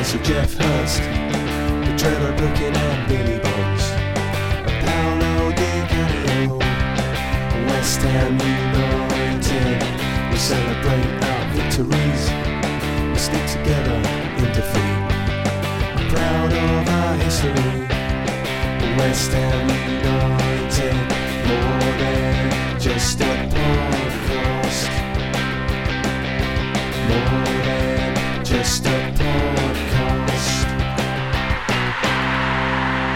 Moore Geoff Hurst, the Trevor Brooking and Billy Bonds, and Paolo Di Canio, West Ham United. We celebrate our victories, we stick together in defeat. I'm proud of our history, West Ham United, more than just a podcast. More than just a podcast.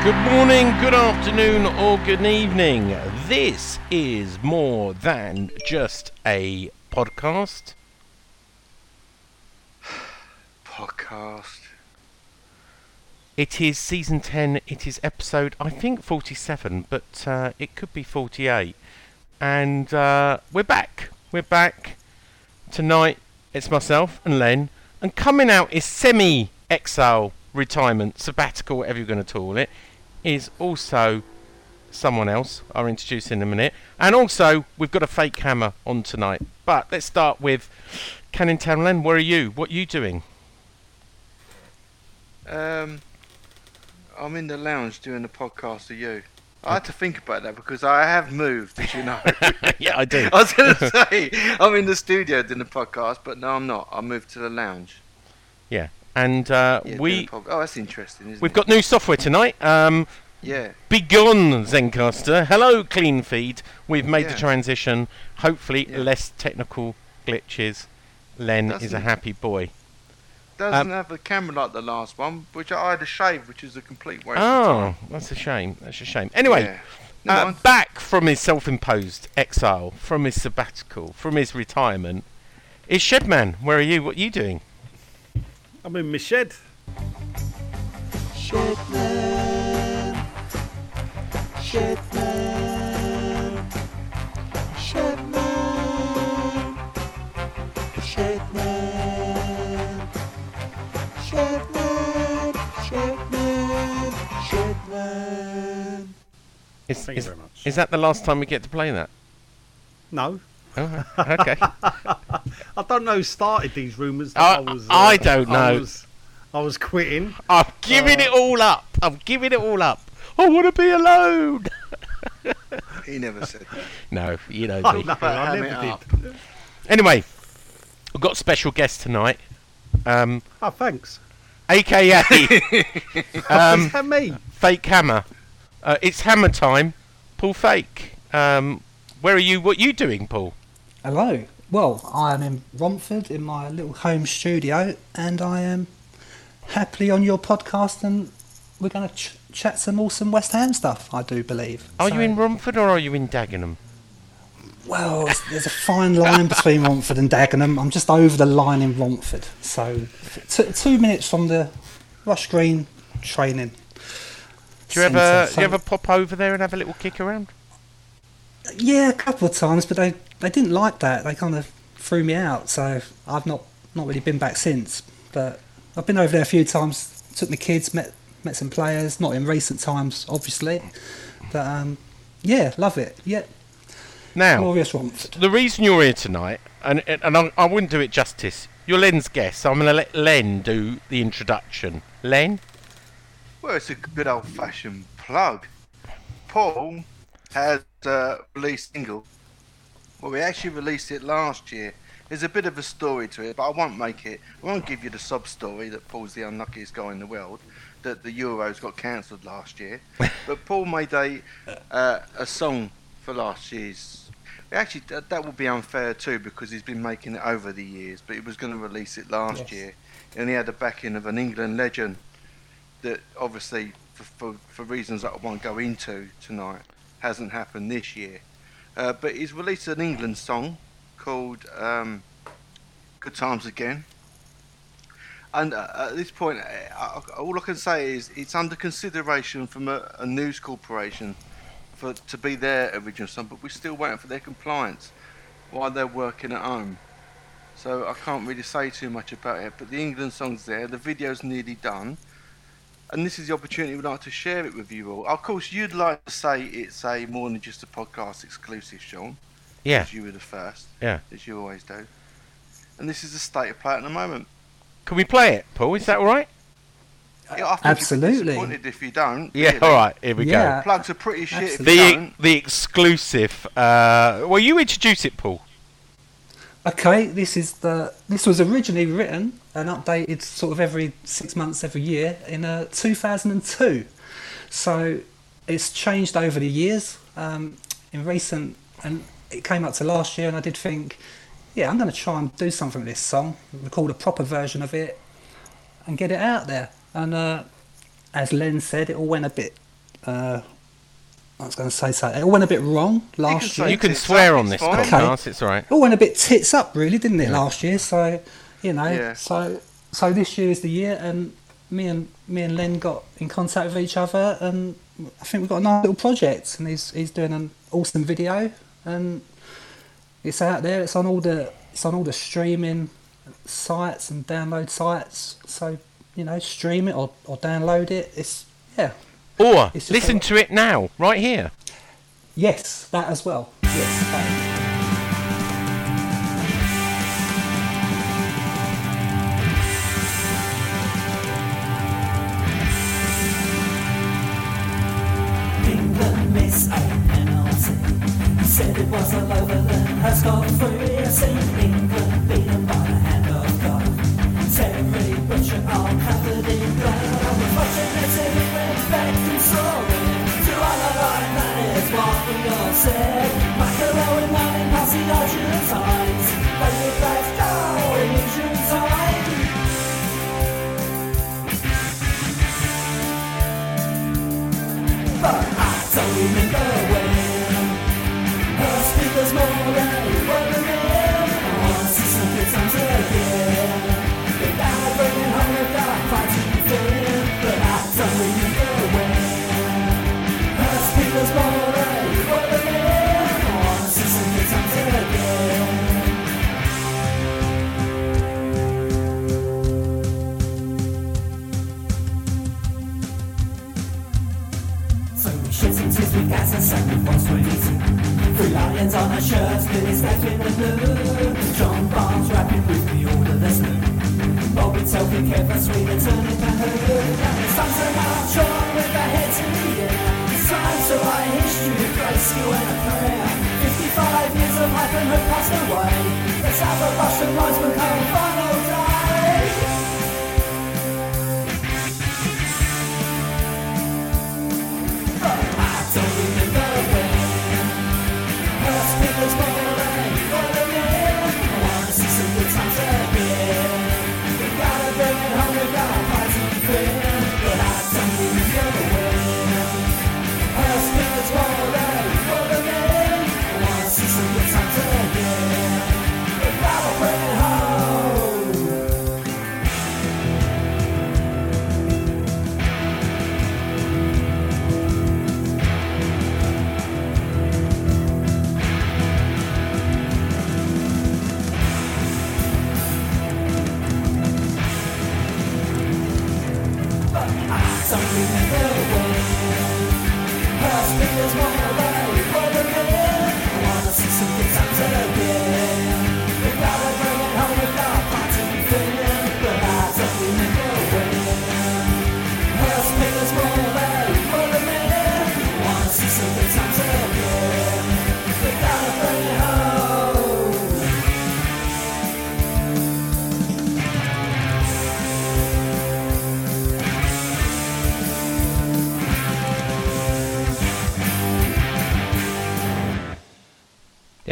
Good morning, good afternoon, or good evening. This is more than just a podcast. podcast. It is season 10, it is episode, I think 47, but uh, it could be 48. And uh, we're back. We're back. Tonight, it's myself and Len. And coming out is semi exile retirement, sabbatical, whatever you're going to call it, is also someone else I'll introduce in a minute. And also, we've got a fake hammer on tonight. But let's start with Town Len. Where are you? What are you doing? Um, I'm in the lounge doing the podcast with you. I had to think about that because I have moved, as you know. yeah, I do. I was going to say I'm in the studio doing the podcast, but no, I'm not. I moved to the lounge. Yeah, and uh, Yeah, we. Oh, that's interesting. Isn't we've it? got new software tonight. Um, yeah. begone Zencastr. Hello, Cleanfeed. We've made the transition. Hopefully, Yeah. less technical glitches. Len is a happy boy. Doesn't Um, have a camera like the last one, which I had to shave, which is a complete waste Oh, that's a shame. That's a shame. Anyway, Yeah. Uh, back from his self-imposed exile, from his sabbatical, from his retirement, is Shedman. Where are you? What are you doing? I'm in my shed. Shedman, Shedman, Shedman, Shedman, Shedman, Shedman, Shedman. Is, Thank you is, very much. is that the last time we get to play that? No, Oh, okay. I don't know who started these rumours. that I- I, was, I don't I know. was, I was quitting. I'm giving it all up. I'm giving it all up. I want to be alone. He never said that. No, you know I me. know, I Ham never it did. up. Anyway, we've got a special guest tonight. Um, Oh, thanks. AKA um, Is that me? Fake Hammer. Uh, it's Hammer time. Paul Fake. Um, where are you? What are you doing, Paul? Hello. Well, I am in Romford in my little home studio, and I am happily on your podcast, and we're going to ch- chat some awesome West Ham stuff. I do believe. Are So- you in Romford or are you in Dagenham? Well, there's a fine line between Romford and Dagenham. I'm just over the line in Romford, so t- two minutes from the Rush Green training. Do you ever centre, do you ever pop over there and have a little kick around? Yeah, a couple of times, but they, they didn't like that. They kind of threw me out, so I've not, not really been back since. But I've been over there a few times, took my kids, met met some players, not in recent times, obviously. But um, yeah, love it. Yeah, Now, glorious Romford. the reason you're here tonight, and and I, I wouldn't do it justice. You're Len's guest, so I'm going to let Len do the introduction. Len, Well, it's a good old fashioned plug. Paul has uh, released a single. Well, we actually released it last year. There's a bit of a story to it, but I won't make it. I won't give you the sub story that Paul's the unluckiest guy in the world, that the Euros got cancelled last year. but Paul made a uh, a song for last year's. Actually, that, that would be unfair too because he's been making it over the years, but he was going to release it last Yes. year, and he had the backing of an England legend that obviously, for, for, for reasons that I won't go into tonight, hasn't happened this year. Uh, but he's released an England song called um, Good Times Again. And uh, at this point, uh, all I can say is it's under consideration from a, a news corporation for to be their original song, but we're still waiting for their compliance while they're working at home. So I can't really say too much about it. But the England song's there, the video's nearly done, and this is the opportunity we'd like to share it with you all. Of course, you'd like to say it's a more than just a podcast exclusive, Sean. Yeah, As you were the first, yeah. as you always do. And this is the state of play at the moment. Can we play it, Paul? Is that all right? Yeah, I Absolutely. Disappointed if you don't. Yeah. really. All right. Here we Yeah. Plugs are pretty shit if go. you The don't. the exclusive. Uh, well, you introduce it, Paul. Okay, this is the this was originally written and updated sort of every six months, every year in uh, 2002. So it's changed over the years. Um, in recent, and it came up to last year, and I did think, yeah, I'm going to try and do something with this song, record a proper version of it, and get it out there. And uh, as Len said, it all went a bit. Uh, I was going to say something. It all went a bit wrong last say year. You can swear up, on this fine. podcast. It's all right. it all went a bit tits up, really, didn't it, last year? So, you know, Yeah. so so this year is the year, and me and me and Len got in contact with each other, and I think we've got a nice little project, and he's he's doing an awesome video, and it's out there. It's on all the it's on all the streaming sites and download sites. So you know, stream it or, or download it. It's yeah, Or listen to it now, right here. yes, that as well. Yes. England miss a penalty. He said it was all over, then has got free. I seen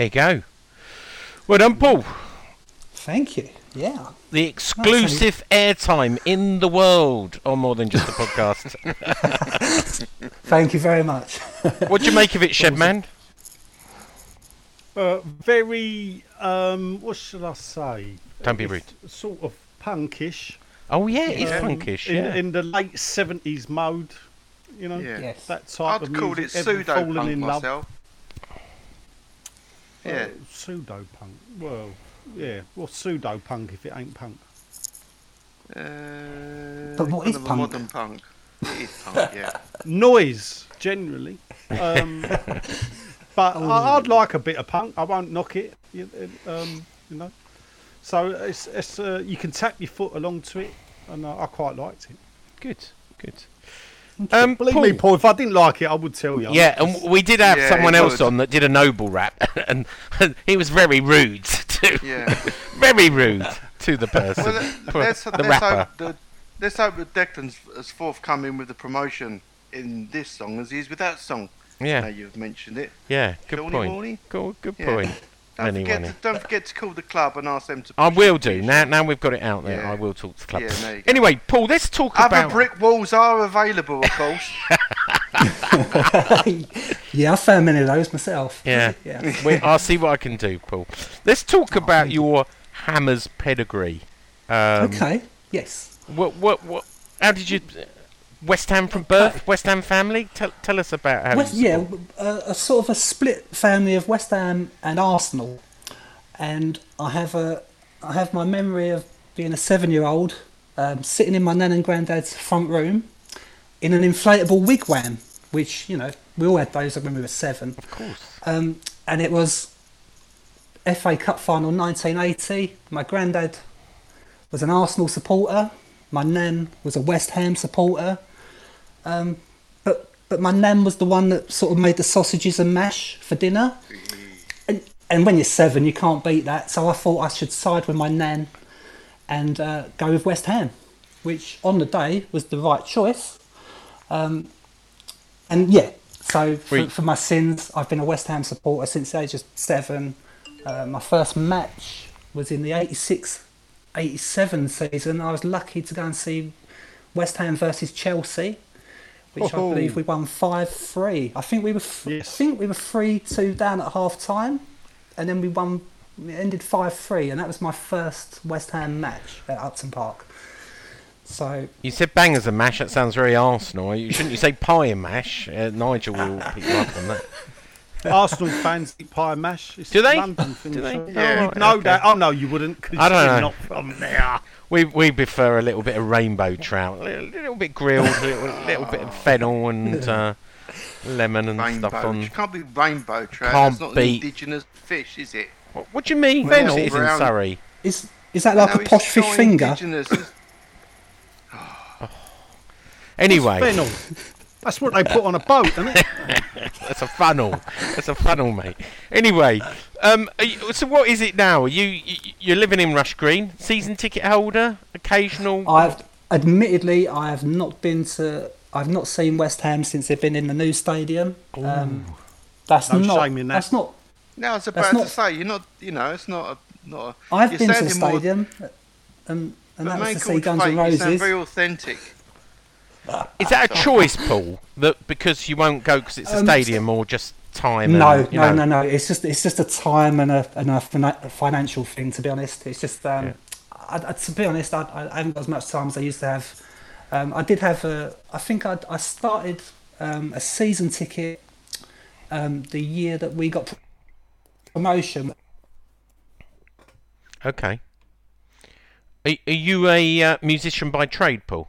There you go. Well done, Paul. Thank you. Yeah. The exclusive airtime in the world, or more than just a podcast. Thank you very much. what do you make of it, Shedman? Uh, very, um, what should I say? Don't be It's Sort of punkish. Oh yeah, it's um, punkish. In, Yeah. in the late 70s mode, you know? Yeah. Yes. That type I'd of call it pseudo punk in love. Myself. Yeah. pseudo punk. Well, yeah. What's pseudo punk if it ain't punk? Uh, But what kind is of a punk? Modern punk. It is punk, yeah. Noise, generally. Um, but I, I'd like a bit of punk. I won't knock it. You, um, you know. So it's, it's uh, you can tap your foot along to it, and I, I quite liked it. Good, good. Um, Believe Paul, me, Paul. If I didn't like it, I would tell you. Yeah, and we did have Yeah, someone he else would. on that did a noble rap, and he was very rude to, Yeah. very rude to the person, Well, let- for let's, the let's rapper. hope the, let's hope that Declan's as forthcoming with the promotion in this song as he is with that song. Now Yeah, you've mentioned it. yeah, good Shawnee point. Warney? Good, good Yeah. point. Don't Anyway. forget, to, don't forget to call the club and ask them to. I will do t-shirt. now. Now we've got it out there. Yeah. I will talk to the club. Yeah, there you go. Anyway, Paul, let's talk Other about. brick walls are available, of course. yeah, I found many of those myself. Yeah. Yeah. Wait, I'll see what I can do, Paul. Let's talk about your Hammers pedigree. Um, okay. Yes. What, what, what? How did you? West Ham from birth. West Ham family. Tell, tell us about how. West, yeah, a, a sort of a split family of West Ham and Arsenal, and I have a I have my memory of being a seven-year-old um, sitting in my nan and granddad's front room in an inflatable wigwam, which you know we all had those when we were seven. Of course. Um, and it was FA Cup final 1980. My granddad was an Arsenal supporter. My nan was a West Ham supporter. Um, but but my nan was the one that sort of made the sausages and mash for dinner. And, and when you're seven, you can't beat that. So I thought I should side with my nan and uh, go with West Ham, which on the day was the right choice. Um, and yeah, so for, for my sins, I've been a West Ham supporter since the age of seven. Uh, my first match was in the 86 87 season. I was lucky to go and see West Ham versus Chelsea, which Oh. I believe we won 5 3. I think we were f- Yes. I think we were 3 2 down at half time, and then we won, it ended 5 3, and that was my first West Ham match at Upton Park. So, You said bangers and mash. That sounds very Arsenal. You shouldn't you say pie and mash? Uh, Nigel will pick you up on that. Arsenal fans eat pie and mash. It's Do they? London thing, Do they? so- Yeah. You'd Right, know okay. that. Oh no, you wouldn't. 'cause I don't you're know. Not from there. We we prefer a little bit of rainbow trout, a little, little bit grilled, a little, little bit of fennel and uh, lemon and rainbow. stuff on. You can't be rainbow trout. Can't That's not beat- an indigenous fish, is it? What, what do you mean? Well, Of course in Surrey. is is that like No, a posh fish finger? Anyway, Fennel. That's what they put on a boat, isn't it? that's a funnel. That's a funnel, mate. Anyway, um, you, so what is it now? Are you, you you're living in Rush Green, season ticket holder, occasional. I've admittedly I have not been to I've not seen West Ham since they've been in the new stadium. Um, that's No not shame in that. that's not No, I was That's about not- to say you're not. You know, it's not a not. A, I've you're been to the sounding more- stadium and and but that was make to see all Guns fake, N' You sound Roses. very authentic. Is that a choice, Paul? That because you won't go because it's a Um, stadium or just time? No, and, you no, know? no, no. It's just it's just a time and a and a, financial thing. To be honest, it's just um, Yeah. I, I, to be honest, I, I haven't got as much time as I used to have. Um, I did have a. I think I I started um, a season ticket um, the year that we got promotion. Okay. Are, are you a uh, musician by trade, Paul?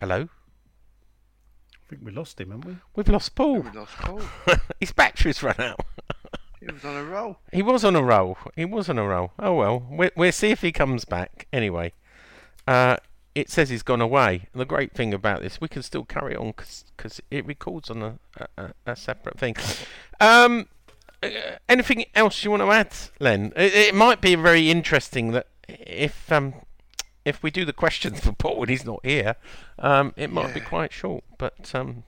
Hello. I think we lost him, haven't we? We've lost Paul. We lost Paul. His battery's run out. He was on a roll. He was on a roll. He was on a roll. Oh well, we we'll see if he comes back. Anyway, uh, it says he's gone away. And the great thing about this, we can still carry on because it records on a, a, a separate thing. Um, uh, anything else you want to add, Len? It, it might be very interesting that if um, if we do the questions for Paul and he's not here, um, it might be quite short. But um,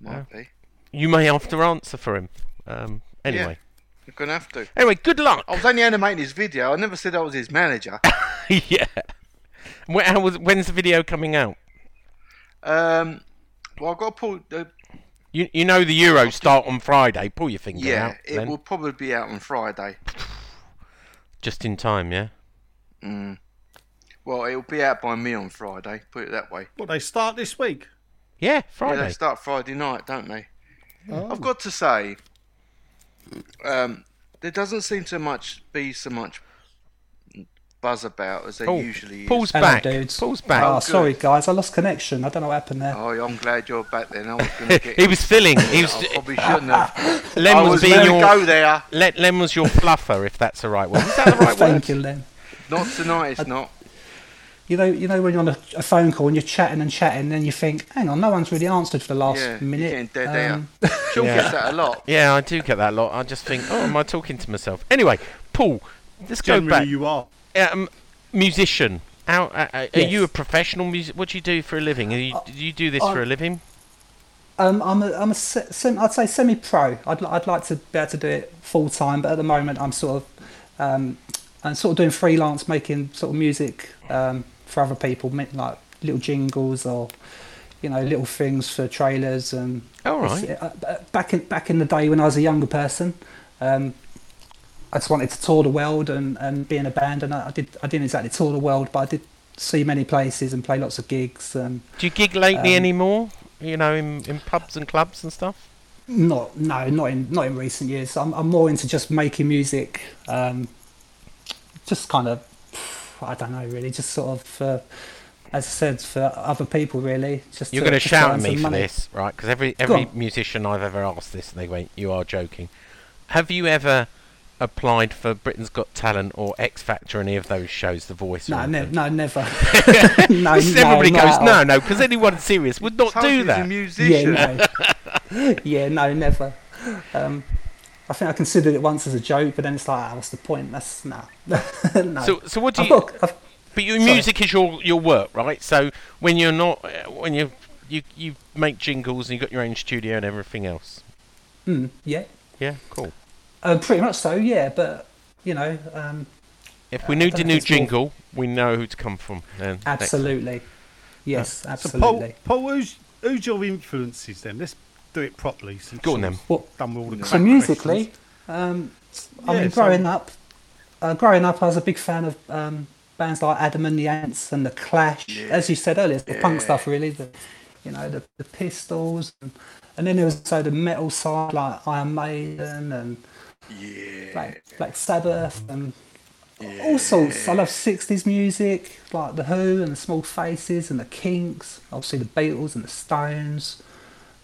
Might be. you may have to answer for him. Um, anyway, You're gonna have to. anyway, good luck. I was only animating his video. I never said I was his manager. yeah. When, how was, when's the video coming out? um, well, I've got to pull. Uh, You you know the Euros start on Friday. Pull your finger yeah, out. Yeah, it will probably be out on Friday. Just in time, yeah. Mm. Well, it will be out by me on Friday. Put it that way. What they start this week? Yeah, Yeah, Friday. they start Friday night, don't they? Oh. I've got to say, um, there doesn't seem to much be so much buzz about as there Oh, usually is. Paul's Hello, back. dudes. Paul's back. Oh, good. sorry guys, I lost connection. I don't know what happened there. Oh, I'm glad you're back then. I was going to get. he was filling. He was. I probably shouldn't have. Len I was, was being your. go there. Len, Len was your fluffer, if that's the right word. Is that the right Thank you, Len. Not tonight. It's not. You know, you know when you're on a, a phone call and you're chatting and chatting, and then you think, "Hang on, no one's really answered for the last Yeah, you're minute." getting dead Um, Sean Yeah. gets that a lot. Yeah, I do get that a lot. I just think, oh, am I talking to myself? Anyway, Paul, let's go Generally, back. you are. um, musician. How, uh, uh, Are you a professional music? What do you do for a living? Are you, do you do this uh, for a living? Um, I'm a, I'm a se- sem- I'd say semi-pro. I'd, I'd like to be able to do it full time, but at the moment I'm sort of, um, I'm sort of doing freelance, making sort of music um, for other people, like little jingles or, you know, little things for trailers and. All right. uh, uh, back in back in the day when I was a younger person, um, I just wanted to tour the world and, and be in a band, and I, I did. I didn't exactly tour the world, but I did see many places and play lots of gigs and. Do you gig lately um, anymore? You know, in, in pubs and clubs and stuff? Not no, not in not in recent years. I'm I'm more into just making music, um, just kind of, I don't know really, just sort of, uh, as I said, for other people really. Just You're going to shout at me for money. this, right? Because every every musician I've ever asked this, they went, "You are joking." Have you ever applied for Britain's Got Talent or X Factor, any of those shows, The Voice? or No, ne- no, never. no, This is no, goes, no, no, because anyone serious would not Told do you he's a that. Yeah, musician. no. yeah, no, never. Um, I think I considered it once as a joke, but then it's like, ah, what's the point? That's no, no. So, so what do I've you? got, I've, But your Sorry. music is your your work, right? So when you're not, uh, when you you you make jingles and you have got your own studio and everything else. mm, yeah, Yeah, cool. uh, pretty much so. Yeah, but you know, um, If we Uh, I need a new if more- jingle, we know who to come from. Then absolutely, yes, So, Paul, absolutely. Paul who's, who's your influences then? Let's do it properly. Since Go on you've then. What- Done with all the So musically, um, I Yeah, mean, so- growing up, uh, growing up, I was a big fan of um, bands like Adam and the Ants and the Clash. As you said earlier, the punk stuff really. The, you know, the, the Pistols, and, and then there was so the metal side like Iron Maiden and Yeah. Black, Black Sabbath and all sorts. I love '60s music like the Who and the Small Faces and the Kinks. Obviously the Beatles and the Stones.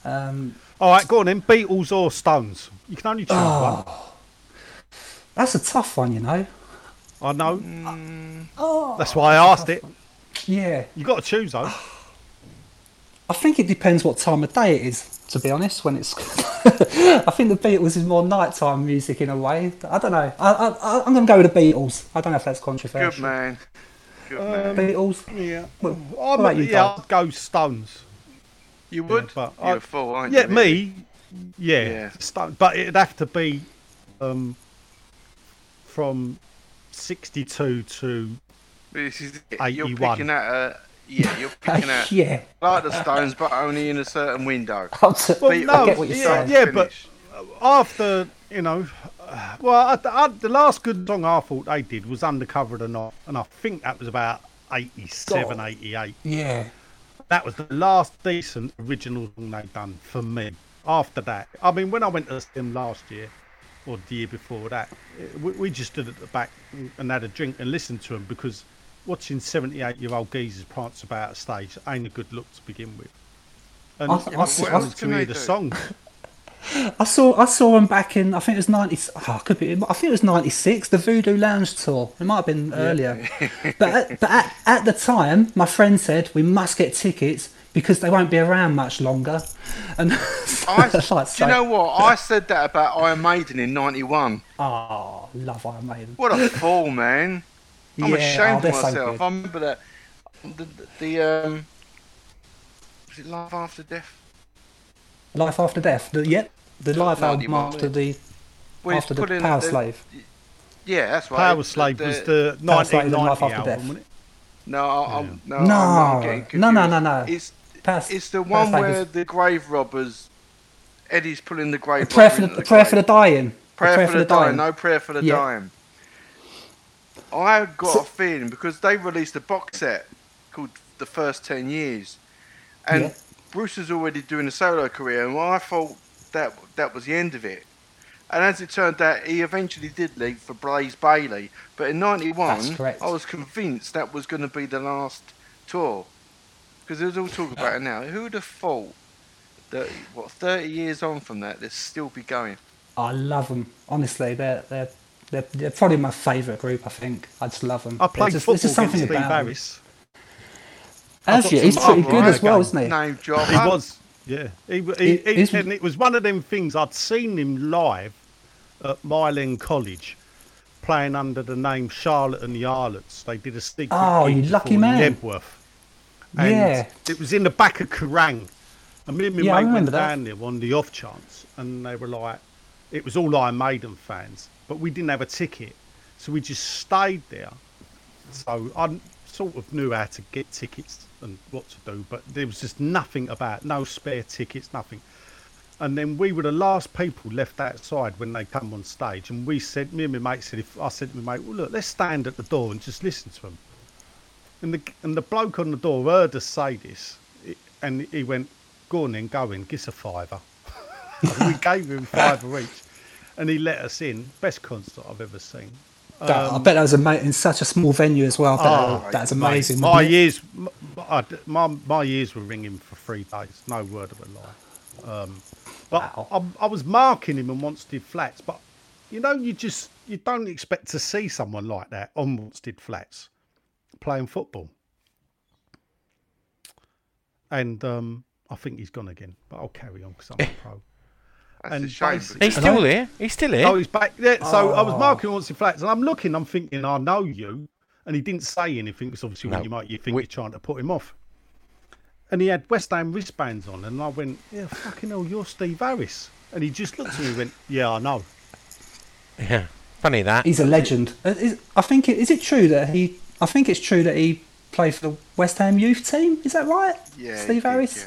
Um, All right, go on then. Beatles or Stones? You can only choose Oh. one. that's a tough one, you know. I know. Oh, That's why I asked it. yeah. You got to choose though. I think it depends what time of day it is. To be honest, when it's, I think the Beatles is more nighttime music in a way. I don't know. I, I, I- I'm going to go with the Beatles. I don't know if that's controversial. Good man. Good man. Beatles. Yeah. Well, I'm, about you, yeah, I'd go Stones. You would? but You're I- a fool, aren't Yeah, you? me. Yeah, Yeah. Stone, but it'd have to be um, from 62 to This is it. You're 81. picking out a. Yeah, you're picking out. yeah. Like the Stones, but only in a certain window. Well, Beatles, no, I get what you're yeah, saying. yeah, but after you know, uh, well, I, I, the last good song I thought they did was "Undercover or Not, and I think that was about 87, God. 88. Yeah. That was the last decent original song they done for me. After that, I mean, when I went to them last year or the year before that, we, we just stood at the back and had a drink and listened to them because watching 78 year old geezers prance about a stage ain't a good look to begin with. And I- I, I- I- what to hear the do? song. I saw I saw him back in I think it was ninety. Oh, could be. I think it was ninety six. The Voodoo Lounge tour. It might have been earlier. but at, but at, at the time, my friend said we must get tickets because they won't be around much longer. And I, like, do you know what? I said that about Iron Maiden in '91. Oh, love Iron Maiden. What a fool, man! I'm Yeah, ashamed oh, of they're so myself. I remember that. The, the um, was it Love After Death? Life After Death. The, yep, the live album after the Where he's after the Power the- Slave. Yeah, that's right. Power Slave the- was the Power Slave and 1990 Life After album, Death. wasn't it? No, I- I'm, no, No, I'm, I'm no, no, no, no. It's Power, it's the one Slave where the grave robbers. Eddie's pulling the grave. prayer for the, the prayer for the dying. The Prayer, for, the, dying. No prayer for the Yeah. dying. I got So- a feeling because they released a box set called The First Ten Years, and Yeah. Bruce was already doing a solo career, and I thought that that was the end of it. And as it turned out, he eventually did leave for Blaze Bayley. But in '91. I was convinced that was going to be the last tour, because there's all talk about it now. Who would have thought that what 30 years on from that, they'd still be going? I love them. Honestly, they're they're they're, they're probably my favourite group. I think I just love them. I played just, football there's just against something Steve about them. Harris. Have got? He's some pretty good right as well, isn't he? Name job. He um, was, yeah. He, he, He- he, he's- and it was one of them things I'd seen him live at Mile End College playing under the name Charlotte and the Harlots. They did a secret Oh, gig you lucky man. Knebworth. And Yeah. it was in the back of Kerrang. And me and my Yeah, I mate went that. down there on the off chance, and they were like, it was all Iron Maiden fans, but we didn't have a ticket, so we just stayed there. So I sort of knew how to get tickets and what to do, but there was just nothing about no spare tickets, nothing. And then we were the last people left outside when they come on stage, and we said, me and my mate said, if I said to my mate, well, look, let's stand at the door and just listen to them. And the and the bloke on the door heard us say this, and he went, "Go on then, go in, give us a fiver." We gave him fiver each, and he let us in. Best concert I've ever seen. That- I bet that was ama- in such a small venue as well. Oh, that- that's amazing. My ears, my, my ears were ringing for three days. No word of a lie. Um, but Wow. I, I was marking him on Wanstead Flats. But you know, you just you don't expect to see someone like that on Wanstead Flats playing football. And um, I think he's gone again. But I'll carry on because I'm a pro. That's and a shame. basically- He's still here. He's still here. Oh, he's back. Yeah, so I was Oh. marking Wanstead Flats, and I'm looking. I'm thinking, I know you, and he didn't say anything because obviously No. when you might you think We- you're trying to put him off. And he had West Ham wristbands on, and I went, "Yeah, fucking hell, you're Steve Harris." And he just looked at me and went, "Yeah, I know." Yeah. Funny that. He's a legend. Uh, Is, I think it, is it true that he? I think it's true that he played for the West Ham youth team. Is that right? Yeah, he Steve did, Harris. yeah.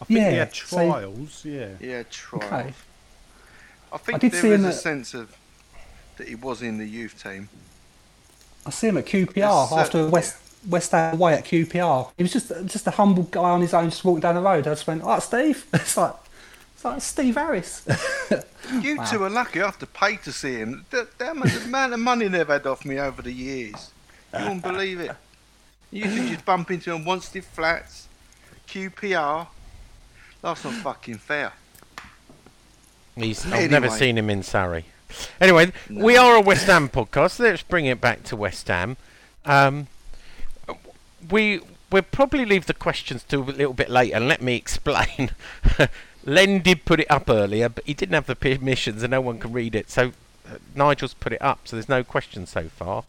I think he Yeah, had so- trials. yeah. Yeah, trials. Okay. I think did there see is him a at- sense of that he was in the youth team. I see him at QPR after West West Ham away at QPR. He was just just a humble guy on his own, just walking down the road. I just went, "Oh, Steve." It's like it's like Steve Harris. You two are lucky. I have to pay to see him. The, the amount of money they've had off me over the years. You won't believe it. You can just bump into him Wanstead Flats, QPR. That's not fucking fair. He's, I've never seen him in Surrey. Anyway, we are a West Ham podcast. Let's bring it back to West Ham. Um, we we'll probably leave the questions to a little bit later, and let me explain. Len did put it up earlier, but he didn't have the permissions, and no one can read it. So uh, Nigel's put it up, so there's no questions so far.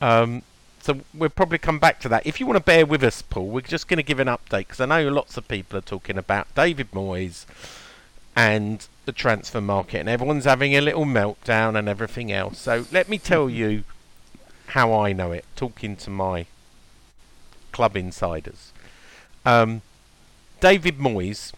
Um, so we'll probably come back to that. If you want to bear with us, Paul, we're just going to give an update because I know lots of people are talking about David Moyes and the transfer market, and everyone's having a little meltdown and everything else. So let me tell you how I know it, talking to my club insiders. Um, David Moyes,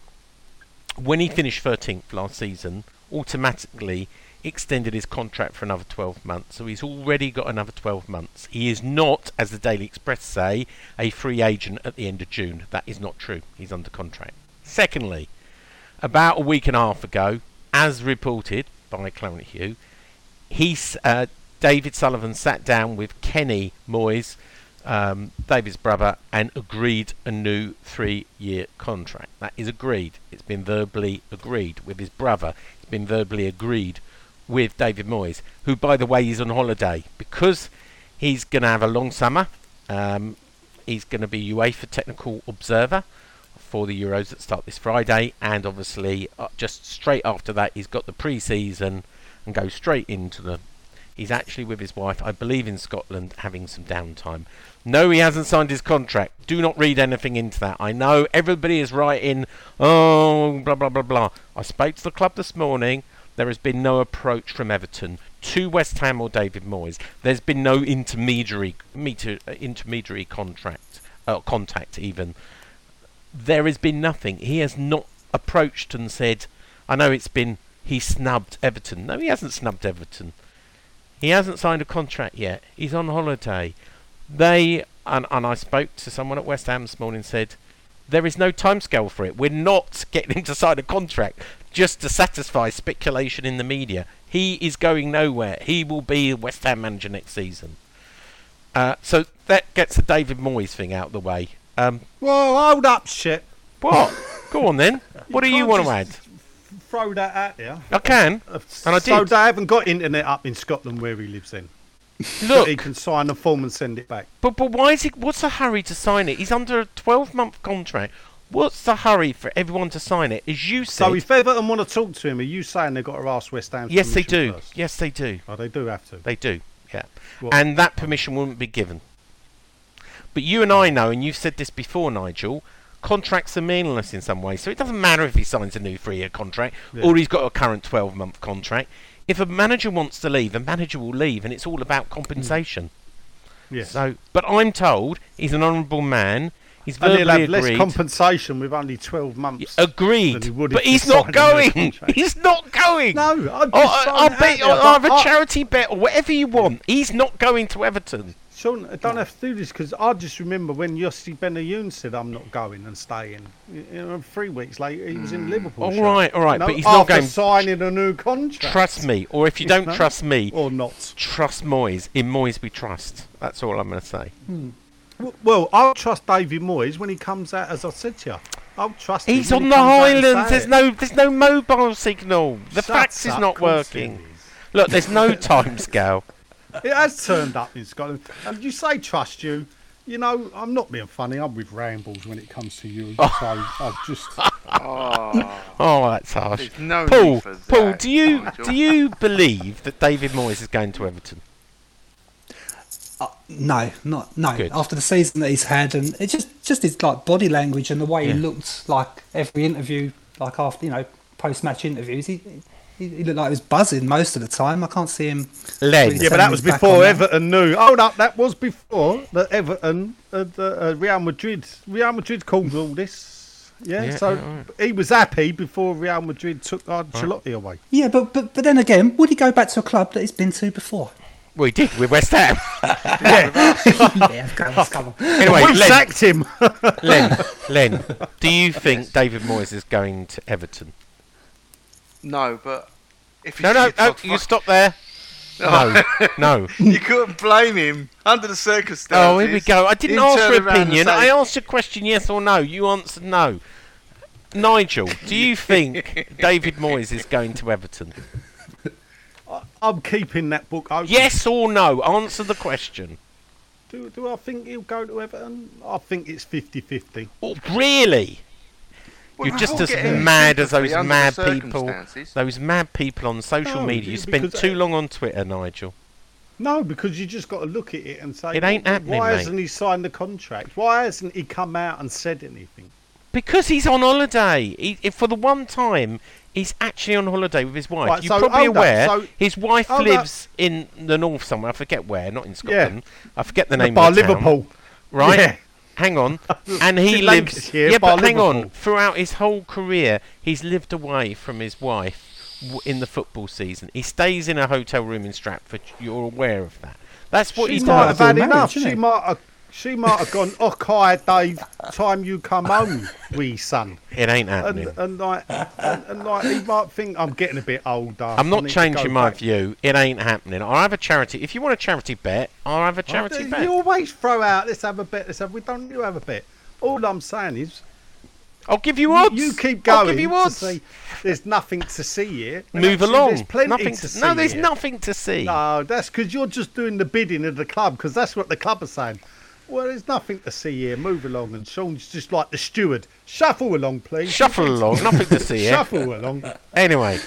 when he finished 13th last season, automatically extended his contract for another 12 months. So he's already got another 12 months. He is not, as the Daily Express say, a free agent at the end of June. That is not true. He's under contract. Secondly, about a week and a half ago, as reported by Claret and Hugh, he's uh, David Sullivan sat down with Kenny Moyes, um, David's brother, and agreed a new three-year contract. That is agreed. It's been verbally agreed with his brother. It's been verbally agreed with David Moyes, who, by the way, is on holiday because he's going to have a long summer. Um, he's going to be UEFA technical observer for the Euros that start this Friday, and obviously uh, just straight after that, he's got the pre-season and goes straight into the. He's actually with his wife, I believe, in Scotland, having some downtime. No, he hasn't signed his contract. Do not read anything into that. I know everybody is writing, oh, blah blah blah blah. I spoke to the club this morning. There has been no approach from Everton to West Ham or David Moyes. There's been no intermediary meter, uh, intermediary contract uh, contact even. There has been nothing. He has not approached and said, I know it's been he snubbed Everton. No, he hasn't snubbed Everton. He hasn't signed a contract yet. He's on holiday. They and, and I spoke to someone at West Ham this morning said there is no timescale for it. We're not getting him to sign a contract just to satisfy speculation in the media. He is going nowhere. He will be West Ham manager next season. Uh, so that gets the David Moyes thing out of the way. Um, Well, hold up, shit. what? Go on then. What do you want to add? Throw that at you. I can. And I so did. they haven't got internet up in Scotland where he lives in. Look, He can sign the form and send it back. But but why is he? What's the hurry to sign it? He's under a 12 month contract. What's the hurry for everyone to sign it? As you said, So if Everton want to talk to him, are you saying they've got to ask West Ham? yes they permission do. First? Yes they do. Oh, they do have to. They do. Yeah. And that permission wouldn't be given. But you and I know, and you've said this before, Nigel. Contracts are meaningless in some ways, so it doesn't matter if he signs a new three-year contract Yeah. or he's got a current 12-month contract. If a manager wants to leave, a manager will leave, and it's all about mm. compensation. Yes. So, but I'm told he's an honourable man. He's and he'll have less compensation with only 12 months. Agreed, he but he's not signed a new going. He's not going. No, I'm just uh, throwing I'll out bet. there, I'll have a charity bet or whatever you want. He's not going to Everton. Sean, I don't have to do this because I just remember when Yossi Benayoun said, I'm not going and staying. You know, three weeks later, he was in hmm. Liverpool. All right, all right, you know, but he's not going- signing a new contract. Trust me, or if you don't No. trust me, Or not. trust Moyes. In Moyes we trust. That's all I'm going to say. Hmm. W- Well, I'll trust David Moyes when he comes out, as I said to you. I'll trust him. He's on he the comes out and Highlands. There's it. no, there's no mobile signal. The Shut fax is not working. is. Look, there's no time scale. It has turned up in Scotland. And you say trust you. You know, I'm not being funny. I'm with rambles when it comes to you. So I've just. Oh, Oh, that's harsh. no Paul, Paul, do you Nigel. do you believe that David Moyes is going to Everton? Uh, no, not no. Good. After the season that he's had, and it just just his like body language and the way Yeah. he looked, like every interview, like after you know post match interviews, he, he he looked like he was buzzing most of the time. I can't see him. Len. really Yeah, but that was before on that. Everton knew. Hold up, that was before that Everton, uh, uh, Real Madrid, Real Madrid called all this. Yeah, Yeah, so yeah, right. he was happy before Real Madrid took Ancelotti away. Yeah, but, but but then again, would he go back to a club that he's been to before? Well, he did with West Ham. yeah, come on, come on. anyway, we Len, sacked him. Len, Len, do you think David Moyes is going to Everton? No, but if No, no, no. top You stop there. No, no. you couldn't blame him under the circumstances. Oh, here we go. I didn't ask turn for opinion. say, I asked a question, yes or no. You answered no. Nigel, do you think David Moyes is going to Everton? I'm keeping that book open. Yes or no? Answer the question. Do, do I think he'll go to Everton? I think it's 50 50. Oh, really? Well, You're just as mad as those mad people. Those mad people on social No, media. You be- spent too long on Twitter, Nigel. No, because you just got to look at it and say, It ain't "Well, happening, Why mate." hasn't he signed the contract? Why hasn't he come out and said anything? Because he's on holiday. He, for the one time, he's actually on holiday with his wife. Right, You're so probably hold up, aware so- his wife hold up. lives in the north somewhere. I forget where, not in Scotland. I forget the name by of the town. Liverpool. Right? Yeah. Hang on. And he lives. Lancashire, Yeah, by but hang on. Throughout his whole career, he's lived away from his wife w- in the football season. He stays in a hotel room in Stratford. You're aware of that. That's what she he's might done. have had enough. isn't She it? might have She might have gone, oh, okay, Dave, time you come home, wee son. It ain't happening. and like, and, and like, he might think I'm getting a bit older. I'm not changing my back." view. It ain't happening. I'll have a charity. If you want a charity bet, I'll have a charity bet. You always throw out, let's have a bet, let's have, we don't you have a bet. All I'm saying is, I'll give you odds. you keep going. I'll give you odds. see there's nothing to see here. And Move actually, along. There's plenty nothing to see no, there's here. nothing to see. No, that's because you're just doing the bidding of the club because that's what the club are saying. Well, there's nothing to see here. Move along, and Sean's just like the steward. Shuffle along, please. Shuffle along. Nothing to see here. Shuffle along. Anyway,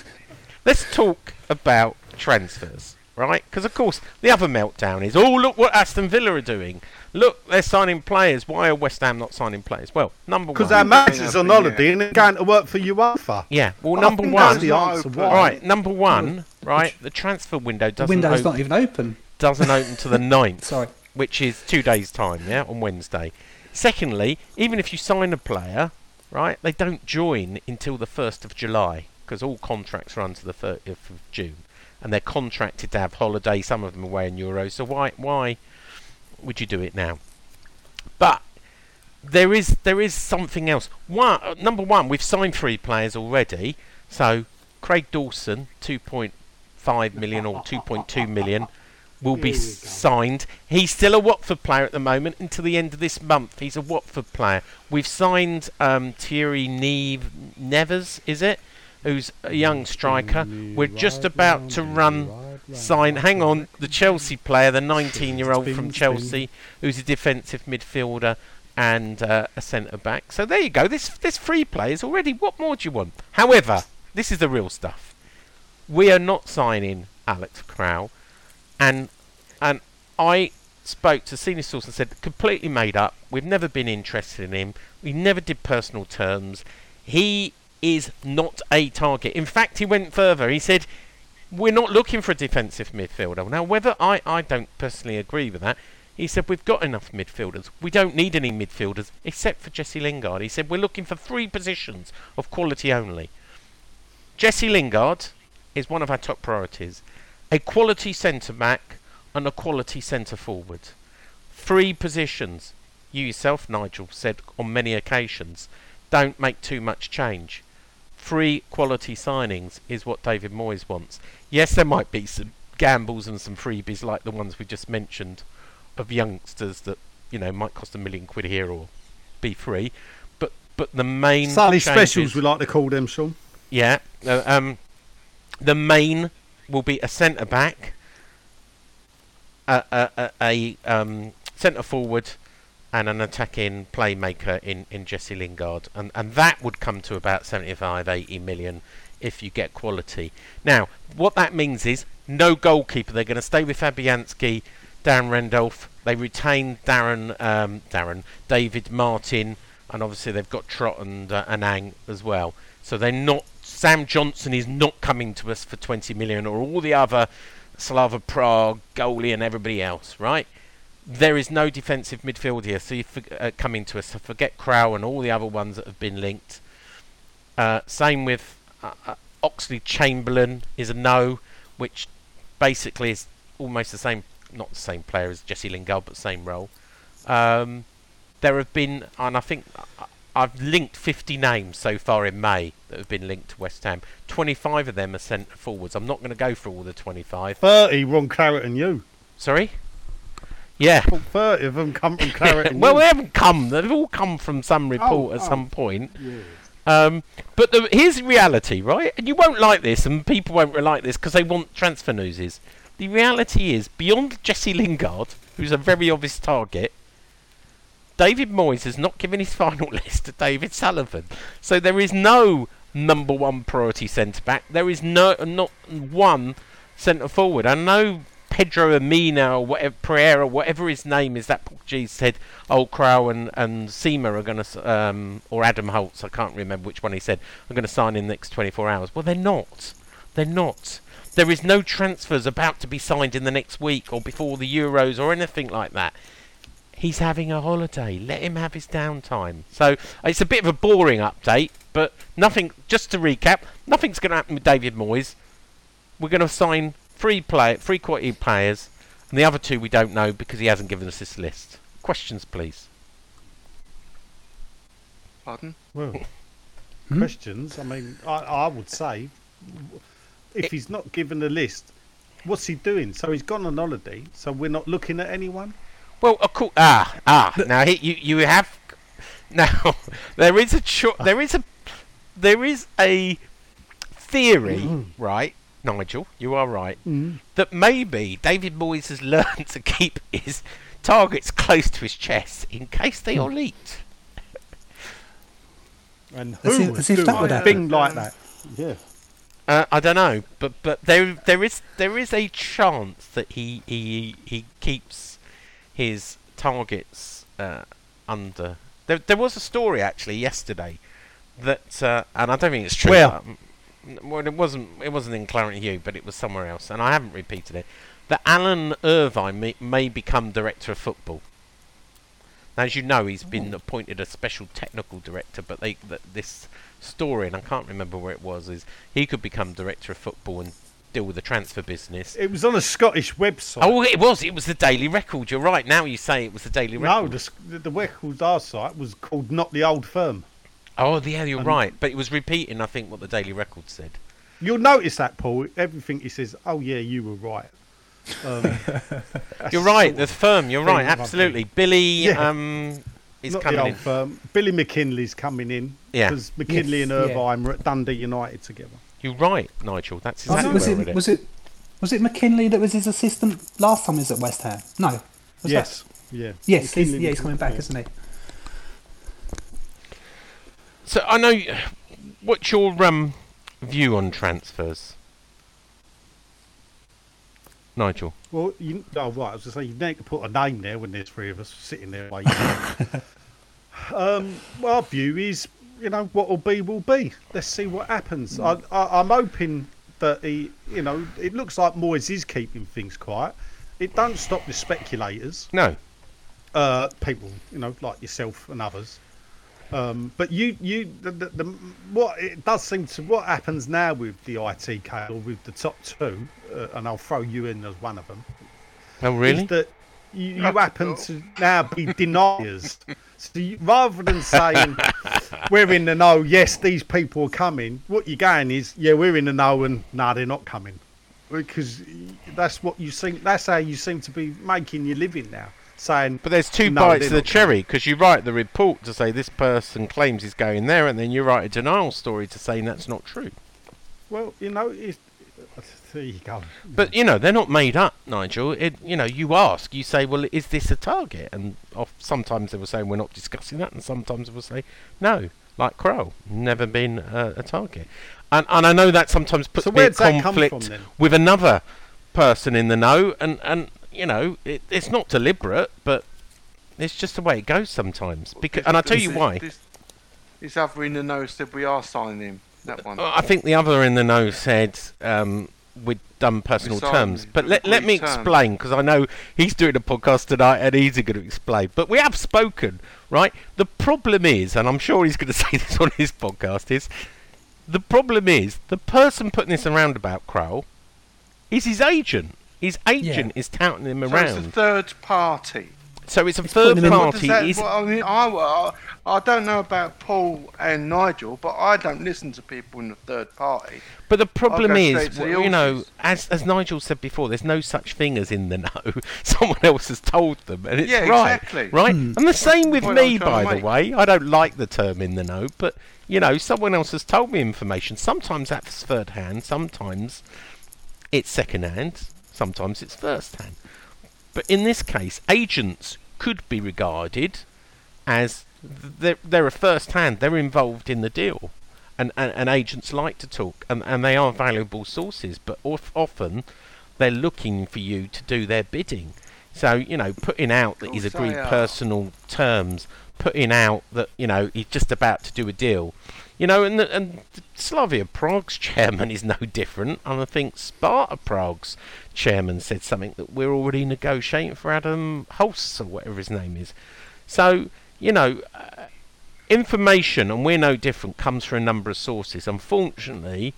let's talk about transfers, right? Because of course the other meltdown is, oh look what Aston Villa are doing. Look, they're signing players. Why are West Ham not signing players? Well, number one. Because one. our manager's on holiday and they're going to work for UEFA. yeah. Well, I number think one. that's the answer. All Why? All right, number one, hmm. right? The transfer window doesn't window's op- not even open. doesn't open to the 9th. Sorry. Which is two days' time, yeah, on Wednesday. Secondly, even if you sign a player, right, they don't join until the 1st of July because all contracts run to the 30th of June and they're contracted to have holiday. Some of them away in euros. So why why would you do it now? But there is there is something else. One, uh, number one, we've signed three players already. So Craig Dawson, 2.5 million or 2.2 million, will be Here go. signed. He's still a Watford player at the moment until the end of this month. He's a Watford player. We've signed um, Thierry Neve, Nevers, is it? Who's a young striker. We're just about to run sign. Hang on, the Chelsea player, the 19-year-old from. Chelsea, who's a defensive midfielder and uh, a centre back. So there you go. This this free play is already. What more do you want? However, this is the real stuff. We are not signing Alex Crow, and and I spoke to senior source and said completely made up. We've never been interested in him. We never did personal terms. He is not a target. In fact, he went further. He said we're not looking for a defensive midfielder. Now, whether I, I don't personally agree with that, he said we've got enough midfielders. We don't need any midfielders except for Jesse Lingard. He said we're looking for three positions of quality only. Jesse Lingard is one of our top priorities. A quality centre back and a quality centre forward. Three positions. You yourself, Nigel, said on many occasions, don't make too much change. Three quality signings is what David Moyes wants. Yes, there might be some gambles and some freebies like the ones we just mentioned of youngsters that you know might cost a million quid here or be free, but but the main Sally specials, we like to call them, Sean. yeah. Uh, um, the main will be a centre back, a, a, a, a um, centre forward, and an attacking playmaker in, in Jesse Lingard, and and that would come to about 75, 80 million if you get quality. Now, what that means is no goalkeeper. They're going to stay with Fabianski, Darren Randolph. They retain Darren, um, Darren, David Martin, and obviously they've got Trott and uh, Anang as well. So they're not. Sam Johnstone is not coming to us for 20 million, or all the other Slavia Prague, goalie, and everybody else, right? There is no defensive midfield here, so for, uh, coming to us. So forget Crow and all the other ones that have been linked. Uh, same with uh, uh, Oxlade-Chamberlain is a no, which basically is almost the same, not the same player as Jesse Lingard, but same role. Um, there have been, and I think I- I've linked 50 names so far in May that have been linked to West Ham. 25 of them are centre forwards. I'm not going to go through all the 25. 30 Ron Claret and Hugh. Sorry? Yeah. Well, 30 of them come from Claret and well, you. they haven't come. They've all come from some report Oh, at oh. some point. Um, but the, here's the reality, right? And you won't like this, and people won't like this because they want transfer newses. The reality is, beyond Jesse Lingard, who's a very obvious target, David Moyes has not given his final list to David Sullivan. So there is no number one priority centre back. There is no not one centre forward. I know Pedro Amina or whatever Pereira, whatever his name is, that Portuguese said, Old Crow and and Sima are going to, um, or Adam Holtz, I can't remember which one he said, are going to sign in the next 24 hours." Well, they're not. They're not. There is no transfers about to be signed in the next week or before the Euros or anything like that. He's having a holiday. Let him have his downtime. So it's a bit of a boring update, but nothing. Just to recap, nothing's going to happen with David Moyes. We're going to sign three play, three quality players, and the other two we don't know because he hasn't given us this list. Questions, please. Pardon? Well, Hmm? questions. I mean, I, I would say, if It- he's not given a list, what's he doing? So he's gone on holiday. So we're not looking at anyone. Well, of course. Ah, ah. Now he, you you have. Now there is a cho- there is a there is a theory, right, Nigel? You are right. That maybe David Moyes has learned to keep his targets close to his chest in case they all eat. And As who if- as if that would thing happen. like that? Yeah. Uh, I don't know, but but there there is there is a chance that he he he keeps his targets uh, under. There there was a story actually yesterday that, uh, and I don't think it's true. Where? um, well, it wasn't it wasn't in Claret and Hugh, but it was somewhere else, and I haven't repeated it. That Alan Irvine may, may become director of football. Now, as you know, he's been appointed a special technical director, but they that this story, and I can't remember where it was, is he could become director of football and deal with the transfer business. It was on a Scottish website. Oh, it was. It was the Daily Record. You're right. Now you say it was the Daily Record. the, s- the, the records our site was called Not the Old Firm. oh, yeah, you're Um, right. But it was repeating, I think, what the Daily Record said. You'll notice that, Paul. Everything he says, oh, yeah, you were right. Um, You're right. The firm. You're right. Absolutely. Billy Yeah. um, is not the coming old in. firm. Billy McKinlay's coming in. Yeah. Because McKinlay Yes, and yeah. Irvine were at Dundee United together. You're right, Nigel. That's Was exactly it, was where I it read it. was it was it McKinlay that was his assistant last time he was at West Ham? No. Was yes. Yeah. Yes. He's, yeah, he's coming back, yeah. isn't he? So I know. y- What's your um, view on transfers, Nigel? Well, you, oh, right. I was going to say, you need to put a name there when there's three of us sitting there waiting. um, well, our view is, you know, what will be, will be. Let's see what happens. I, I, I'm hoping that he, you know, it looks like Moyes is keeping things quiet. It don't stop the speculators, No. uh, people, you know, like yourself and others. Um, but you, you, the, the, the, what it does seem to, what happens now with the ITK or with the top two, uh, and I'll throw you in as one of them, Oh, really? is that you, you happen to now be deniers. So you, rather than saying we're in the know, yes, these people are coming, what you're going is, yeah, we're in the know, and no, they're not coming, because that's what you seem. That's how you seem to be making your living now, saying. But there's two "No, bites of the cherry because you write the report to say this person claims he's going there, and then you write a denial story to say that's not true. Well, you know, it's, there you go. But you know they're not made up, Nigel. It, you know, you ask, you say, well, is this a target? And off, sometimes they will say we're not discussing that, and sometimes they will say no, like Crow, never been uh, a target. And and I know that sometimes puts So me in where'd that come conflict from with another person in the know, and and you know it, it's not deliberate, but it's just the way it goes sometimes. Because and I'll tell you why. This, this other in the know said we are signing him. That one. Uh, I think the other in the know said um, we'd done personal terms. But let, let me terms. explain, because I know he's doing a podcast tonight and he's going to explain. But we have spoken, right? The problem is, and I'm sure he's going to say this on his podcast, is the problem is the person putting this around about Kroll is his agent. His agent is touting him so it's a third party. So it's a putting third him What does party. that- He's- well, I mean, I, I, I don't know about Paul and Nigel, but I don't listen to people in the third party. But the problem is, the you know, as as Nigel said before, there's no such thing as in the know. Someone else has told them, and it's Yeah, right, exactly. right. And the same with me, by the make. way. I don't like the term in the know, but you know, someone else has told me information. Sometimes that's third hand, sometimes it's second hand, sometimes it's first hand. But in this case, agents could be regarded as they're, they're a first hand, they're involved in the deal. And, and, and agents like to talk, and, and they are valuable sources, but of, often they're looking for you to do their bidding. So, you know, putting out that he's agreed personal terms, putting out that, you know, he's just about to do a deal. You know, and, the, and Slavia Prague's chairman is no different. And I think Sparta Prague's chairman said something that we're already negotiating for Adam Hulse or whatever his name is. So, you know, uh, information, and we're no different, comes from a number of sources. Unfortunately,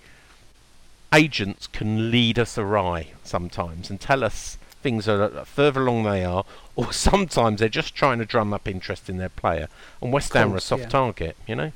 agents can lead us awry sometimes and tell us things are further along they are, or sometimes they're just trying to drum up interest in their player. And West Ham are a soft yeah. target, you know.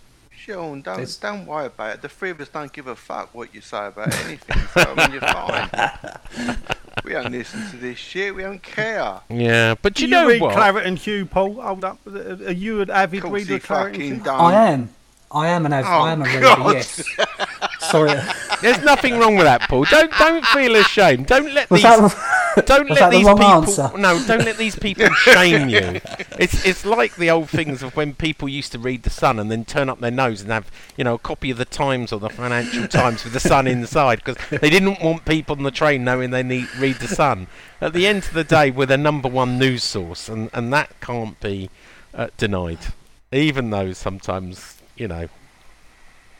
Sean, don't There's- don't worry about it. The three of us don't give a fuck what you say about anything. so I mean, you're fine. we don't listen to this shit. We don't care. Yeah, but Do you you, know read what? Claret and Hugh, Paul? Hold up. Are you an avid reader of Claret and Hugh? don't. I am. I am an av- Oh, I am a oh, reader. God. Yes. Sorry. There's nothing wrong with that, Paul. Don't don't feel ashamed. Don't let Was these that? don't let that the these people answer? no don't let these people shame you. It's it's like the old things of when people used to read the Sun and then turn up their nose and have you know a copy of the Times or the Financial Times with the Sun inside because they didn't want people on the train knowing they need read the Sun. At the end of the day, we're the number one news source, and and that can't be uh, denied, even though sometimes you know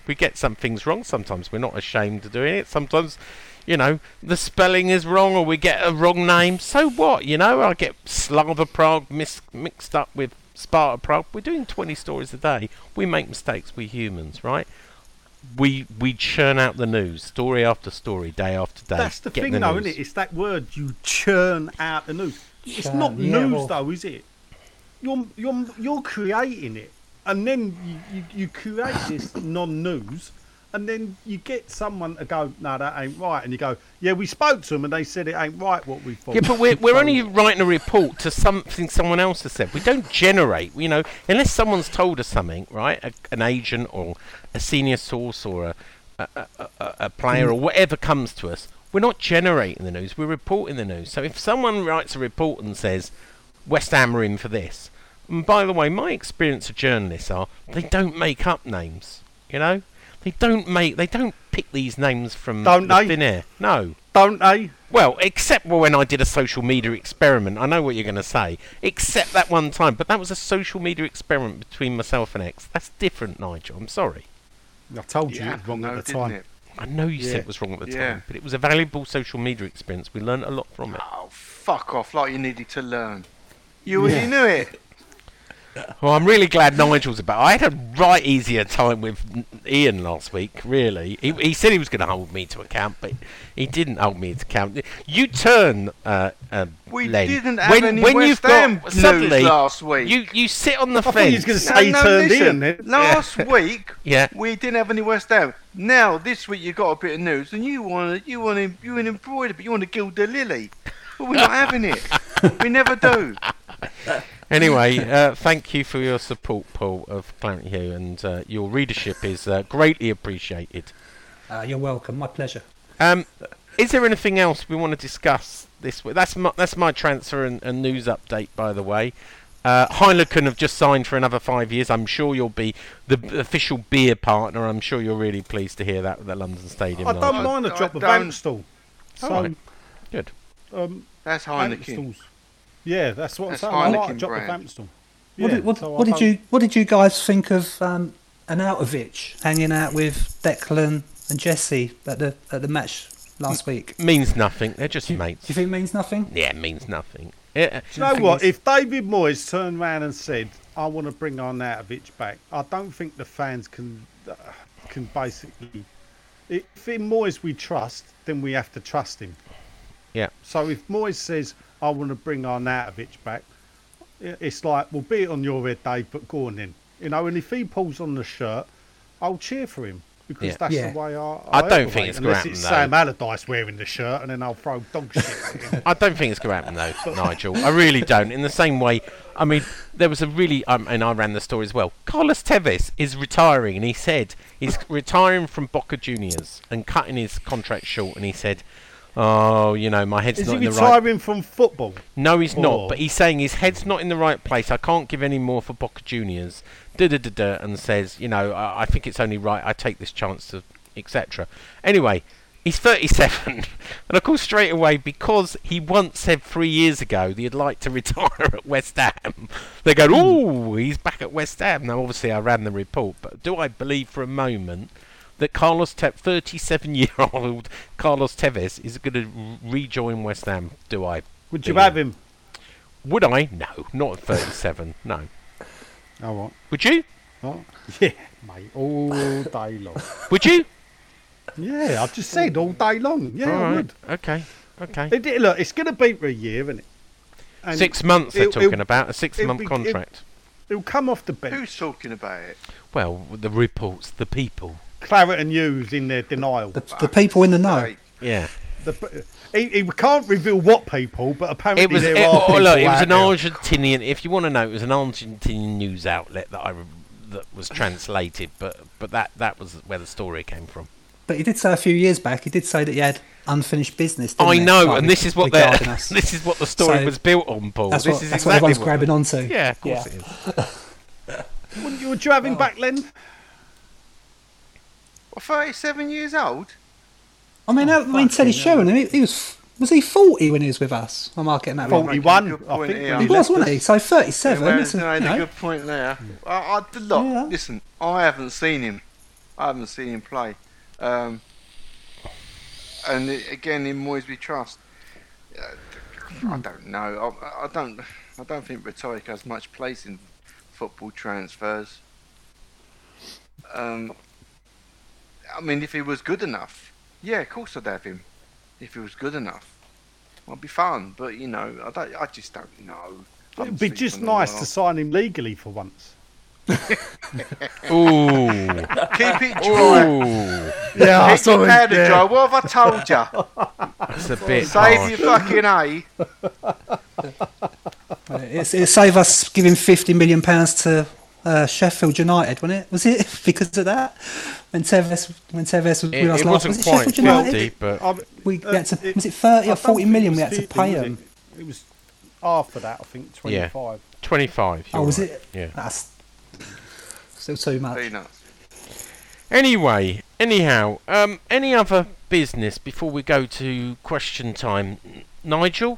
we get some things wrong. Sometimes we're not ashamed of doing it. Sometimes, you know, the spelling is wrong or we get a wrong name. So what? You know, I get Slavia Prague mis- mixed up with Sparta Prague. We're doing 20 stories a day. We make mistakes. We're humans, right? We we churn out the news, story after story, day after day. That's the thing, the though, news. isn't it? It's that word you churn out the news. It's not yeah, news, well- though, is it? You're you're you're creating it, and then you, you, you create this non-news, and then you get someone to go, no, that ain't right, and you go, yeah, we spoke to them, and they said it ain't right what we thought. Yeah, but we're, we're only writing a report to something someone else has said. We don't generate, you know, unless someone's told us something, right? A, an agent or a senior source or a, a, a, a, a player or whatever comes to us. We're not generating the news, we're reporting the news. So if someone writes a report and says, West Ham are in for this, and by the way, my experience of journalists are they don't make up names, you know? They don't make, they don't pick these names from Don't the they? thin air. No. don't they? Well, except when I did a social media experiment. I know what you're going to say. Except that one time. But that was a social media experiment between myself and X. That's different, Nigel. I'm sorry. I told you Yeah, it was wrong no, at the time. it? I know you said it was wrong at the Yeah. time, but it was a valuable social media experience. We learned a lot from it. Oh, fuck off! Like you needed to learn. You already knew it. Well, I'm really glad Nigel's about. I had a right easier time with Ian last week. Really, he, he said he was going to hold me to account, but he didn't hold me to account. You turn, uh, uh, We Len, didn't have when, any when West you've Ham got news suddenly last week. you you sit on the I thought fence. you was going to say he no, turned listen, in. then. Last week, Yeah. we didn't have any West Ham. Now this week you got a bit of news, and you want to, you want to, you want to embroider, but you want to gild the lily. But we're not having it. We never do. Anyway, uh, thank you for your support, Paul of Claret and Hugh, and uh, your readership is uh, greatly appreciated. Uh, you're welcome. My pleasure. Um, is there anything else we want to discuss this week? That's my, that's my transfer and, and news update, by the way. Uh, Heineken have just signed for another five years. I'm sure you'll be the b- official beer partner. I'm sure you're really pleased to hear that with the London Stadium. I Nigel. don't mind a I drop of don't- Amstel. So, Alright. Good. um, That's Heineken. Amstels. Yeah, that's what That's I'm saying. I like a Heineken drop brand. What did, what, so what did you What did you guys think of um, Arnautovic hanging out with Declan and Jesse at the at the match last week? Means nothing. They're just Do you, mates. do you think it means nothing? yeah, it means nothing. Yeah, Do you know think what? If David Moyes turned around and said, "I want to bring Arnautovic back," I don't think the fans can uh, can basically. If in Moyes we trust, then we have to trust him. yeah. So if Moyes says, "I want to bring Arnautovic back," it's like, "Well, be it on your head, Dave, but go on then." You know, and if he pulls on the shirt, I'll cheer for him because Yeah. that's Yeah. the way I. I don't operate, think it's gonna unless happen, it's though. Sam Allardyce wearing the shirt, and then I'll throw dog shit at him. I don't think it's going to happen though, Nigel. I really don't. In the same way, I mean, there was a really, um, and I ran the story as well. Carlos Tevez is retiring, and he said he's retiring from Boca Juniors and cutting his contract short. And he said, "Oh, you know, my head's Is not he in the right." retiring from football? No, he's not. But he's saying his head's not in the right place. I can't give any more for Boca Juniors. Da da da da, and says, you know, I, I think it's only right I take this chance to, etc. Anyway, he's 37, and of course straight away because he once said three years ago that he'd like to retire at West Ham. They go, oh, he's back at West Ham. Now, obviously, I ran the report, but do I believe for a moment? That Carlos Te- 37-year-old Carlos Tevez is going to rejoin West Ham. Do I? Would you have him? Would I? No, not at 37. no. Oh, all right. Would you? Oh, yeah, mate, all day long. Would you? Yeah, I've just said all day long. Yeah, All I would. Okay. Okay. It, it- look, it's going to be for a year, isn't it? And Six months they're it'll- talking it'll- about a six-month be- it- contract. It'll come off the bench. Who's talking about it? Well, the reports, the people. Claret and Hugh's in their denial. The, the people in the know. Like, Yeah. The, he, he can't reveal what people, but apparently It was. there It, are oh, people look, it was an. Argentinian. If you want to know, it was an Argentinian news outlet that I that was translated, but but that that was where the story came from. But he did say a few years back, he did say that he had unfinished business. Didn't I he? know, Like, and this is what they regarding us. this is what the story So, was built on, Paul. That's this what, is that's what exactly everyone's grabbing onto. Yeah, of course Yeah. it is. Wouldn't you, would you have him back, Len? What, 37 years old? I mean, I mean Teddy Sheringham, he, he was was he forty when he was with us? I'm I getting that wrong? 41, Good I think. here. He he was, left wasn't us. he? So thirty-seven. Well, that's a- no, you a good point there. I, I, look, Yeah. listen, I haven't seen him. I haven't seen him play. Um, and i again, in Moysby Trust, uh, I don't know. I, I don't. I don't think rhetoric has much place in football transfers. Um, I mean, if he was good enough, yeah, of course I'd have him. If he was good enough, it'd be fun. But you know, I don't. I just don't know. I It'd be just him in a nice to sign him legally for once. Ooh, keep it dry. ooh, Yeah, Keep your powder dry. What have I told you? that's a bit Save harsh. your fucking A. It's, it'll save us giving fifty million pounds to uh, Sheffield United, wasn't it? Was it because of that? When Tevez when Tevez was It, with us it last, wasn't was it quite Sheffield United? fifty, but I- We uh, had to, it- was it thirty I or don't forty think million it we had to pay was him? It? it was after that, I think, Yeah. 25. twenty-five. Oh, was right. it? Yeah. That's still too much. Peanuts. Anyway, anyhow, um, any other business before we go to question time? Nigel,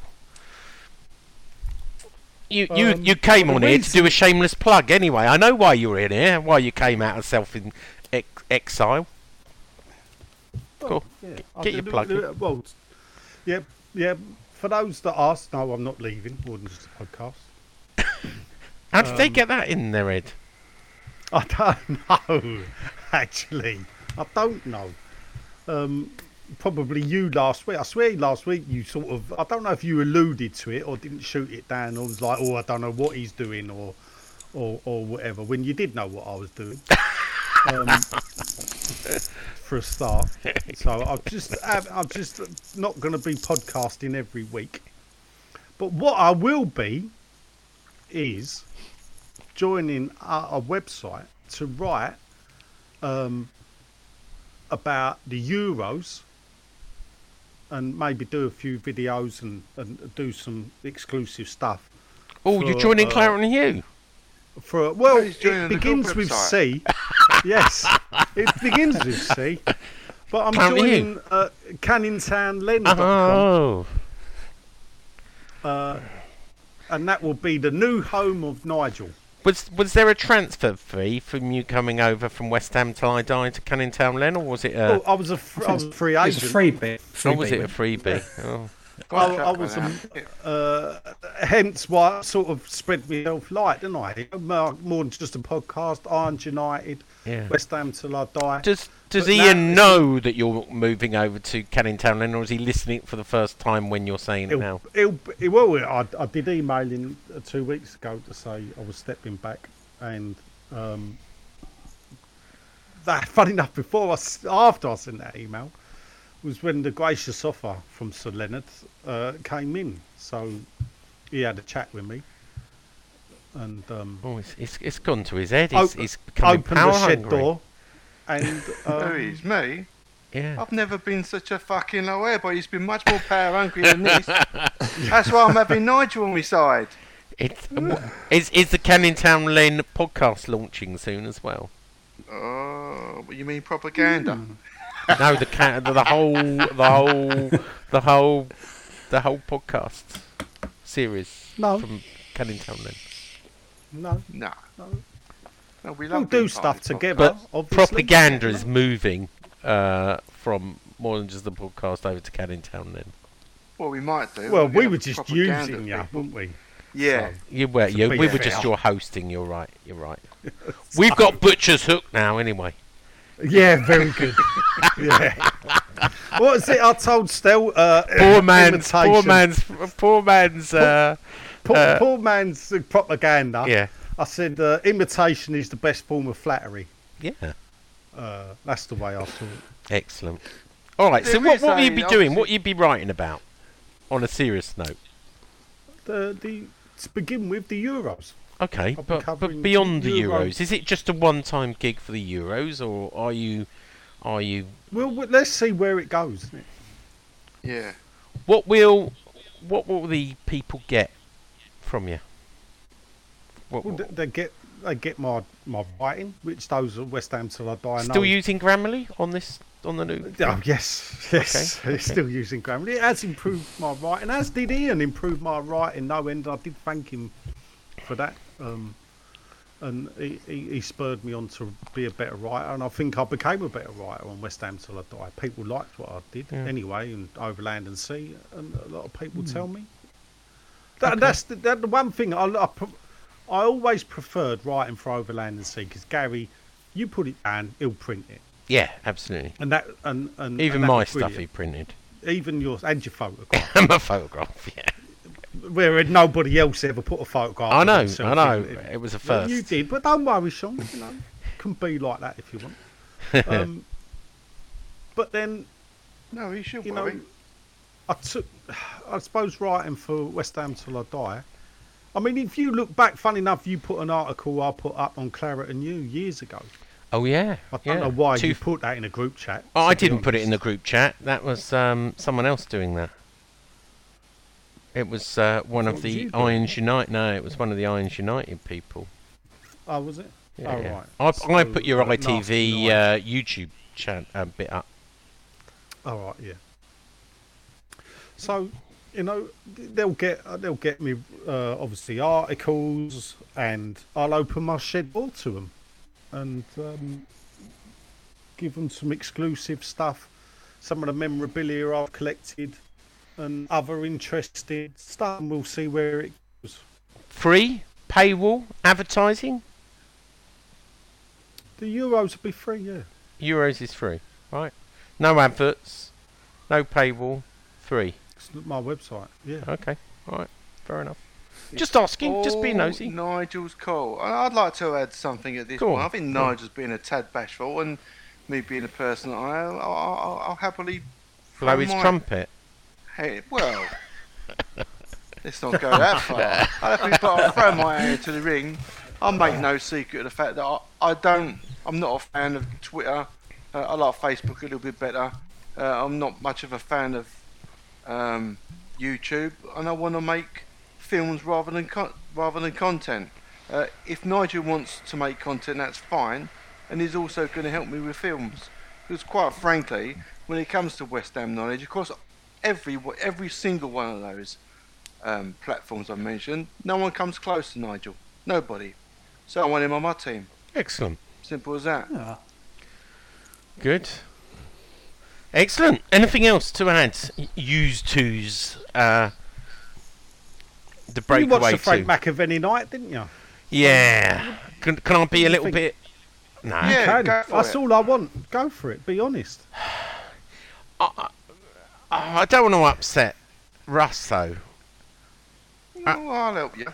you you Um, you came on here to do a shameless plug. Anyway, I know why you were in here. Why you came out of self in ex- exile. Cool. Yeah, Get- your plug Well, yeah, yeah. For those that ask, no, I'm not leaving. More than just a podcast. How did they Um, get that in their head? I don't know. Actually, I don't know. Um, probably you last week. I swear last week you sort of. I don't know if you alluded to it or didn't shoot it down or was like, oh, I don't know what he's doing or, or, or whatever. When you did know what I was doing. um, for a start. So I'm just I'm just not going to be podcasting every week. But what I will be is joining a, a website to write um, about the Euros and maybe do a few videos and, and do some exclusive stuff. Oh, you're joining uh, Claret and Hugh. For well, it begins with. C. yes, it begins with C. But I'm Claret and Hugh. joining uh, CanningTownLen.com. Oh, uh, and that will be the new home of Nigel. Was was there a transfer fee from you coming over from West Ham till I died to Canning Town Len, or was it a? oh, I was a fr- I was a free It was agent. a free bit. or oh, was it a freebie? oh. I, I was, um, uh, hence why I sort of spread myself light, didn't I? More more than just a podcast. Iron United, Yeah. West Ham till I die. Does Does But Ian now- know that you're moving over to Canning Town or is he listening for the first time when you're saying it now? He'll, he'll, he will. I, I did email him uh, two weeks ago to say I was stepping back, and um, that funny enough, before I, s- after I sent that email, was when the gracious offer from Sir Leonard uh, came in. So he had a chat with me, and um, Oh, it's, it's, it's gone to his head. He's, Op- he's becoming opened power the shed hungry. door, and Who um, is me? Yeah. I've never been such a fucking low air, but he's been much more power hungry than this. That's why I'm having Nigel on my side. It's, is, is the Canning Town Len podcast launching soon as well? Oh, you mean propaganda? No, the, ca- the the whole the whole the whole the whole podcast series No. from Canning Town Len. no, Nah. No, we we'll do stuff part of the together. But obviously. propaganda is moving uh, from more than just the podcast over to Canning Town Len. podcast. Well, we might do. Well, We're we were just using you, weren't we? Yeah. You were, you, be we were just your hosting. You're right. You're right. We've got Butcher's Hook now, anyway. Yeah, very good. yeah. what was it I told Stel? Uh, Poor man's, poor man's, poor man's. Uh, Poor, uh, poor man's propaganda. yeah, I said uh, imitation is the best form of flattery. yeah, Uh, that's the way I thought. excellent. All right, so There what, is what will you be doing? What obviously- you be writing about? On a serious note. The, the to begin with the Euros. Okay, but, but beyond the Euro- Euros, is it just a one-time gig for the Euros, or are you, are you? Well, let's see where it goes. Isn't it? Yeah. What will, what will the people get from you? What, Well, they, they get they get my my writing, which those at West Ham till I die. still know. using Grammarly on this on the new? Oh yes, yes. Okay, It's okay. still using Grammarly. It has improved my writing, as did Ian improve my writing. No end. I did thank him for that. Um, and he, he, he spurred me on to be a better writer, and I think I became a better writer on West Ham till I died. People liked what I did Yeah. anyway, and Overland and Sea, and a lot of people tell me. That, That's the, that, the one thing I, I, I always preferred writing for Overland and Sea because Gary, you put it down, he'll print it, Yeah, absolutely. and that and, and Even and my stuff he printed. even yours and your photograph, I'm a photograph. Yeah, where nobody else ever put a photograph. I know, I know. in it. It was a Well, first. You did, but don't worry, Sean. You know, can be like that if you want. Um, but then, No, he should you worry. know, I took, I suppose, writing for West Ham till I die. I mean, if you look back, funny enough, you put an article I put up on Claret and Hugh years ago. Oh yeah. I don't yeah. know why Two you put that in a group chat. Oh, I didn't put it in the group chat. That was um, someone else doing that. It was uh, one of the? Irons United. No, it was one of the Irons United people. Oh, was it? Yeah, oh, yeah. right. I, I put your uh, ITV uh, YouTube chat uh, bit up. All right, yeah. So, you know, they'll get uh, they'll get me uh, obviously articles, and I'll open my shed door to them, and um, give them some exclusive stuff, some of the memorabilia I've collected, and other interesting stuff, and we'll see where it goes. Free paywall advertising. The Euros will be free, yeah. Euros is free, right? No adverts, no paywall, free. It's my website, yeah. Okay, all right, fair enough. Just asking, just be nosy. Nigel's call. And I'd like to add something at this Go point. on, I think go on. Nigel's being a tad bashful, and me being a person, I'll, I'll, I'll, I'll happily Blow his my trumpet. Hey, well, let's not go that far. I think, but I'll throw my hand to the ring. I'll make no secret of the fact that I, I don't. I'm not a fan of Twitter. Uh, I like Facebook a little bit better. Uh, I'm not much of a fan of um, YouTube, and I want to make films rather than con- rather than content. Uh, if Nigel wants to make content, that's fine, and he's also going to help me with films. Because quite frankly, when it comes to West Ham knowledge, of course, every every single one of those um, platforms I mentioned, no one comes close to Nigel. Nobody. So I want him on my team. Excellent. Simple as that. Yeah. Good. Excellent. Anything else to add? Use tos. Uh, the You watched breakaway the Frank two. McAvenny night, didn't you? Yeah. Can, can I be a little think? bit? No. Yeah. Can. go for That's it. all I want. Go for it. Be honest. I don't want to upset Russ though. Oh, I'll help you.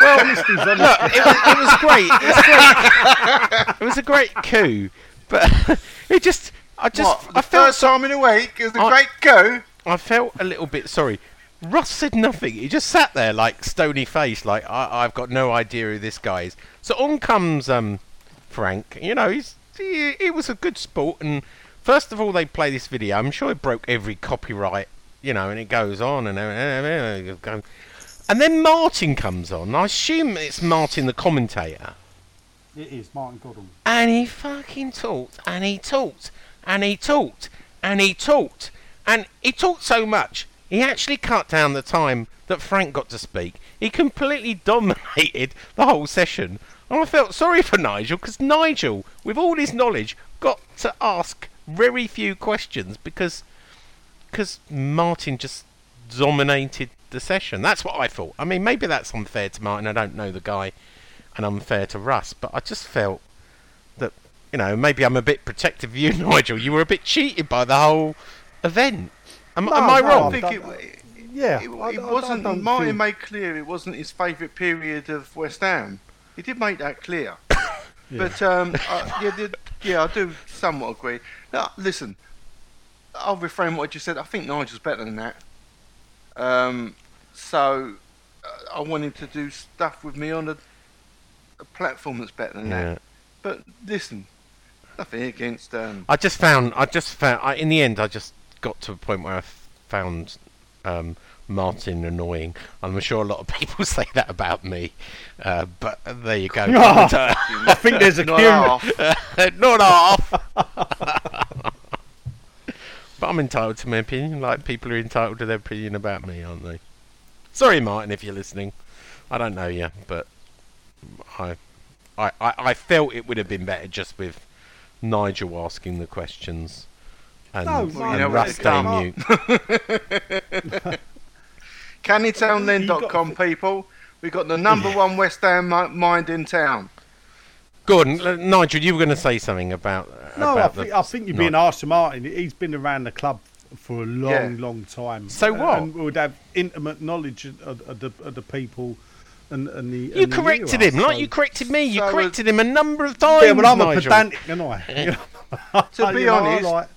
Well, look, it was, it was great. It was great. it was a great coup, but it just, I just, what? I The felt, first time in a week is a I- great go. I felt a little bit sorry. Russ said nothing. He just sat there like stony faced, like I, I've got no idea who this guy is. So on comes um, Frank. You know, he's he, he was a good sport. And first of all, they play this video. I'm sure it broke every copyright. You know, and it goes on and and and then Martin comes on. I assume it's Martin, the commentator. It is Martin Goodall. And he fucking talked, and he talked, and he talked, and he talked, and he talked so much, he actually cut down the time that Frank got to speak. He completely dominated the whole session. And I felt sorry for Nigel, because Nigel, with all his knowledge, got to ask very few questions because because Martin just dominated the session. That's what I thought. I mean, maybe that's unfair to Martin. I don't know the guy, and unfair to Russ, but I just felt that you know, maybe I'm a bit protective of you, Nigel. You were a bit cheated by the whole event. Am, No, am I no, wrong? I I think it, Yeah, it, it I- I wasn't. don't Martin think- made clear it wasn't his favourite period of West Ham. He did make that clear. But um, I, yeah, the, yeah, I do somewhat agree. Now, listen, I'll reframe what I just said. I think Nigel's better than that. Um, so uh, I want him to do stuff with me on a, a platform that's better than Yeah. that. But listen, nothing against. Um, I just found, I just found, I, in the end, I just got to a point where I found um, Martin annoying. I'm sure a lot of people say that about me, uh, but there you go. I think there's a not half. Not half. but I'm entitled to my opinion, like people are entitled to their opinion about me, aren't they? Sorry, Martin, if you're listening. I don't know you, but I, I, I, I felt it would have been better just with Nigel asking the questions and, No, and Martin, you Russ staying mute. CanningTownLen.com people. We've got the number one West Ham mind in town. Gordon, Nigel, you were going to say something about. No, I think, the I think you're being Ni- harsh to Martin. He's been around the club for a long, Yeah. long time. So what? And would have intimate knowledge of, of, the, of the people and, and the. You the corrected era, him, like you corrected me. You So, uh, corrected him a number of times. Yeah, but I'm a Nigel. pedantic, am I? You? To be You know, honest, like-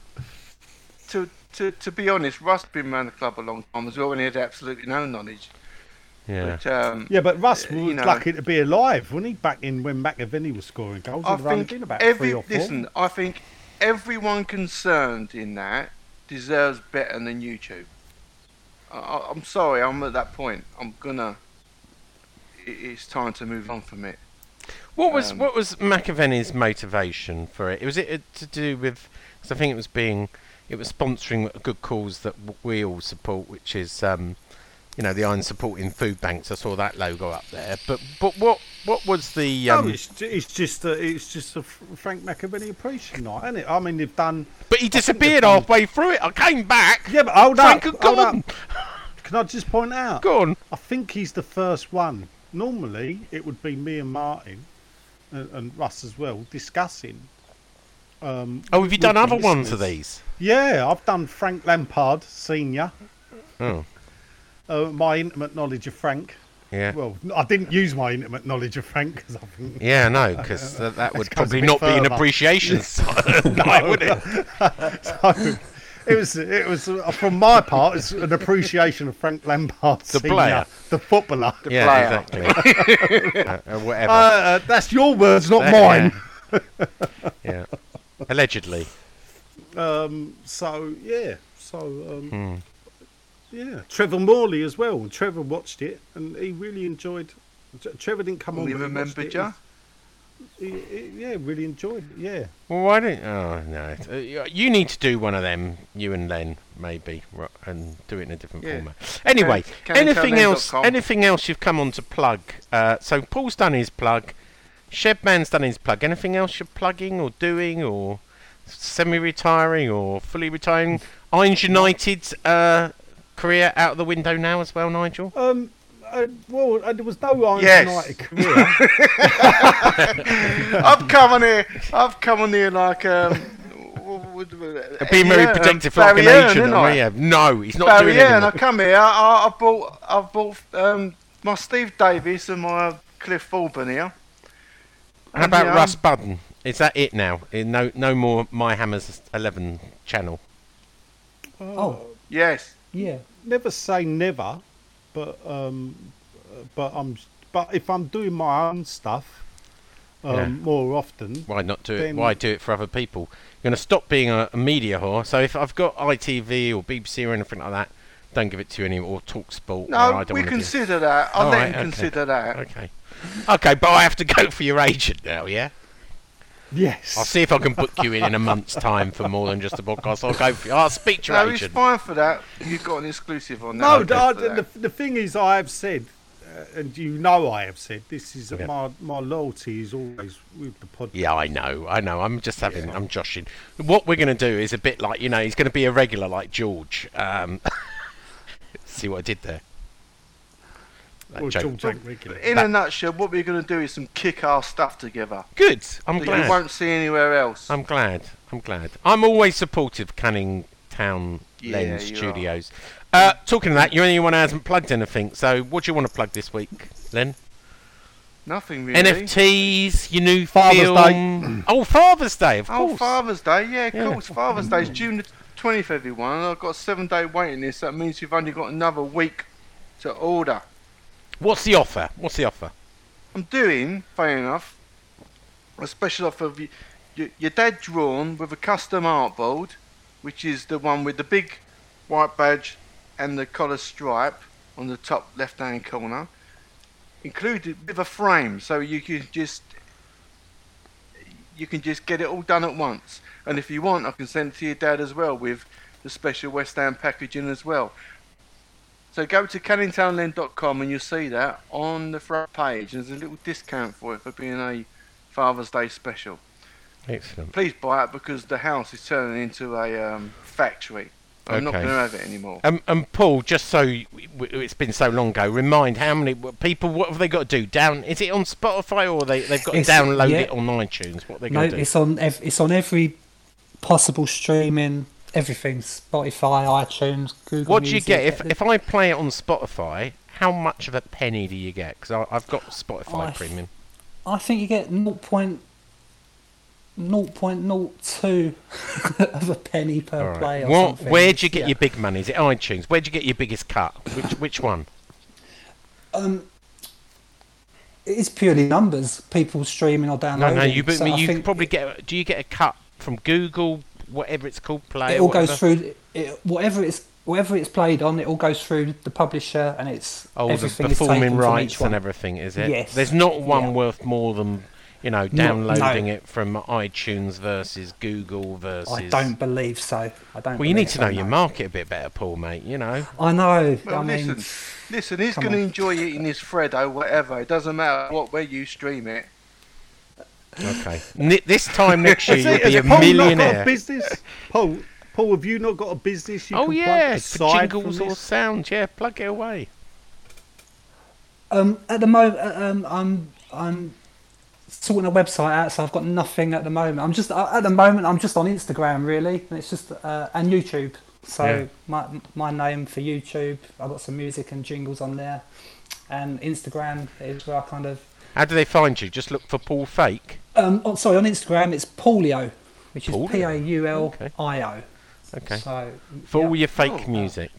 To, to, to be honest, Russ been around the club a long time as well, and he had absolutely no knowledge. Yeah. But um, yeah, but Russ Uh, was you know- lucky to be alive, wasn't he? Back in when McAvenny was scoring goals, I he'd think been about every three or four. listen, I think everyone concerned in that deserves better than YouTube. I- I, I'm sorry, I'm at that point. I'm gonna. it- It's time to move on from it. What was Um, what was McAvenny's motivation for it? Was it uh, to do with? Because I think it was being, it was sponsoring a good cause that we all support, which is, um, you know, the Iron supporting food banks. I saw that logo up there. But but what what was the? no, Um, it's, it's just a, it's just a Frank McAvenny appreciation night, isn't it? I mean, they've done. but he disappeared done- halfway through it. I came back. Yeah, but hold Frank up, hold gone. up. Can I just point out? Go on. I think he's the first one. Normally, it would be me and Martin and, and Russ as well discussing. Um, Oh, have you done the other ones of these? Yeah, I've done Frank Lampard Senior. Oh, Uh, my intimate knowledge of Frank. yeah. Well, I didn't use my intimate knowledge of Frank because I think. Yeah, no, because that, that would probably bit not be an further. appreciation night, would it? So, it was. It was uh, from my part. It's an appreciation of Frank Lampard, The Senior, player. the footballer. Yeah, player. exactly. uh, uh, whatever. Uh, uh, that's your words, not Uh, mine. yeah. Allegedly. Um, so yeah, so um, Hmm. yeah, Trevor Morley as well. Trevor watched it and he really enjoyed. Trevor didn't come on. We but he remembered watched ya? it. He, he- yeah, really enjoyed it. Yeah, Well, why don't? Oh no, Uh, you- you need to do one of them, you and Len, maybe, ro- and do it in a different Yeah. format. Anyway, Can- can anything else? Anything else you've come on to plug? Uh, so Paul's done his plug. Shebman's done his plug. Anything else you're plugging or doing or semi-retiring or fully retiring? Irons United's uh, career out of the window now as well, Nigel. um, uh, well, uh, there was no Irons Yes. United career. I've come on here. I've come on here like um. Being very yeah, protective like an agent, innit I? I? Yeah. No, he's not Barry doing Hearn, I anything. come here. I, I, I bought. I've bought um my Steve Davis and my Cliff Thorburn here. How And, about yeah, Russ Budden? Is that it now? Eh, No, no more My Hammers Eleven channel. Oh, Yes. yeah. never say never, but um, uh, but I'm but if I'm doing my own stuff um, Yeah. more often, Why not do it? Why do it for other people? You're going to stop being a, a media whore. So if I've got ITV or BBC or anything like that, don't give it to you anymore. Or Talk Sport. No, or I don't we wanna do- consider that. I'll All let right, him okay. consider that. Okay. Okay, but I have to go for your agent now. Yeah. yes, I'll see if I can book you in in a month's time for more than just a podcast. I'll go for. I'll speak to your No, he's agent. fine for that. You've got an exclusive on No, that. No, for the, the thing is, I have said, uh, and you know, I have said, this is Yeah. my my loyalty is always with the podcast. Yeah, I know, I know. I'm just having, I'm joshing. What we're going to do is a bit like, you know, he's going to be a regular like George. Um, see what I did there? That Well, joke. George ain't. In That- a nutshell, what we're going to do is some kick-ass stuff together Good. I'm that you won't see anywhere else. I'm glad. I'm glad. I'm always supportive of Canning Town Yeah, Lens you. Studios. Uh, talking of that, you're the only one who hasn't plugged anything. So, what do you want to plug this week, Len? Nothing really. NFTs, your new Father's film. oh, Father's Day, of course. Oh. Father's Day, yeah, of Yeah. course. Father's Day is June the 20th, everyone. I've got a seven day waiting list. That means you've only got another week to order. What's the offer? What's the offer? I'm doing, fair enough, a special offer of y- y- your dad drawn with a custom art board, which is the one with the big white badge and the collar stripe on the top left hand corner, included with a frame, so you can just you can just get it all done at once. And if you want, I can send it to your dad as well with the special West Ham packaging as well. So go to CanningTownLen.com and you'll see that on the front page. There's a little discount for it for being a Father's Day special. Excellent. Please buy it because the house is turning into a um, factory. I'm not going to have it anymore. Um, and Paul, just so y- w- it's been so long ago, remind how many people. What have they got to do? Down? Is it on Spotify or they they've got to download yeah. it on iTunes? What they No, going to do? it's on. Ev- it's on every possible streaming, everything. Spotify, iTunes, Google. What do you Music, get if if I play it on Spotify? How much of a penny do you get? Because I've got Spotify I- Premium. I think you get 0.0.02 of a penny per All right. play. What, where'd you get Yeah. your big money? Is it iTunes? Where'd you get your biggest cut? Which which one? Um, it's purely numbers. People streaming or downloading. no. No. You, So you think probably get. Do you get a cut from Google? Whatever it's called, Play. It all goes whatever? through. It, whatever it's whatever it's played on, it all goes through the publisher, and it's Oh, the everything is performing taken from rights each one. and everything, is it? Yes. There's not one Yeah. worth more than you know downloading no. it from iTunes versus Google versus. I don't believe so. I don't. Well, you need believe to so, know your no. market a bit better, Paul, mate. You know. I know. Well, I mean, listen, listen, he's going to enjoy eating his Freddo, whatever. It doesn't matter what where you stream it. Okay. N- this time next year, Has you'll be a Paul not got a millionaire. business? Paul, Paul, have you not got a business you Oh can yeah, plug aside jingles from or this? sound. Yeah, plug it away. um, at the moment, um, I'm I'm sorting a website out, so I've got nothing at the moment. I'm just uh, at the moment I'm just on Instagram really, and it's just uh, and YouTube. So Yeah. my my name for YouTube, I've got some music and jingles on there, and Instagram is where I kind of How do they find you? Just look for Paul Fake. Um oh, sorry on Instagram it's Paulio, which is Paulio. P A U L Okay. I O. Okay. So For yeah. all your fake Oh. music.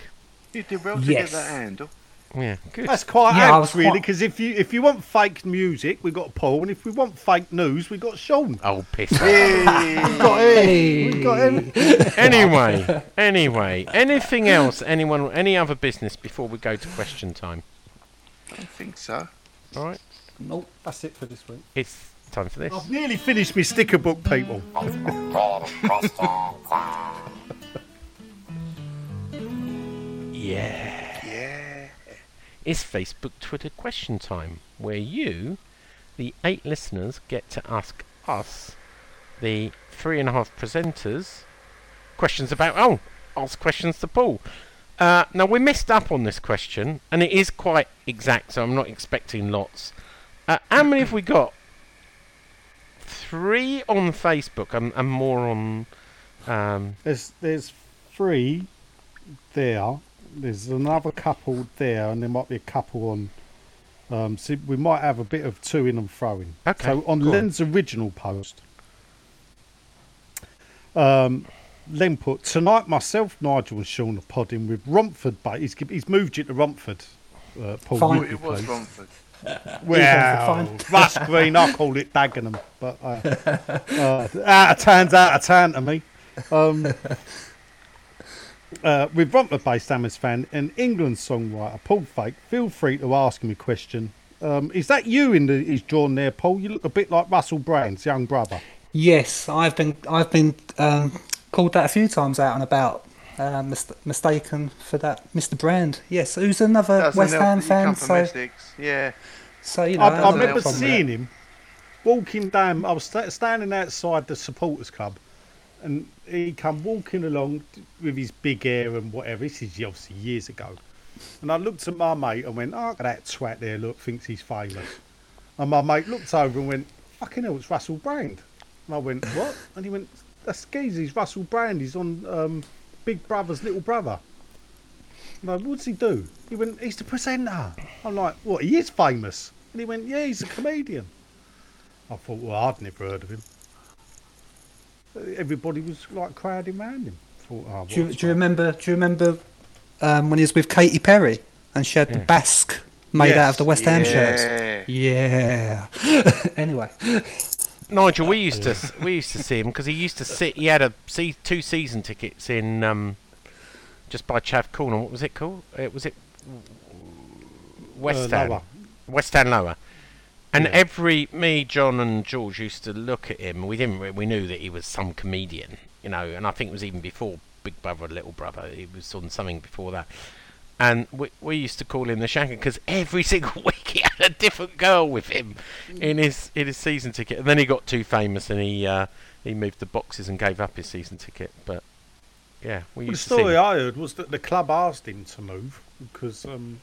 You did well to Yes. get that handle. Yeah, good. That's quite Yeah, apt, was really, quite- because if you if you want fake music, we got Paul, and if we want fake news, we got Sean. Oh, piss. off. Got Hey. We got him. anyway, anyway, anything else? Anyone? Any other business before we go to question time? I don't think so. All right, Nope. That's it for this week. it's time for this. I've nearly finished my sticker book, people. Yeah. Yeah. It's Facebook Twitter question time, where you, the eight listeners, get to ask us, the three and a half presenters, questions about. Oh, ask questions to Paul. Uh, now we messed up on this question, and it is quite exact, so I'm not expecting lots. Uh, how many have we got? Three on Facebook, and, and more on. Um, There's there's three there. There's another couple there, and there might be a couple on. Um, so we might have a bit of two in and throwing. Okay, So on go on. Len's original post, um, Len put tonight myself, Nigel, and Sean are podding with Romford. But he's he's moved you to Romford. Uh, Paul, Fine. would you It was please? Romford. Well. Russ Green, I call it Dagenham, but uh, uh, out of town's out of town to me. Um, uh, with Romford-based Hammers fan and England songwriter Paul Fake, feel free to ask him a question. Um, is that you in the is drawn there, Paul? You look a bit like Russell Brand's young brother. Yes, I've been I've been um, called that a few times out and about. Uh, mis- mistaken for that, Mr. Brand. Yes, who's another Doesn't West Ham fan. So, Essex. Yeah. so you know, I, I that's remember seeing him walking down. I was sta standing outside the supporters club, and he come walking along with his big hair and whatever. This is obviously years ago, And I looked at my mate and went, oh, look at that twat there, look, thinks he's famous. And my mate looked over and went, fucking hell, it's Russell Brand. And I went, what? And he went, that's Skeezy, he's Russell Brand, he's on um, Big Brother's Little Brother. And I, what's he do? He went, he's the presenter. I'm like, what, he is famous? And he went, yeah, he's a comedian. I thought, well, I'd never heard of him. Everybody was like crowding around him. Thought, oh, Do you, do you remember? Do you remember um, when he was with Katy Perry and she had the Yeah. basque made out of the West Ham Yeah. shirts? Yeah. anyway, Nigel, we used to we used to see him because he used to sit. He had a see two season tickets in um, just by Chav Corner. What was it called? It was it West Uh, Ham. Lower. West Ham Lower. And Yeah. every me, John, and George used to look at him. We didn't. We knew that he was some comedian, you know. And I think it was even before Big Brother, Little Brother. He was on something before that. And we, we used to call him the Shanker because every single week he had a different girl with him in his in his season ticket. And then he got too famous and he uh, he moved the boxes and gave up his season ticket. But yeah, we Well, the story. I heard was that the club asked him to move because, um,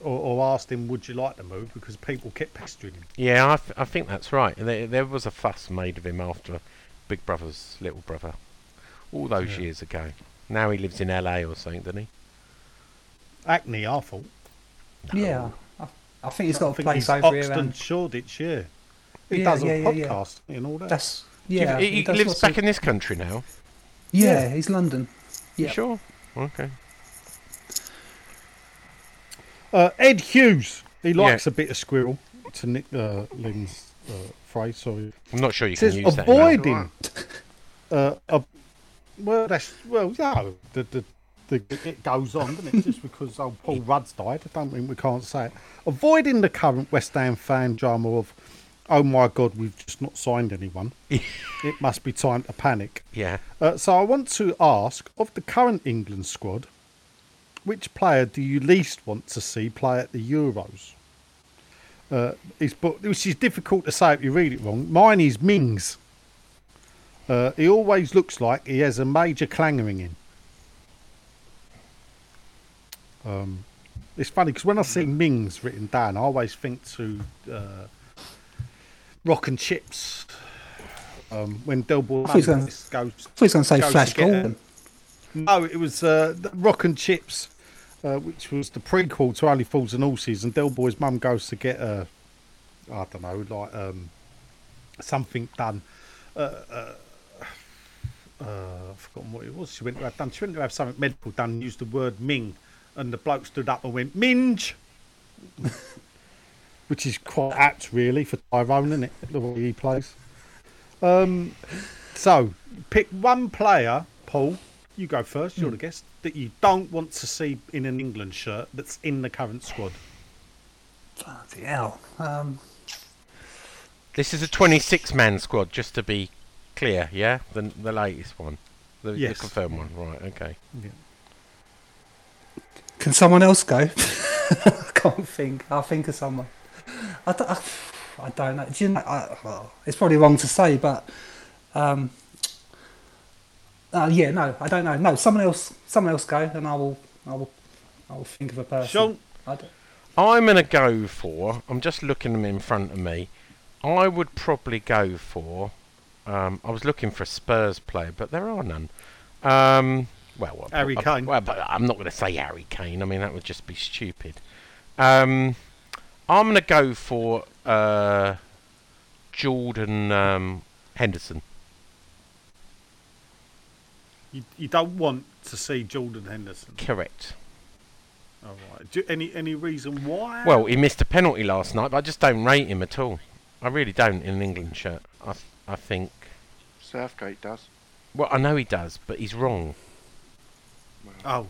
or, or asked him, "Would you like to move?" Because people kept pestering him. Yeah, I, th- I think that's right. There, there was a fuss made of him after Big Brother's Little Brother all those Yeah. years ago. Now he lives in LA or something, doesn't he? Hackney, I thought. yeah. I, I think he's got a think place he's over here. Hoxton, And Shoreditch, yeah. He Yeah, does a yeah, yeah, yeah. podcast and all that. that's Do you- yeah. he, he does lives back of- in this country now. Yeah, he's London. You Yeah. sure? Okay. Uh, Ed Hughes, he Yeah. likes a bit of squirrel. To Nick uh, Lynn's uh, phrase, sorry. I'm not sure you It can says use that. now. avoiding. Uh, a, well, that's well, no, the, the, the it goes on, doesn't it? Just because old Paul Rudd's died, I don't mean we can't say it. Avoiding the current West Ham fan drama of, oh my God, we've just not signed anyone. it must be time to panic. Yeah. Uh, so I want to ask of the current England squad, which player do you least want to see play at the Euros? Uh, it's, but which is difficult to say if you read it wrong. Mine is Mings. Uh, he always looks like he has a major clangering in. Um, it's funny because when I see Mings written down, I always think to uh, Rock and Chips. Um, when Del Boy I thought he was gonna- goes, I thought he was going to say Flash Gordon. no, it was uh, Rock and Chips, uh, which was the prequel to Only Fools and Horses, and Del Boy's mum goes to get a, I don't know, like um, something done. Uh, uh, uh, I've forgotten what it was. She went to have done. She went to have something medical done. and Used the word Ming, and the bloke stood up and went Minge, which is quite apt, really, for Tyrone, isn't it? The way he plays. Um, so pick one player, Paul. You go first. You're the guest that you don't want to see in an England shirt that's in the current squad. Bloody hell. Um, This is a 26 man squad, just to be clear, yeah? The, the latest one. The, the confirmed one, right, okay. Can someone else go? I can't think. I'll think of someone. I don't, I, I don't know. Do you know I, well, it's probably wrong to say, but um, uh, yeah, no, I don't know. No, someone else. Someone else go, and I will. I will. I will think of a person. Sean, I'm going to go for, I'm just looking them in front of me. I would probably go for, um, I was looking for a Spurs player, but there are none. Um, well, well, Harry I- Kane. Well, but I'm not going to say Harry Kane. I mean, that would just be stupid. Um, I'm going to go for uh, Jordan um, Henderson. you, you don't want to see Jordan Henderson. Correct. All right. Do, any any reason why? Well, he missed a penalty last night, but I just don't rate him at all. I really don't in an England shirt. I, th- I think. Southgate does. Well, I know he does, but he's wrong. Oh,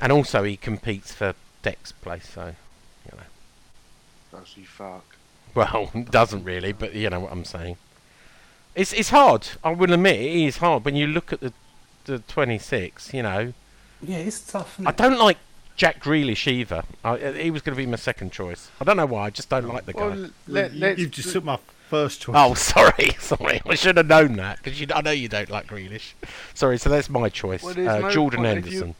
And also, he competes for Dec's place, so you know. Does he fuck? Well, doesn't really, but you know what I'm saying. It's it's hard. I will admit it is hard when you look at the the 26. You know, yeah, it's tough. Isn't I don't like Jack Grealish either. I, he was going to be my second choice. I don't know why. I just don't like the guy. Well, let, you, let's you've just took my first choice. Oh, sorry, sorry. I should have known that because I know you don't like Grealish. Sorry, so that's my choice. Well, uh, no Jordan point if you-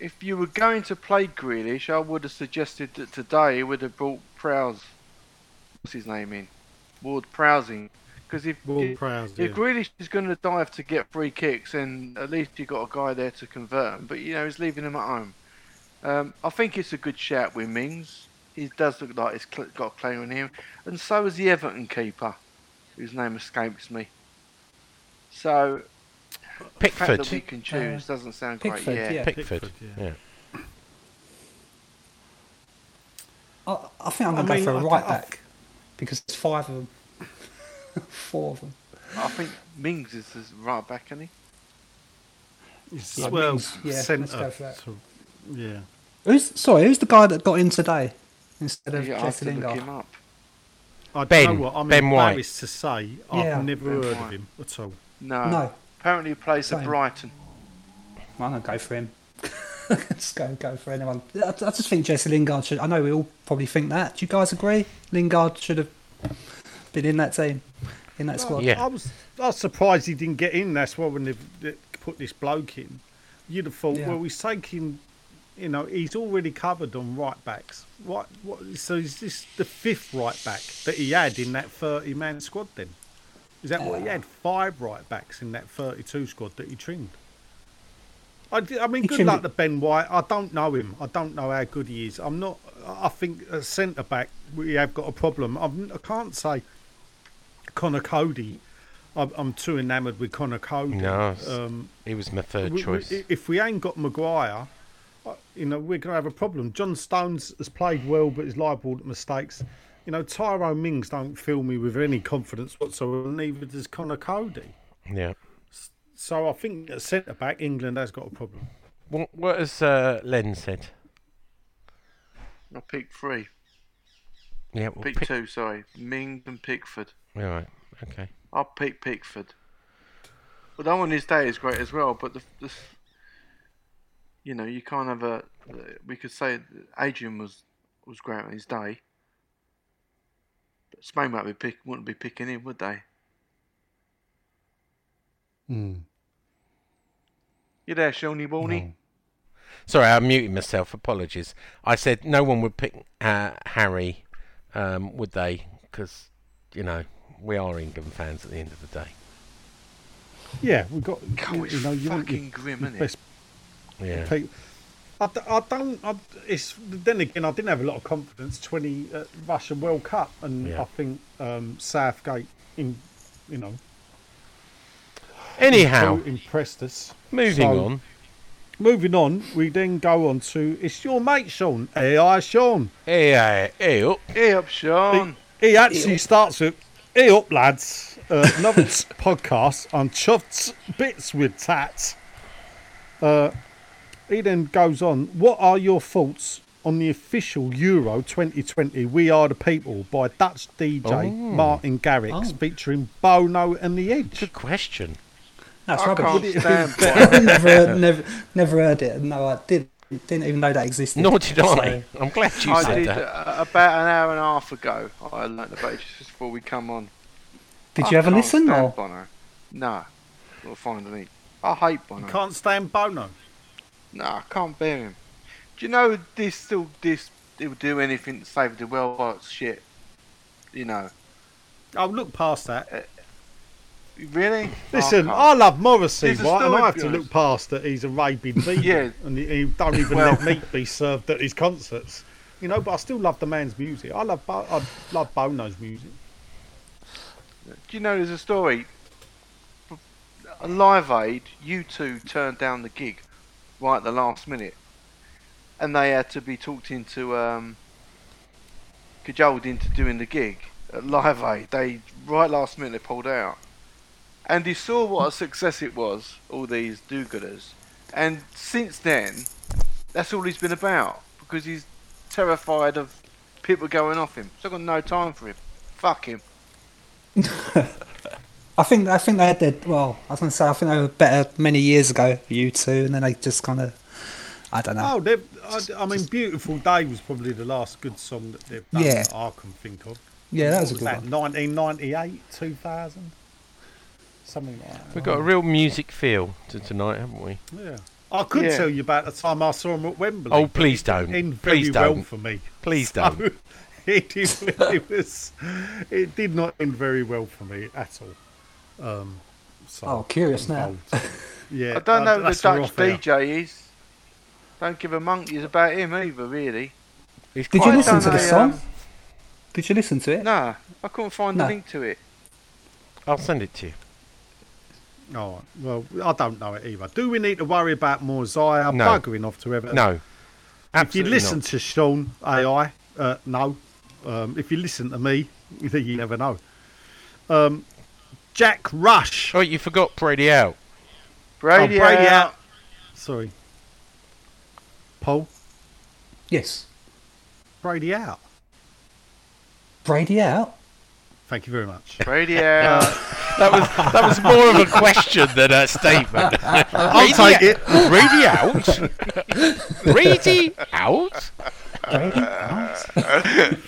if you were going to play Grealish, I would have suggested that today he would have brought Prowse. What's his name in? Ward Prowsing. Because if, Ward if, Prowse, if yeah. Grealish is going to dive to get free kicks, then at least you've got a guy there to convert 'em. But, you know, he's leaving him at home. Um, I think it's a good shout with Mings. He does look like he's got a claim on him. And so is the Everton keeper, whose name escapes me. So, Pickford. the fact Pickford. that we can choose uh, doesn't sound great. Pickford, Yeah. yeah. Pickford. Pickford, yeah. yeah. I, I think I'm going to mean, go for I- a right I- back because there's five of them. Four of them. I think Mings is the right back, isn't he? It's- Yeah, well, Mings, yeah, let's centre. go for that. so- yeah. Who's sorry? Who's the guy that got in today instead of Yeah, I have Jesse look Lingard? him up. I Ben. know what, I'm Ben White. embarrassed to say I've Yeah. never Ben heard White. of him at all. No. No, Apparently he plays at Brighton. I'm gonna go for him. just go go for anyone. I, I just think Jesse Lingard should. I know we all probably think that. Do you guys agree? Lingard should have been in that team, in that squad. Yeah. I was I was surprised he didn't get in. That's why when they they put this bloke in, you'd have thought, Yeah. well, he's taking, you know, he's already covered on right backs. What? What? So is this the fifth right back that he had in that thirty-man squad? Then is that what he had? Five right backs in that thirty-two squad that he trimmed. I, I mean, good luck to Ben White. I don't know him. I don't know how good he is. I'm not. I think at centre back we have got a problem. I'm, I can't say Connor Cody. I'm, I'm too enamoured with Connor Cody. No, Um, He was my third we- we- choice. if we ain't got Maguire, uh, you know, we're going to have a problem. John Stones has played well, but is liable to mistakes. You know, Tyrone Mings don't fill me with any confidence whatsoever, and neither does Connor Cody. yeah. So I think at centre back, England has got a problem. What, what has uh, Len said? I picked three. Yeah, well, Pick pick- two, sorry. Mings and Pickford. All right. Okay. I'll pick Pickford. Well, that one his day is great as well. But the, the you know, you can't have a. We could say Adrian was was great on his day. But Spain might be pick, wouldn't be picking him, would they? You there, Shawnee Warney? Sorry, I muted myself. Apologies. I said no one would pick uh, Harry, um, would they? Because you know we are England fans at the end of the day. Yeah, we've got. God, you, it's you know, you want your fucking grim, isn't it? Best Yeah. people. I, d- I don't. I, it's then again. I didn't have a lot of confidence. Twenty uh, Russian World Cup, and Yeah. I think um, Southgate, in you know, Anyhow, impressed us. moving So, on. Moving on, we then go on to it's your mate Sean. Hey, hi Sean. Hey, hey, hey, up. Hey up, Sean. He actually starts with, "Hey up, lads! Uh, another podcast on chuffed bits with tats." Uh, he then goes on. What are your thoughts on the official Euro 2020 "We Are the People" by Dutch DJ Oh. Martin Garrix, Oh. featuring Bono and the Edge? Good question. That's I rubbish. can't Would it stand have never, never, never heard it. No, I did. Didn't even know that existed. Nor did I. So, I'm glad you I said did that. uh, about an hour and a half ago. I learnt about it just before we come on. did I you ever listen? stand Or Bono. No, we'll find any. I hate Bono. Can't stand Bono. No, I can't bear him. Do you know this still this he'll do anything to save the world? Oh, it's shit. You know. I'll look past that. Uh, really? Listen, I I love Morrissey, There's right? And I have to behind look past that he's a rabid vegan. Yeah. And he, he don't even Well- let meat be served at his concerts. You know, but I still love the man's music. I love Bo- I love Bono's music. Do you know there's a story? A Live Aid, U2 turned down the gig right at the last minute, and they had to be talked into, um, cajoled into doing the gig at Live Aid. They right last minute they pulled out, and he saw what a success it was. All these do-gooders, and since then, that's all he's been about because he's terrified of people going off him. So I've got no time for him. Fuck him. I think I think they did their well. I was going to say I think they were better many years ago. U2, and then they just kind of. I don't know. Oh, they've- I, I mean, "Beautiful Day" was probably the last good song that they've done Yeah. that I can think of. yeah, that was a good that? one. 1998, 2000, something like that. We've got a real music feel to tonight, haven't we? Yeah. I could Yeah. tell you about the time I saw him at Wembley. Oh, please don't. It ended very Please well don't. for me. Please So, don't. it, did, it was. It did not end very well for me at all. Um, so Oh, curious now. Yeah, I don't know who the Dutch. DJ is. Don't give a monkeys about him either, really. He's Did quite you listen to the song? um, Did you listen to it? No, I couldn't find No. the link to it. I'll send it to you. Oh, Well, I don't know it either. Do we need to worry about Mosiah No. buggering off to Everton? No. If you listen not. to Sean AI, uh, no. Um, if you listen to me, you never know. Um, Jack Rush. Oh, you forgot Brady out. Brady, Oh, Brady out. out. Sorry. Paul. Yes. Brady out. Brady out. Thank you very much. Brady out. That was that was more of a question than a statement. I'll take it. Brady out. Brady out. Brady out.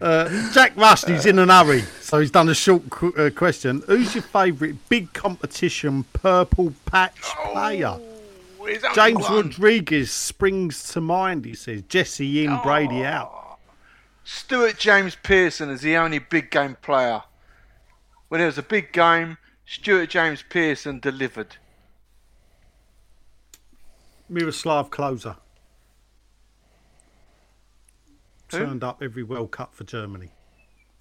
Uh, Jack Rush, he's in an hurry, so he's done a short qu- uh, question. Who's your favourite big competition purple patch player? Oh, James one. Rodriguez springs to mind, he says. Jesse in, Brady out. Stuart James Pearson is the only big game player. When it was a big game, Stuart James Pearson delivered. Miroslav Klose. Who? Turned up every World Cup for Germany.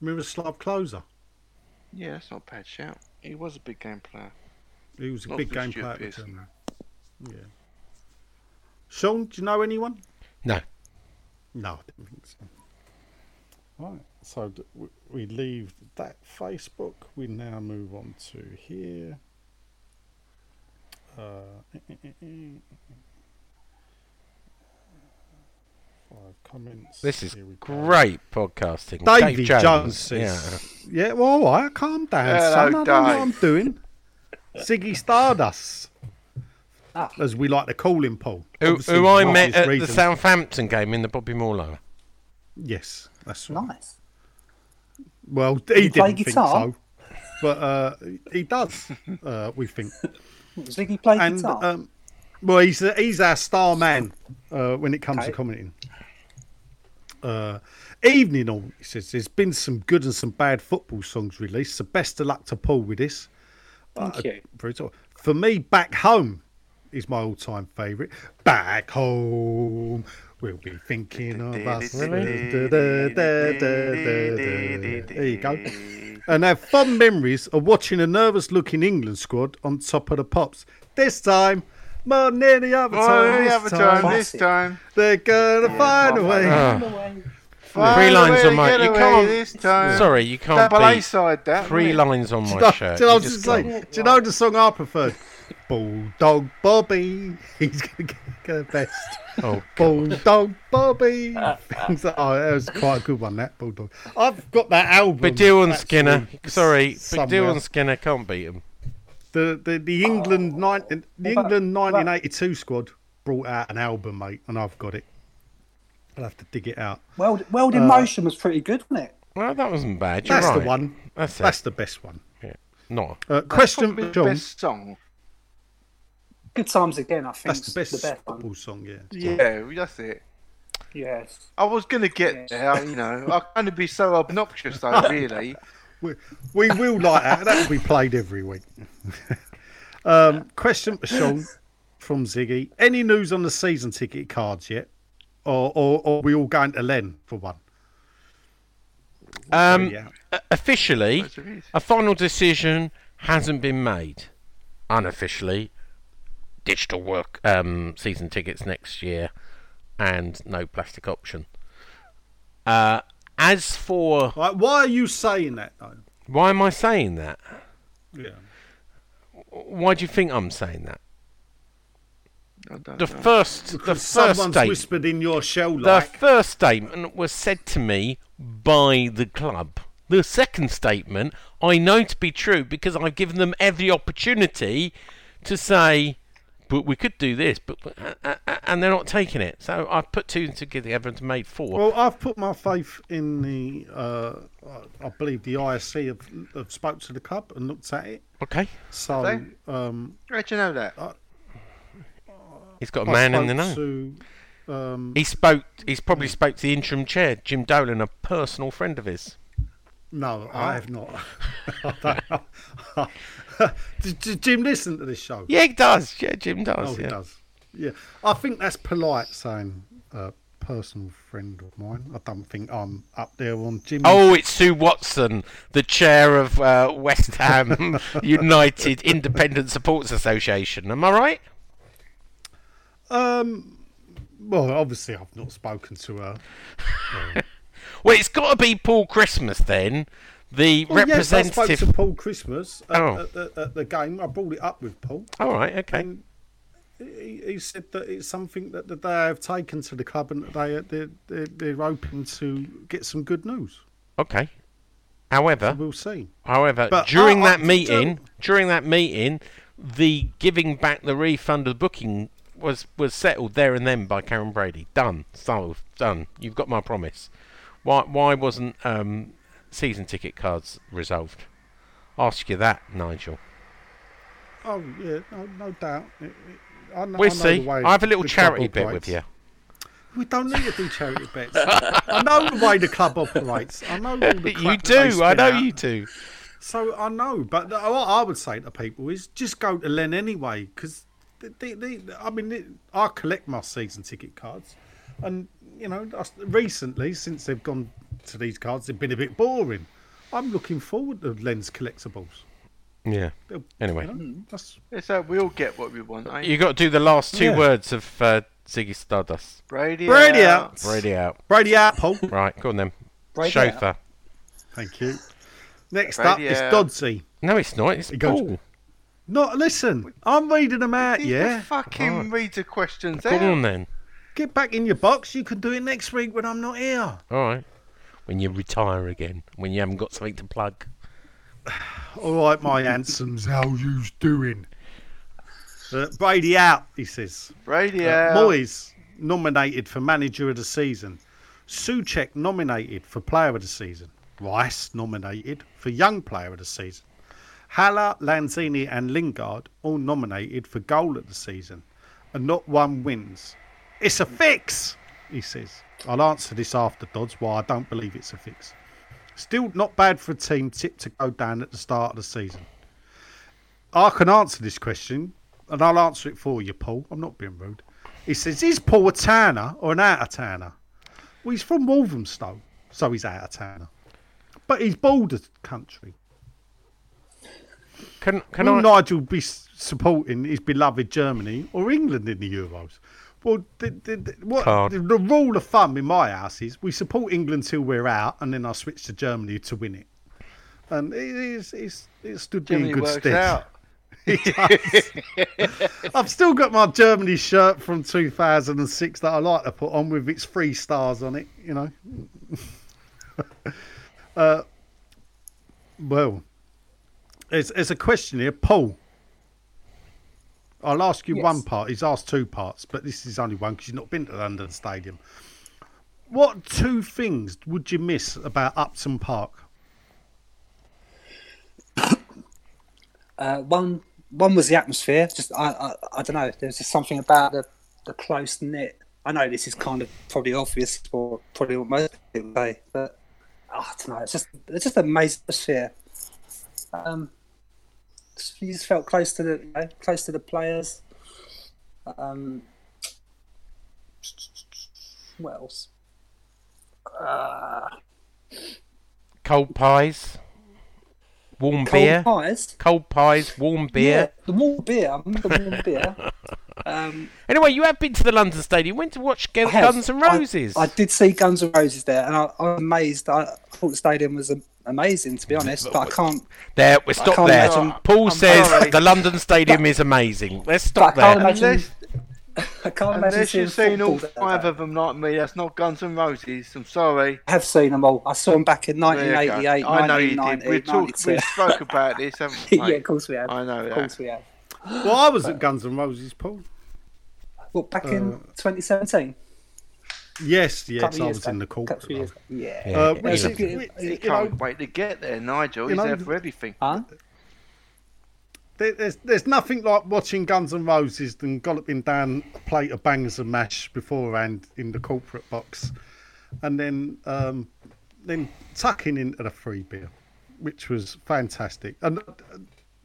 Miroslav Klose. Yeah, that's not a bad shout. He was a big game player. He was a Not big game Stuart player for Germany. Yeah. Sean, do you know anyone? No. No, I didn't think so. Right, so we leave that Facebook. We now move on to here. Uh, eh, eh, eh, comments. This is Here go. great podcasting. Davy Dave Jones, Jones. says, Yeah. Yeah, well, all right, calm down, Hello, son. I know what I'm doing. Ziggy Stardust, Ah. as we like to call him, Paul. Who, who I met at the. Southampton game in the Bobby Moore lower. Yes, that's right. Nice. Well, he you didn't think guitar? so, but uh, he does. Uh, we think, Ziggy played and guitar. um, well, he's uh, he's our star man uh, when it comes to commenting. Uh, evening all, he says. There's been some good and some bad football songs released. So best of luck to Paul with this. Thank Uh, you. very tall. For me, Back Home is my all-time favourite. Back Home, we'll be thinking of us. There you go. And have fond memories of watching a nervous-looking England squad on top of the pops. This time, more than any other Oh, time, any this other time, time, this time. they're gonna find a way. Find Three lines on my. to You can't. This time. Sorry, you can't Double A beat side that. three it? lines on my know- shirt. do you know You I was just just can't. saying? Do you know the song I prefer? Bulldog Bobby, he's gonna get the best. Oh, Bulldog Bobby. Things like- oh, that was quite a good one. That Bulldog. I've got that album. Badil and actually, Skinner. Sorry, somewhere. Baddiel and Skinner can't beat him. The the the England nine, the What about- England what about- 1982 squad brought out an album, mate, and I've got it. I'll have to dig it out. World, World in Motion was pretty good, wasn't it? Well, that wasn't bad. You're That's right. the one. That's. That's the best one. Yeah. Not. Uh, question probably for John. best song. Good times again, I think. That's the best The best one. song. Yeah. Yeah, that's it. Yes. I was gonna get there, you know. I kind of be so obnoxious though, really. We, we will like that. That will be played every week. um, question for Sean from Ziggy. Any news on the season ticket cards yet? Or, or, or are we all going to Len for one? Um, yeah. officially, Yes, it is. a final decision hasn't been made. Unofficially, digital work um, season tickets next year, and no plastic option. Uh, as for Right, why are you saying that, though? why am I saying that? Yeah. Why do you think I'm saying that? The know. first, the Because first someone's statement. whispered in your shell The first statement was said to me by the club. The second statement I know to be true because I've given them every opportunity to say, but we could do this, but uh, uh, uh, and they're not taking it. So I've put two together and made four. Well, I've put my faith in the. Uh, I believe the ISC have, have spoke to the club and looked at it. okay. So, Have um, How'd you know that? He's got a I man in the know. spoke To, um, He spoke. He's probably spoke to the interim chair, Jim Dolan, a personal friend of his. no, I have not. I don't- Jim listen to this show? Yeah, he does. Yeah, Jim does. Oh, he yeah. does. Yeah, I think that's polite saying uh, personal friend of mine. I don't think I'm up there on Jim. Oh, it's Sue Watson, the chair of uh, West Ham United Independent Supporters Association. Am I right? Um, well, obviously I've not spoken to her. Well, it's got to be Paul Christmas then, the Well, yes, I spoke representative. to Paul Christmas at, Oh. at, the- at the game. I brought it up with Paul. All right, okay. And he, he said that it's something that, that they have taken to the club and that they they're, they're, they're hoping to get some good news. Okay. However, We'll see. however, But during I- I that meeting, during that meeting, the giving back the refund of the booking was was settled there and then by Karen Brady. Done, solved, done. You've got my promise. Why why wasn't um, season ticket cards resolved? Ask you that, Nigel. Oh yeah, no, no doubt. It- it- I We'll I see. I have a little charity bit with you. We don't need to do charity bets. I know the way the club operates. I know all the you crap that they do. I know out. you do. So I know, but what I would say to people is just go to Len anyway, because I mean, they, I collect my season ticket cards, and you know, recently since they've gone to these cards, they've been a bit boring. I'm looking forward to Len's collectibles. Yeah. Anyway. you know, that's It's uh, we all get what we want. Eh? You got to do the last two Yeah. words of uh, Ziggy Stardust. Brady, Brady out. out. Brady out. Brady out, Paul. Right, go on then. Brady Chauffeur. Thank you. Next Brady up is out. Dodsey. No, it's not. It's He goes- Paul. No, listen, I'm reading them out. He Yeah, fucking Alright. read the questions Go out. on then. get back in your box. You can do it next week when I'm not here. All right. When you retire again, when you haven't got something to plug. All right, my handsomes, how you's doing? Uh, Brady out, he says. Brady Uh, out. Moyes nominated for manager of the season. Souček nominated for player of the season. Rice nominated for young player of the season. Haller, Lanzini, and Lingard all nominated for goal of the season, and not one wins. It's a fix, he says. I'll answer this after Dodds why I don't believe it's a fix. Still not bad for a team tipped to go down at the start of the season. I can answer this question, and I'll answer it for you, Paul. I'm not being rude. He says, Is Paul a Tanner or an out of Tanner? Well, he's from Walthamstow, so he's out of Tanner. But he's border country. Can can Will I? Nigel be supporting his beloved Germany or England in the Euros? Well, the, the, the, what, Can't. the, the rule of thumb in my house is we support England till we're out, and then I switch to Germany to win it. And it, it's, it's, it stood me in Jimmy good works stead. out. I've still got my Germany shirt from 2006 that I like to put on with its three stars on it, you know. uh, well, there's, there's a question here. Paul, I'll ask you Yes. one part. He's asked two parts, but this is only one because you've not been to London Stadium. What two things would you miss about Upton Park? Uh, one one was the atmosphere. Just I I, I don't know. There's just something about the the close knit. I know this is kind of probably obvious for probably what most people say, but oh, I don't know. It's just it's just an amazing atmosphere. Um, you just felt close to the close to the players. Um, what else? Uh, Cold pies, warm cold beer. pies. Cold pies, warm beer. Yeah, the warm beer. I remember the warm beer. Um, Anyway, you have been to the London Stadium. Went to watch have. Guns N' I- Roses. I, did see Guns N' Roses there, and I, I was amazed. I, I thought the stadium was um, amazing, to be honest. But I can't. there, we stop can't there. imagine- Paul I'm says sorry. the London Stadium is amazing. Let's stop But I can't there. imagine- Unless, I can't imagine unless seeing you've seen all five day. of them like me, that's not Guns N' Roses. I'm sorry. I have seen them all. I saw them back in There you go. 1988, I know you did. 1990, We talked. 92. We spoke about this, haven't we? yeah, of course we have. I know Of that. course we have. Well, I was at Guns N' Roses, Paul. Well, back in Uh, 2017. Yes, yes, couple I was ago. in the court. Couple of years ago. Yeah. Yeah. Uh, Yeah, which yeah. is- Yeah. He you can't know, wait to get there, Nigel. you He's know, there for everything. Huh? there's there's nothing like watching Guns N' Roses than galloping down a plate of bangers and mash beforehand in the corporate box, and then um, then tucking into the free beer, which was fantastic. And uh,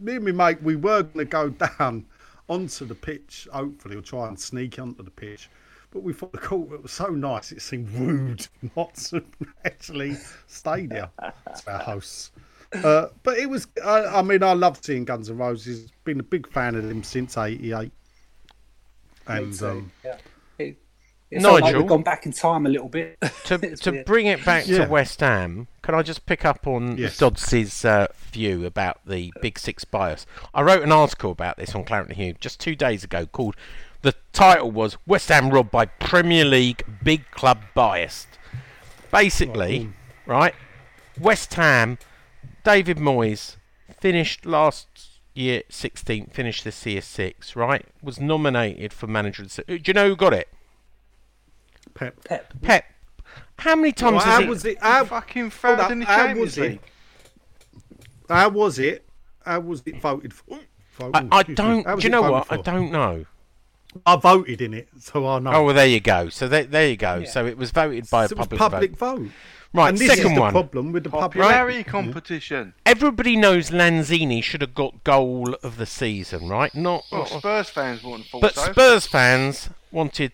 me and my mate, we were going to go down onto the pitch, hopefully, or try and sneak onto the pitch. But we thought the court was so nice, it seemed rude not to actually stay there to our hosts. Uh, but it was, I, I mean, I loved seeing Guns N' Roses. Been a big fan of them since '88. And um, yeah. It, it's like Nigel? we've gone back in time a little bit. to to weird. bring it back Yeah. to West Ham, can I just pick up on Yes. Dodds's uh, view about the Big Six bias? I wrote an article about this on Claret and Hugh just two days ago called the title was West Ham robbed by Premier League big club biased. Basically, right? West Ham, David Moyes finished last year 16th, finished this year 6th, right? Was nominated for manager. of the se- Do you know who got it? Pep. Pep. Pep. How many times Well, has how he- was it? How, Fucking hold third up, in the Champions was it? League. How was it? How was it voted for? Vote- I, I don't. How Do you know voted what? I don't know. I voted in it, so I know. Oh, well, there you go. So there, there you go. So it was voted by a So it was public, public vote. vote. Right. and this second is the one. problem with the public. Popularity competition. Everybody knows Lanzini should have got goal of the season, right? Not. Well, Spurs fans wouldn't but so. Spurs fans wanted.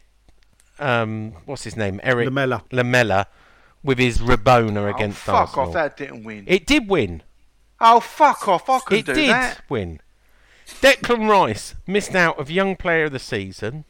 Um, what's his name? Erik Lamela. Lamela, with his Rabona oh, against fuck Arsenal. off, that didn't win. It did win. oh, fuck off, I could It do did win. Declan Rice missed out of Young Player of the Season,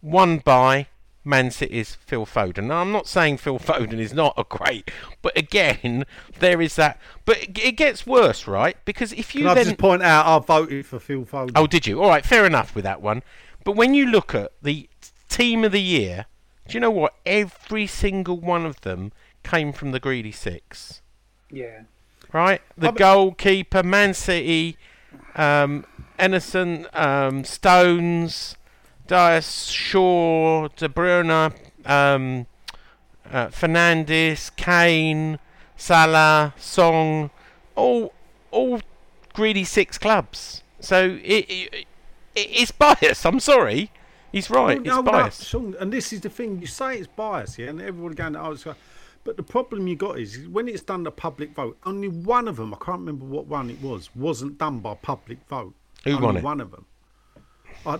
won by Man City's Phil Foden. Now, I'm not saying Phil Foden is not a great, but again, there is that. But it, it gets worse, right? Because if you Can I then just point out I voted for Phil Foden. Oh, did you? All right, fair enough with that one. But when you look at the team of the year, do you know what? Every single one of them came from the greedy six, Yeah. right? The Oh, but- goalkeeper, Man City, um, Ederson, um, Stones, Dias, Shaw, De Bruyne, um, uh, Fernandes, Kane, Salah, Son, all all greedy six clubs. So it, it, it it's biased. I'm sorry, he's right. No, it's no, biased. Sean, and this is the thing. You say it's biased, yeah, and everyone going, "Oh, it's," but the problem you got is when it's done the public vote. Only one of them, I can't remember what one it was, wasn't done by public vote. Who only won it? One of them. I,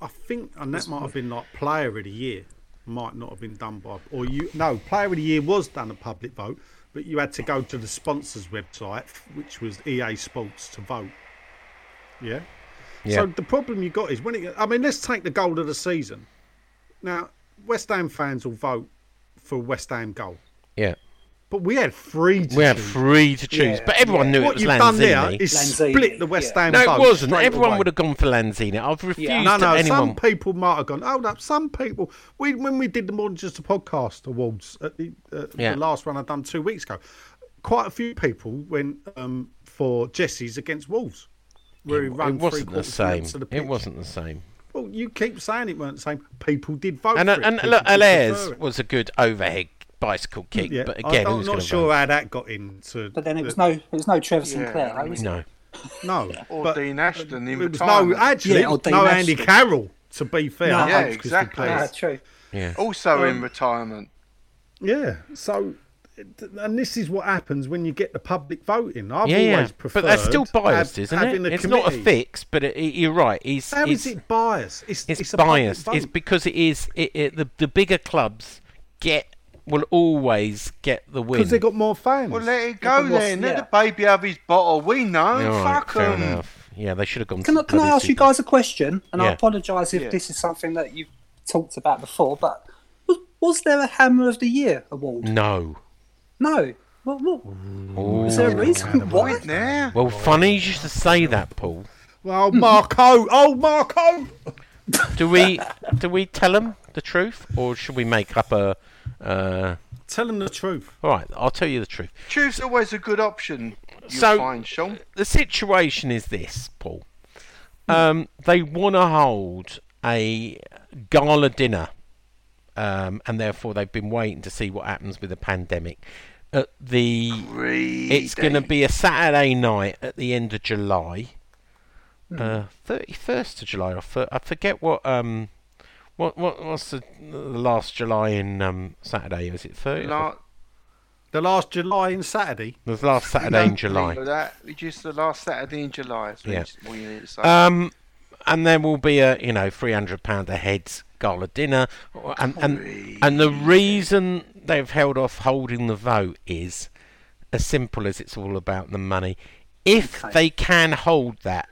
I think, and that might have been like Player of the Year. Might not have been done by, or you no Player of the Year was done a public vote, but you had to go to the sponsors website, which was EA Sports, to vote. Yeah. Yeah. So the problem you got is when it. I mean, let's take the goal of the season. Now, West Ham fans will vote for West Ham goal, yeah, but we had three. To we had choose. three to choose, Yeah, but everyone yeah. knew it What was you've done there Lanzini. is Lanzini, split the West yeah. Ham. no, it wasn't. Everyone away. would have gone for Lanzini. I've refused Yeah. No, to no. anyone. Some people might have gone. Hold up. Some people. We when we did the more than just a podcast awards at the, uh, Yeah. the last one I done two weeks ago, quite a few people went um, for Jesse's against Wolves, where he it ran wasn't the three-quarters same. of the It wasn't the same. Well, you keep saying it weren't the same. People did vote And for it. and People look, did Alaires was a good overhead bicycle kick, Yeah, but again, I'm not sure vote? how that got into. But then it was the- no, it was no Trevor Yeah, Sinclair, I though, was it? No, no. Or but Dean Ashton in it was no actually Yeah, or Dean no Andy Carroll. To be fair, No. Yeah, exactly. Ah, true. yeah. Also in Um, retirement. Yeah. So, and this is what happens when you get the public voting. I've yeah, always yeah. preferred. But that's still biased, have- isn't it? a It's not a fix, but it, it- you're right. He's, How he's, is it biased? It's, it's, a public biased. It's because it is. It, it, the the bigger clubs get will always get the win. because they got more fans. Well, let it go got more- then. Let yeah. the baby have his bottle. We know. Yeah, all right, Fuck fair 'em. enough. Yeah, they should have gone. Can to I, can I bloody ask you guys a question? And I apologise if Yeah. this is something that you've talked about before, but was, was there a Hammer of the Year award? No. No. What, what? Ooh. Is there a reason? Why? Wait there. Well, funny you should say that, Paul. Well, Marco. Oh, Marco. Do we do we tell them the truth, or should we make up a? Uh, Tell them the truth. all right, I'll tell you the truth. Truth's always a good option. You So- find Sean. the situation is this, Paul. Um, they want to hold a gala dinner, um, and therefore they've been waiting to see what happens with the pandemic. At the, it's going to be a Saturday night at the end of July, uh, 31st of July. Or fir- I forget what um what what what's the, the last July in um Saturday? Was it 30? La- The last July in Saturday. the last Saturday in July. That just the last Saturday in July. Yeah. you- what you need. Um, and there will be a you know three hundred pound a head gala dinner, and and and the reason they've held off holding the vote is as simple as it's all about the money. If Okay. they can hold that,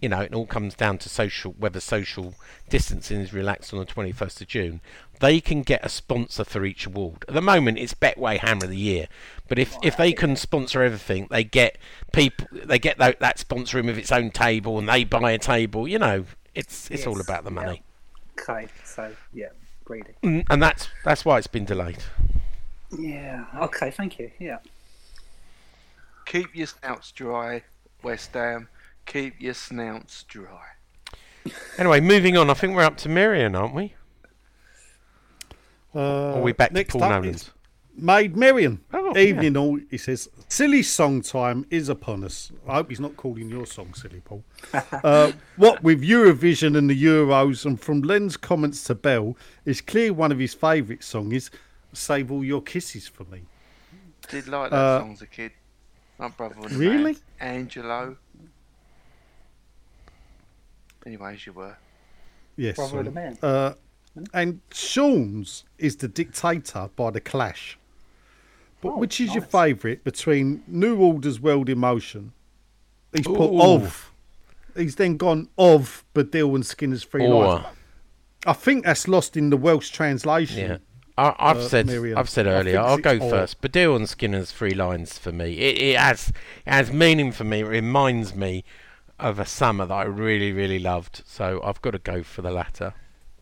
you know, it all comes down to social whether social distancing is relaxed on the twenty first of June. They can get a sponsor for each award. At the moment, it's Betway Hammer of the Year, but if if they can sponsor everything, they get people. They get that, that sponsor room with its own table, and they buy a table. You know, it's it's all about the yeah. money, Okay, so yeah, greedy. Mm, and that's that's why it's been delayed. Yeah. Okay, thank you. Yeah. Keep your snouts dry, West Ham. Keep your snouts dry. Anyway, moving on. I think we're up to Miriam, aren't we? Uh, are we back to next Paul up Nolan's? is Maid Marian. Oh, Evening all. He says, silly song time is upon us. I hope he's not calling your song silly, Paul. uh, what with Eurovision and the Euros, and from Len's comments to Bell, it's clear one of his favourite songs is "Save All Your Kisses for Me." Did like that Uh, song as a kid. My brother was Really? Angelo. Anyway, as you were. Yes. Brother of the. Man. Uh, and Sean's is the Dictator by the Clash. But Oh, which is your favourite between New Order's World in Motion? He's put Ooh. of. He's then gone of Baddiel and Skinner's Three Lions. Or I think that's lost in the Welsh translation. yeah, I, I've Uh, said Miriam. I've said earlier. I'll go or. first. Baddiel and Skinner's three Lions for me. It, it has it has meaning for me. It reminds me of a summer that I really really loved. So I've got to go for the latter.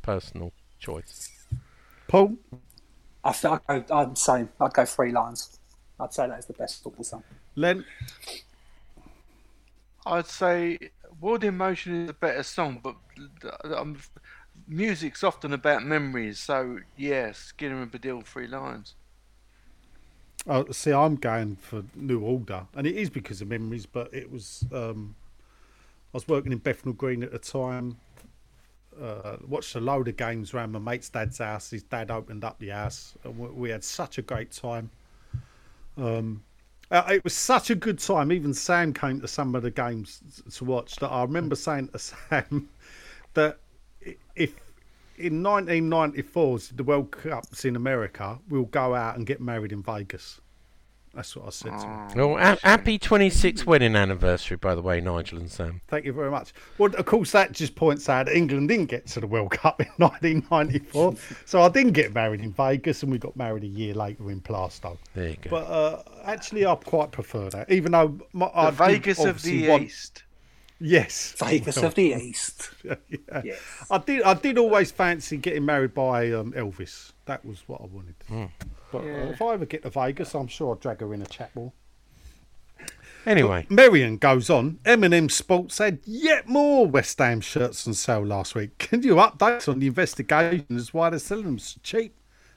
Personal choice. Paul, I think I'd go, I'm the same. I'd go three Lions. I'd say that is the best football song. Len, I'd say World in Motion is a better song, but um, music's often about memories. So, yeah, Skinner and Baddiel, three lines. uh, see, I'm going for New Order, and it is because of memories. But it was um, I was working in Bethnal Green at the time. Uh, watched a load of games around my mate's dad's house. His dad opened up the house, and we, we had such a great time. Um, uh, it was such a good time. Even Sam came to some of the games to watch. That I remember saying to Sam that if in 1994 the World Cup's in America, we'll go out and get married in Vegas. That's what I said to him. Well, ha- happy 26th wedding anniversary, by the way, Nigel and Sam. Thank you very much. Well, of course, that just points out England didn't get to the World Cup in 1994. so I didn't get married in Vegas, and we got married a year later in Plaistow. There you go. But uh, actually, I quite prefer that, even though my, The I Vegas of the want- East. Yes, Vegas of the East. yeah. Yes. I did. I did always fancy getting married by um, Elvis. That was what I wanted. Hmm. But uh, if I ever get to Vegas, I'm sure I'll drag her in a chapel. Anyway, Marion goes on. M&M Sports had yet more West Ham shirts on sale last week. Can you update on the investigation as why they're selling them so cheap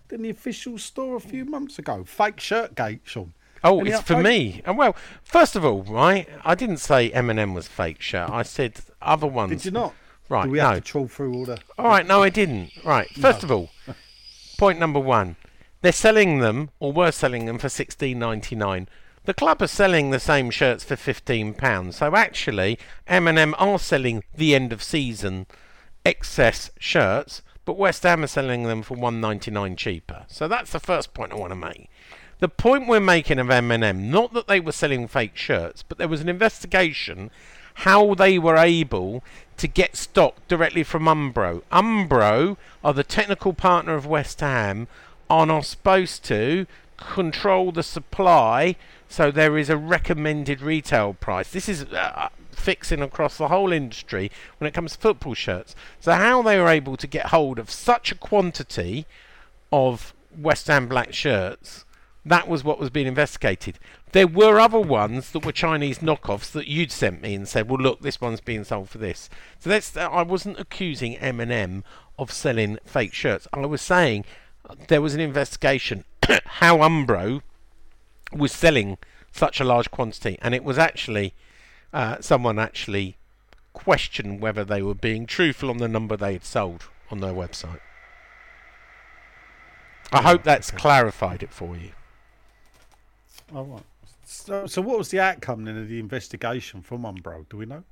than the official store a few months ago? Fake shirt gate, Sean. oh, Any it's for me. And well, first of all, right, I didn't say M&M was fake shirt. I said other ones. Did you not? Right, Do we have no. to trawl through all the? All right, no, I didn't. Right, first of all, point number one: they're selling them, or were selling them for sixteen ninety nine. The club are selling the same shirts for fifteen pounds. So actually, M&M are selling the end of season excess shirts, but West Ham are selling them for one ninety nine cheaper. So that's the first point I want to make. The point we're making of M&M, not that they were selling fake shirts, but there was an investigation how they were able to get stock directly from Umbro. Umbro are the technical partner of West Ham, are not supposed to control the supply, so there is a recommended retail price. This is uh, fixing across the whole industry when it comes to football shirts. So how they were able to get hold of such a quantity of West Ham black shirts that was what was being investigated. There were other ones that were Chinese knockoffs that you'd sent me and said, "Well, look, this one's being sold for this." So that's I wasn't accusing M&M of selling fake shirts. I was saying uh, there was an investigation how Umbro was selling such a large quantity, and it was actually uh, someone actually questioned whether they were being truthful on the number they had sold on their website. I hope that's clarified it for you. All right. So, so what was the outcome then of the investigation from Umbro? Do we know?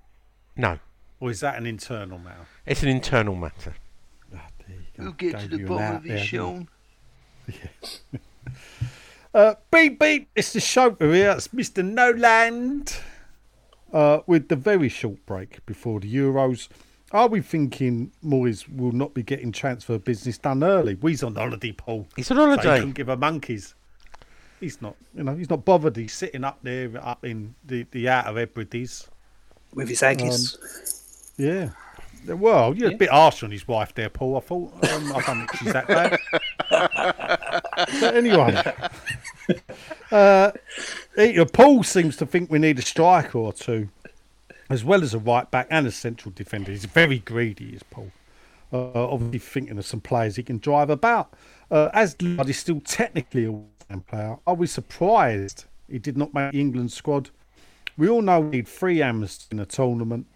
No, Or is that an internal matter? it's an internal matter. Ah, there you go. We'll get to the you bottom of there, this, didn't I? Sean. Uh, beep beep, it's the show here. It's Mr. Noland. Uh, with the very short break before the Euros, are we thinking Moyes will not be getting transfer business done early? We's on holiday, Paul. He's on So he holiday. couldn't give a monkeys. He's not, you know, he's not bothered. He's sitting up there, up in the the Outer Hebrides. with his Aggies. Yeah. Well, you're a bit harsh on his wife there, Paul. I thought um, I don't think she's that bad. but anyway, uh, uh, Paul seems to think we need a striker or two, as well as a right back and a central defender. He's very greedy, is Paul. Uh, obviously thinking of some players he can drive about. Uh, as Lingard is still technically a West player, are we surprised he did not make the England squad? We all know we need three Amers in a tournament.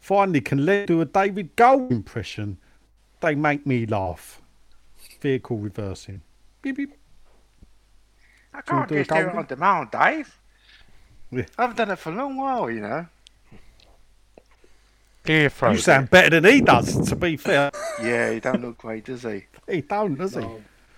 Finally, can let do a David Gold impression. They make me laugh. Vehicle reversing. Beep, beep. I can't do a just do it on demand, Dave. Yeah. I haven't done it for a long while, you know. Clear. You sound better than he does, to be fair. Yeah, he don't look great, does he? He don't, does he?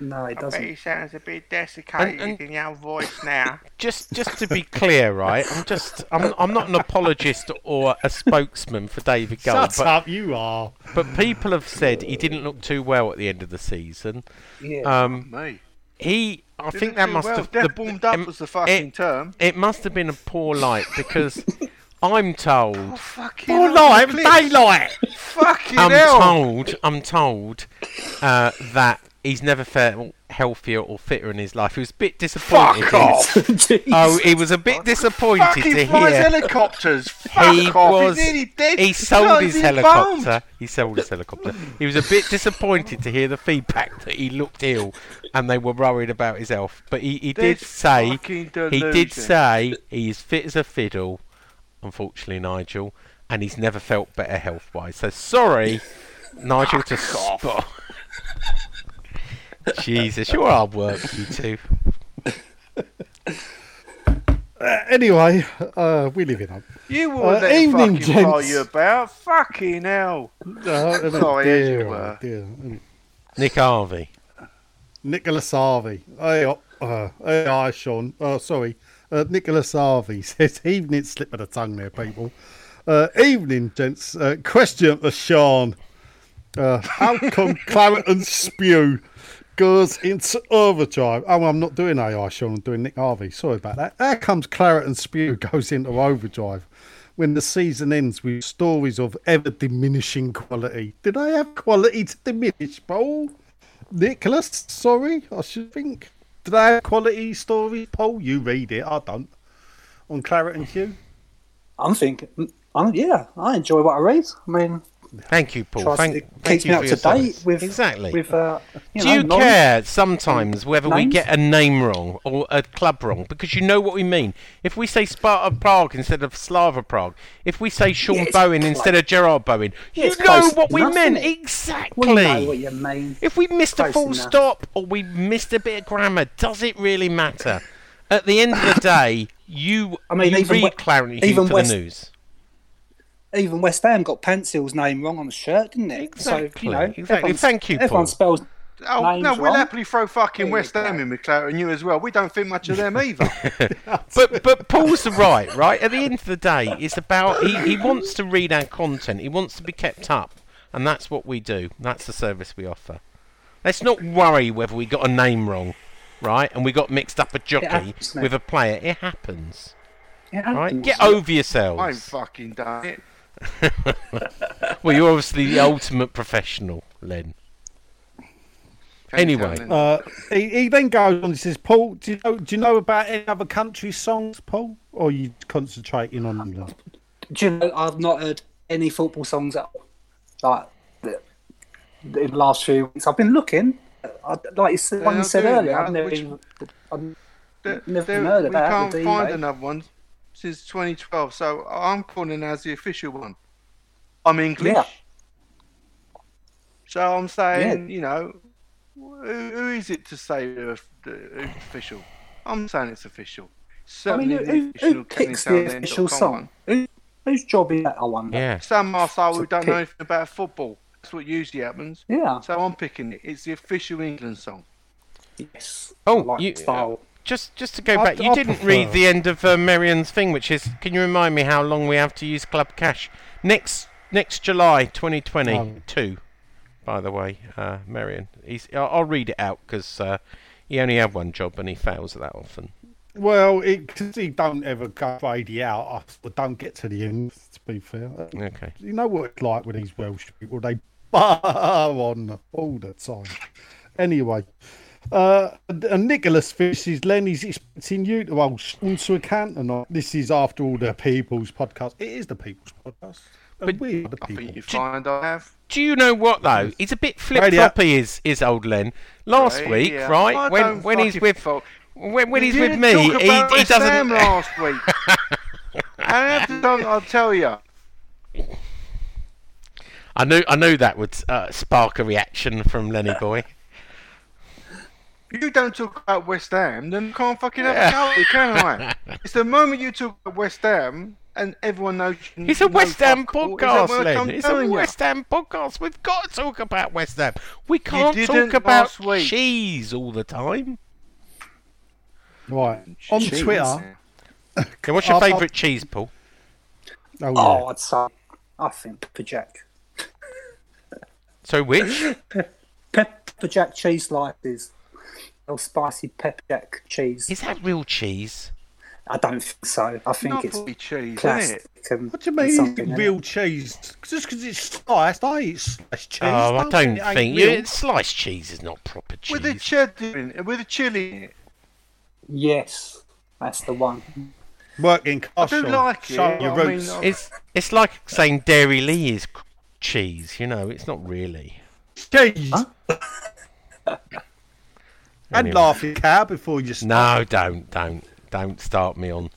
No, it I bet doesn't. he sounds a bit desiccated And- and- in your voice now. just just to be clear, right? I'm just I'm I'm not an apologist or a spokesman for David Gold, Shut but up, you are. but people have said he didn't look too well at the end of the season. Yeah. Um, Me. he I think that must have Death the- warmed up it- was the fucking it, term. it must have been a poor light because I'm told Oh, fucking All hell, night, Clips. daylight. Fucking I'm hell. told I'm told uh, that he's never felt healthier or fitter in his life. He was a bit disappointed. Fuck off. Oh, he was a bit disappointed Fucking to flies hear. helicopters. Fuck he off. was He's nearly he sold his helicopter bummed. he sold his helicopter he was a bit disappointed to hear the feedback that he looked ill and they were worried about his health but he, he did This say he did say he's fit as a fiddle unfortunately nigel and he's never felt better health wise so sorry nigel to spot jesus you're hard work you two Uh, anyway, uh, we live in up. You were Uh, evening, fucking fly gents. you about. Fucking hell. Uh, Sorry, as you were. oh, dear. nick harvey Nicholas Harvey. Hey, uh, uh, hey, hi, Sean. Oh, sorry. Uh, Nicholas Harvey says, evening, slip of the tongue there, people. Uh, evening, gents. Uh, question for Sean. Uh, how come Claret and Spew goes into overdrive? Oh, I'm not doing AI, Sean. I'm doing Nick Harvey. Sorry about that. How comes Claret and Spew goes into overdrive when the season ends with stories of ever diminishing quality? Did I have quality to diminish, Paul? Nicholas, sorry, I should think. Did I have quality stories, Paul? You read it, I don't. On Claret and Hugh? I'm thinking. I'm, yeah, I enjoy what I read. I mean, thank you paul thank, to, thank keeps you me up to date with exactly With uh, you Do know, you care sometimes whether we get a name wrong or a club wrong? Because you know what we mean. If we say Sparta Prague instead of Slavia Prague, if we say Sean Yeah, Bowen close. instead of Jarrod Bowen, Yeah, you know what we meant. Exactly. We know what you mean. If we missed a full enough. stop or we missed a bit of grammar, does it really matter? At the end of the day, you, I mean, you even read we- Clarence even for West- the news. Even West Ham got Pencil's name wrong on the shirt, didn't it? So Exactly, you know, exactly. Thank you, Paul. Everyone spells. Oh, Names no, we'll wrong. happily throw fucking West Ham in with and you as well. We don't think much of them either. but but Paul's right, right? At the end of the day, it's about he, he wants to read our content. He wants to be kept up, and that's what we do. That's the service we offer. Let's not worry whether we got a name wrong, right? And we got mixed up a jockey happens, with a player. It happens, Yeah, right? Get over yourselves. I'm fucking done it. Well, you're obviously the ultimate professional, Len. Anyway. Uh, he, he then goes on. He says, "Paul, do you know do you know about any other country songs, Paul, or are you concentrating on England?" Do you know, I've not heard any football songs at all. Like the, the- in the last few weeks, I've been looking. I, like you said, They one you said earlier, I've never which- even. I've never there- heard of we can't find D-Wave. another one since 2012, so I'm calling as the official one. I'm English. Yeah. So I'm saying, you know, who, who is it to say the, the official? I'm saying it's official. I Certainly mean, who, the who, official who picks the official song? one. Who, whose job is that? I wonder. Yeah. Some Marcel who don't know anything about football. That's what usually happens. Yeah. So I'm picking it. It's the official England song. Yes. Oh, like you- the style. Just just to go I- back, you I didn't prefer- read the end of uh, Marion's thing, which is can you remind me how long we have to use Club Cash next next July 2022? By the way, uh, Marion, he's, I'll, I'll read it out because uh, he only had one job and he fails that often. Well, because he don't ever go Brady out, I don't get to the end. To be fair, Okay. you know what it's like with these Welsh people; they bar on all the time. Anyway, uh, and Nicholas finishes. Lenny's expecting you to hold Sean to account or not. This is after all the People's podcast. It is the People's podcast. But- we are the I people. think you find I have. Do you know what though? He's a bit flip Radio. floppy. Is is old Len? Last Right, week, right? I when don't when he's with fault. when, when You he's with me, he, he doesn't. last week. I have to I'll tell you. I knew I knew that would uh, spark a reaction from Lenny boy. You don't talk about West Ham, then I can't fucking have a go at you, can I? It's the moment you talk about West Ham and everyone knows. you It's a know West Ham fuck. Is that podcast, Len. It's a? West Ham podcast. We've got to talk about West Ham. We can't talk about week. cheese all the time. Right on Cheese. Twitter. Okay, what's your I'll- I'll- favourite cheese, Paul? Oh, Oh. I'd say, I think Pepper Jack. So which? Pepper Jack cheese slices. Or spicy pepper jack cheese. Is that real cheese? I don't think so. I think Not it's fully cheese, isn't plastic. it? And What do you mean something it. real cheese? Just because it's sliced, I eat sliced cheese. Oh, I don't it ain't think you, sliced cheese is not proper cheese. With the cheddar in it, with the chili in it. Yes, that's the one. Working castle. I do Costco. like it. Show your I mean, It's it's like saying Dairylea is cheese. You know, it's not really. cheese. And Anyway. laughing cow before you start. No, don't, don't, don't start me on.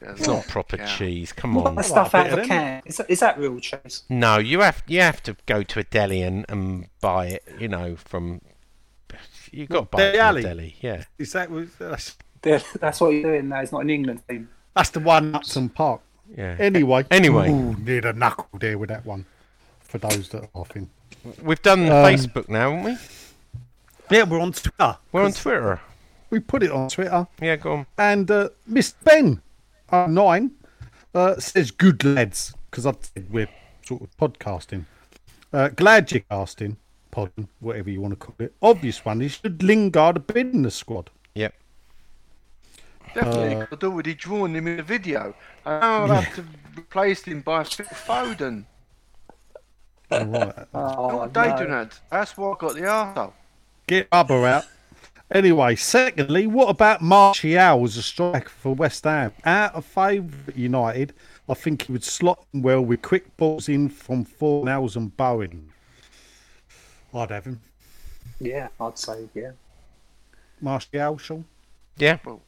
It's not proper Yeah. cheese. Come on. about stuff out bit of a can? Is that, is that real cheese? No, you have you have to go to a deli and, and buy it. You know, from you got to buy it Deli from alley? a deli. Yeah. Is that was- that's, That's what you're doing now. It's not an England thing. that's the one Upton Park. Yeah. Anyway. Anyway. Ooh, need a knuckle there with that one. For those that are laughing. We've done Um, Facebook now, haven't we? Yeah, we're on Twitter. We're on Twitter. We put it on Twitter. Yeah, go on. And uh, Miss Ben, uh, nine, uh, says, Good lads, because I said we're sort of podcasting. Uh, glad you're casting, podding, whatever you want to call it. Obvious one is should Lingard have been in the squad? Yep. Definitely, Uh, I'd already drawn him in the video. And now I'd have to replace him by Phil Foden. All right. Oh, What they no. doing that? That's what got the arsehole. Get Bubba out. Anyway, secondly, what about Martial as a striker for West Ham? Out of favour at United, I think he would slot in well with quick balls in from Fornals and Bowen. I'd have him. Yeah, I'd say yeah. Martial, Sean. Yeah. Well,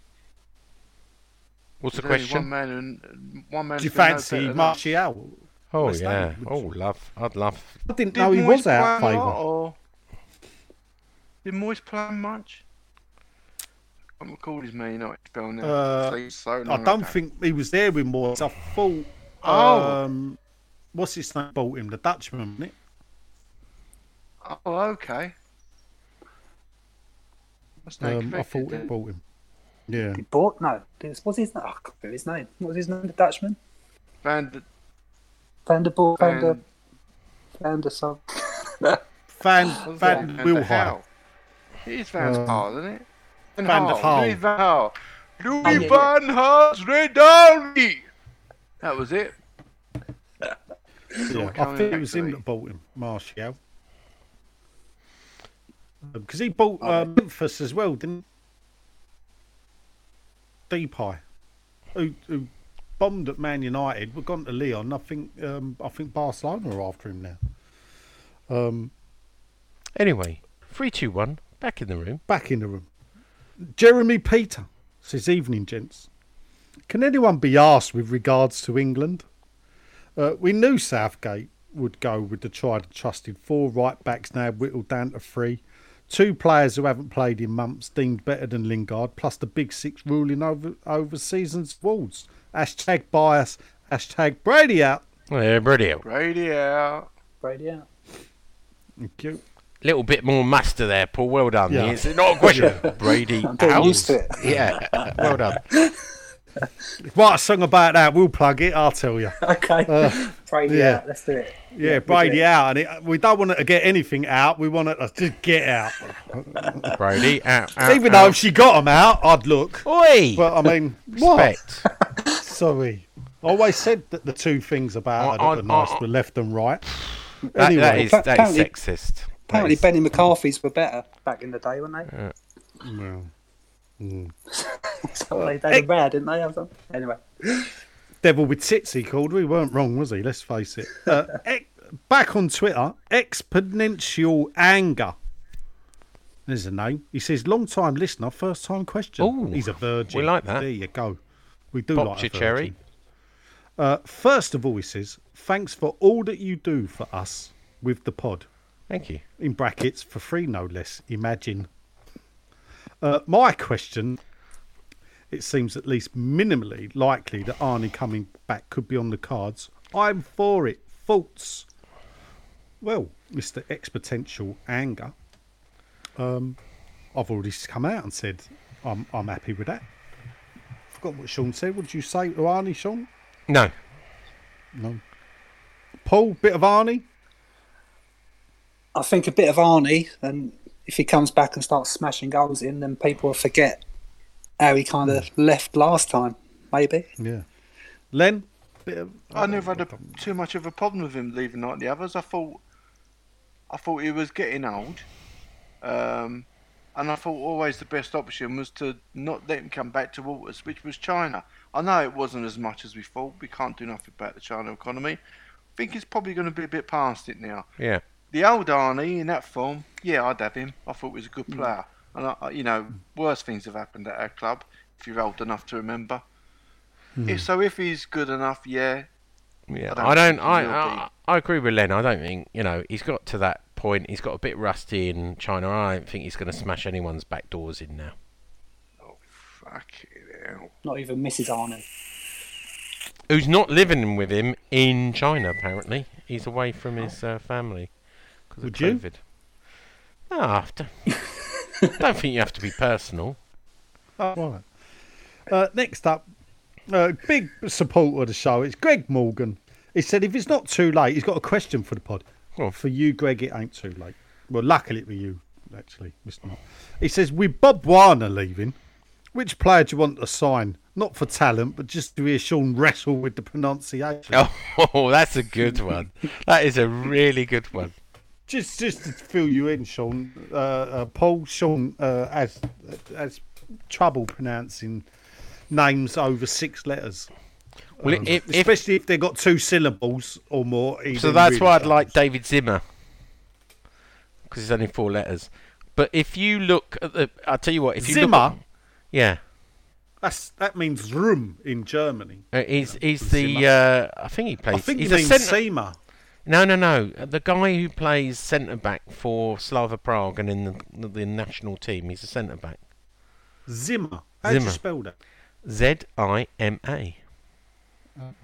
What's the There's question? One man and one man. Do you fancy Martial? Oh West yeah. Ham, Oh, love. I'd love. I didn't know he was out of favour. Or did Moyes play much? I can't recall his Man United spell now. Uh, so I don't ago. think he was there with more. I thought. Oh. Um, what's his name? Bought him the Dutchman, wasn't it? Oh, okay. Um, I thought he bought him. Yeah. He bought no. This what's his name? Oh, I can't remember his name. What was his name? The Dutchman. Van der- Van der Boer. Van der. Van- Van der Sar. Van Van Van der Wilhite. Hal. It is Van Um, Gaal, isn't it? Van, Van der Gaal. Gaal. Louis Van Gaal. Louis yeah, yeah. Van Gaal's Redowney. That was it. Yeah, I think it was to him me. that bought him, Martial. Because he bought uh, Memphis as well, didn't he? Depay, who, who bombed at Man United, we've gone to Lyon. I think um, I think Barcelona are after him now. Um, Anyway, three, two, one. Back in the room. back in the room. Jeremy Peter says, Evening, gents. Can anyone be asked with regards to England? Uh, we knew Southgate would go with the tried and trusted four right backs now whittled down to three. Two players who haven't played in months deemed better than Lingard, plus the big six ruling over over seasons walls. Hashtag bias. Hashtag Brady out. Yeah, brilliant. Brady out. Brady out. Thank you. Little bit more master there, Paul. Well done. Yeah. It's not a question. Brady I'm out. used to it. Yeah, well done. Write a song about that. We'll plug it. I'll tell you. Okay. Uh, Brady yeah. out. Let's do it. Yeah, Brady out, and it, we don't want it to get anything out. We want it to just get out. Brady out. out Even though if she got them out, I'd look. Oi! But I mean, what? Sorry. I always said that the two things about her I- that were I- nice I- were left and right. That, that Anyway, is that is sexist. That Apparently, is- Benny McCarthy's were better back in the day, weren't they? Well, So they they were rare, didn't they? Anyway, Devil with tits, he called. We weren't wrong, was he? Let's face it. Uh, ex- back on Twitter, exponential anger. There's a name. He says, long time listener, first time question. Ooh, He's a virgin. we like that. There you go. We do Popped like a your cherry. virgin. Uh, first of all, he says, thanks for all that you do for us with the pod. Thank you. in brackets for free no less. Imagine. Uh, my question it seems at least minimally likely that arnie coming back could be on the cards. I'm for it. Thoughts well mr exponential anger um, i've already come out and said i'm, I'm happy with that. Forgot what sean said. What did you say to arnie sean? No. no. Paul bit of arnie I think a bit of Arnie, and if he comes back and starts smashing goals in, then people will forget how he kind of left last time. Maybe. yeah len bit of I never had a, too much of a problem with him leaving like the others. I thought, I thought he was getting old, um, and I thought always the best option was to not let him come back to Waters, which was China. I know it wasn't as much as we thought. We can't do nothing about the China economy. I think it's probably going to be a bit past it now. Yeah. The old Arnie in that form, yeah, I'd have him. I thought he was a good player, and I, I- you know, worse things have happened at our club if you're old enough to remember. If, so if he's good enough, yeah, Yeah, I I don't don't. I, I I agree with Len. I don't think you know he's got to that point. He's got a bit rusty in China. I don't think he's going to smash anyone's back doors in now. Oh fuck it hell. Not even Mrs. Arnie. Who's not living with him in China? Apparently, he's away from his uh, family because of Would you? No, I don't, don't think you have to be personal. Oh, right. Uh, next up, uh, big supporter of the show. It's Greg Morgan. He said if it's not too late, he's got a question for the pod. Well. For you, Greg, it ain't too late. Well, luckily for you, actually, Mr. He says, with Bob Warner leaving, which player do you want to sign? Not for talent, but just to hear Sean wrestle with the pronunciation. Oh, that's a good one. That is a really good one. Just, just to fill you in, Sean. Uh, uh, Paul, Sean uh, has has trouble pronouncing names over six letters. Well, Um, if, if, especially if they've got two syllables or more. so that's really why I'd like. David Zima because it's only four letters. But if you look at the, I'll tell you what. If you Zimmer. look yeah, That's that means room in Germany. uh, he's he's the. Uh, I think he plays. I think he's he a means. Seema. No, no, no. The guy who plays centre back for Slavia Prague and in the the national team, he's a centre back. Zimmer. How do you spell that? Z I M A. Oh.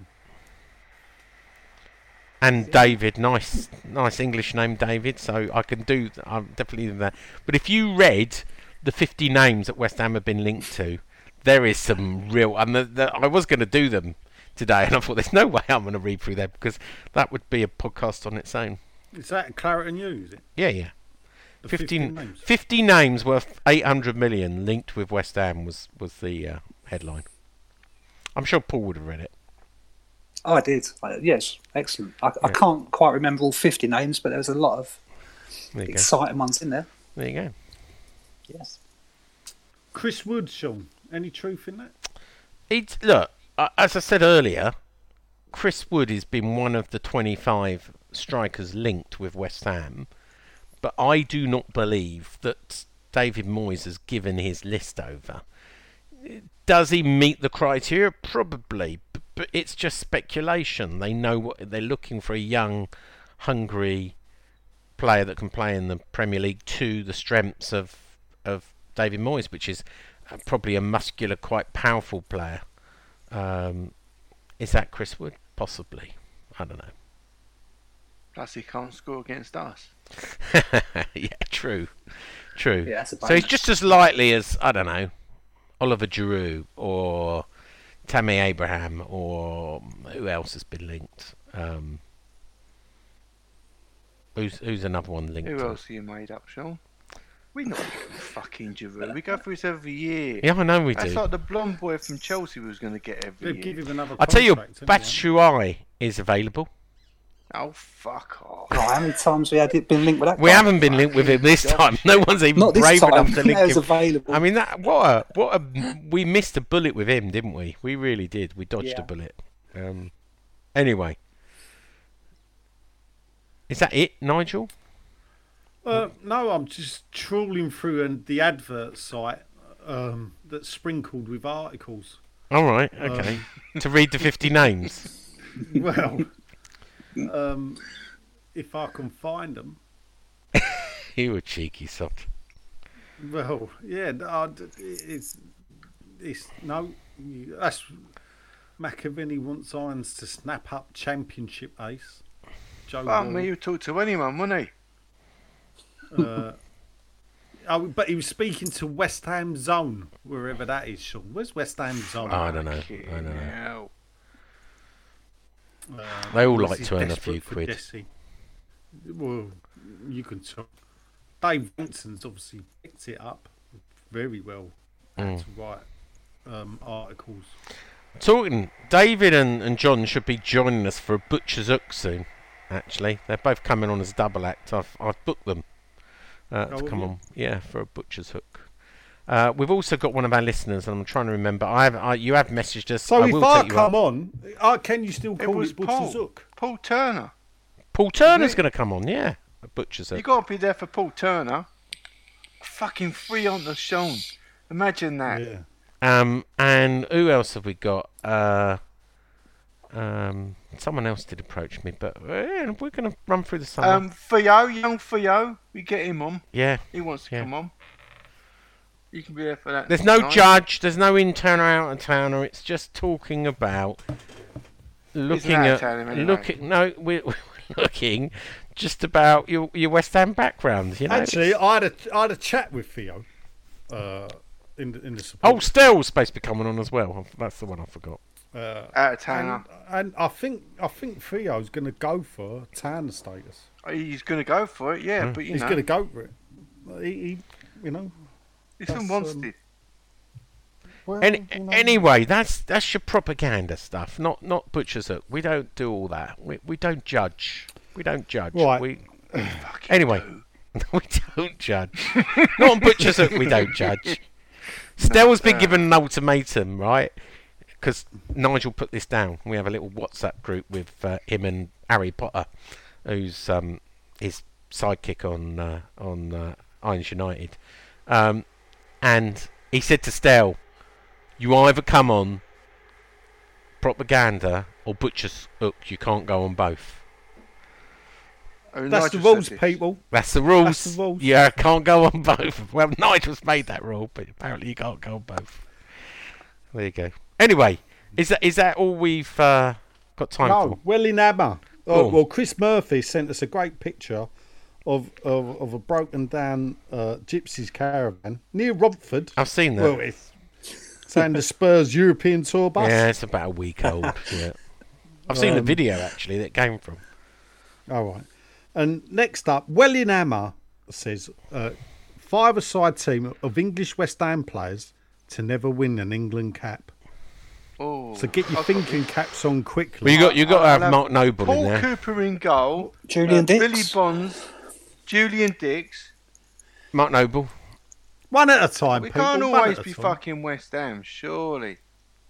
And David, nice, nice English name, David. So I can do. I'm definitely do that. But if you read the 50 names that West Ham have been linked to, there is some real. And the, the, I was going to do them today, and I thought there's no way I'm going to read through them because that would be a podcast on its own. Is that Claret and News? Is it? Yeah, yeah. The 50, 15 names. 50 names worth 800 million linked with West Ham was, was the uh, headline. I'm sure Paul would have read it. Oh, I did. I, yes, excellent. I, I can't quite remember all 50 names, but there was a lot of There you go. exciting ones in there. There you go. Yes. Chris Wood, Sean. Any truth in that? It's look, uh, as I said earlier, Chris Wood has been one of the 25 strikers linked with West Ham, but I do not believe that David Moyes has given his list over. Does he meet the criteria? Probably, but it's just speculation. They know what they're looking for a young, hungry player that can play in the Premier League to the strengths of of David Moyes, which is uh, probably a muscular, quite powerful player. Um, is that Chris Wood? Possibly. I don't know. Plus, he can't score against us. yeah, true, true. Yeah, so he's just as likely as I don't know, Oliver Giroud or Tammy Abraham or who else has been linked. Um, who's who's another one linked? Who to- else are you made up, Sean? We're not getting fucking Giroud. We go through this every year. Yeah, I know we That's do. like the blonde boy from Chelsea we was going to get every They'd give year. him another. I tell you, contract, didn't they? Batshuayi is available. Oh, fuck off. Oh, how many times we had it been linked with that? We guy? haven't been linked with him this time. No one's even Not this brave time. enough to link That was him. available. I mean, that what a what a we missed a bullet with him, didn't we? We really did. We dodged a bullet. Um, anyway, is that it, Nigel? Uh, no, I'm just trawling through and the advert site um, that's sprinkled with articles. All right, okay. to read the fifty names. Well, um, if I can find them. You a cheeky sod. Well, yeah, no, it's it's no. That's McAvennie wants Irons to snap up championship ace. Joe Fuck Wall, me, you talk to anyone, wouldn't he? Uh, oh, but he was speaking to West Ham Zone, wherever that is. Sean, where's West Ham Zone? I don't know. I don't know. hell. Uh, They all like to earn a few quid. Jesse. Well, you can talk. Dave Vincent's obviously picked it up very well Mm. to write um, articles. Talking, David and, and John should be joining us for a butcher's hook soon. Actually, they're both coming on as a double act. I've I've booked them uh, Oh, to come you? on. Yeah, for a butcher's hook. Uh, we've also got one of our listeners, and I'm trying to remember. I have. I, you have messaged us. So I if I come up. on, uh, can you still call was it Butcher's Paul. Hook? Paul Turner. Paul Turner's going to come on. Yeah, a butcher's Hook. You hook. got to be there for Paul Turner. Fucking free on the show. Imagine that. Yeah. Um, and who else have we got? Uh, um, someone else did approach me, but uh, yeah, we're going to run through the summer. Um, Theo, young Theo, we get him on. yeah, He wants to Yeah. come on. You can be there for that. There's no night. judge. There's no interner out of towner. It's just talking about looking at town anyway. looking. No, we're, we're looking just about your your West Ham background. You know. Actually, I had a I had a chat with Theo. Uh, in the, in the support. oh, Stell's supposed to be coming on as well. That's the one I forgot. Uh, Out of town. and, and I think I think Theo's going to go for Tanner status. He's going to go for it, yeah, Hmm. but you He's going to go for it. He, he you know. he's that's, from Wanstead. um, Well, Any, you know, anyway, that's that's your propaganda stuff, not not butchers. Hook. We don't do all that. We we don't judge. We don't judge. Right. We Fucking anyway. do. we don't judge. Not on Butcher's Hook, we don't judge. Stell's been uh, given an ultimatum, right? Because Nigel put this down. We have a little WhatsApp group with uh, him and Harry Potter, who's um, his sidekick on uh, on uh, Irons United. Um, and he said to Stell, "You either come on propaganda or Butcher's Hook. You can't go on both." Oh, that's the rules, people. That's the rules. the rules. Yeah, can't go on both. Well, Nigel's made that rule, but apparently you can't go on both. There you go. Anyway, is that is that all we've uh, got time No, for? well in Hammer. Go Oh, well, Chris Murphy sent us a great picture of of, of a broken down uh, gypsies caravan near Romford. I've seen that. Well, it's saying the Spurs European Tour bus. yeah, it's about a week old. yeah, I've seen the Um, video actually that came from. All right. And next up, Welling Hammer says uh, five-a-side team of English West Ham players to never win an England cap. Oh, So get your I've got- thinking caps on quickly. Well, you got you got to have have Mark Noble in Paul there. Cooper in goal. Julian uh, Dicks. Billy Bonds. Julian Dicks. Mark Noble. One at a time. We people, can't always be time. fucking West Ham, surely.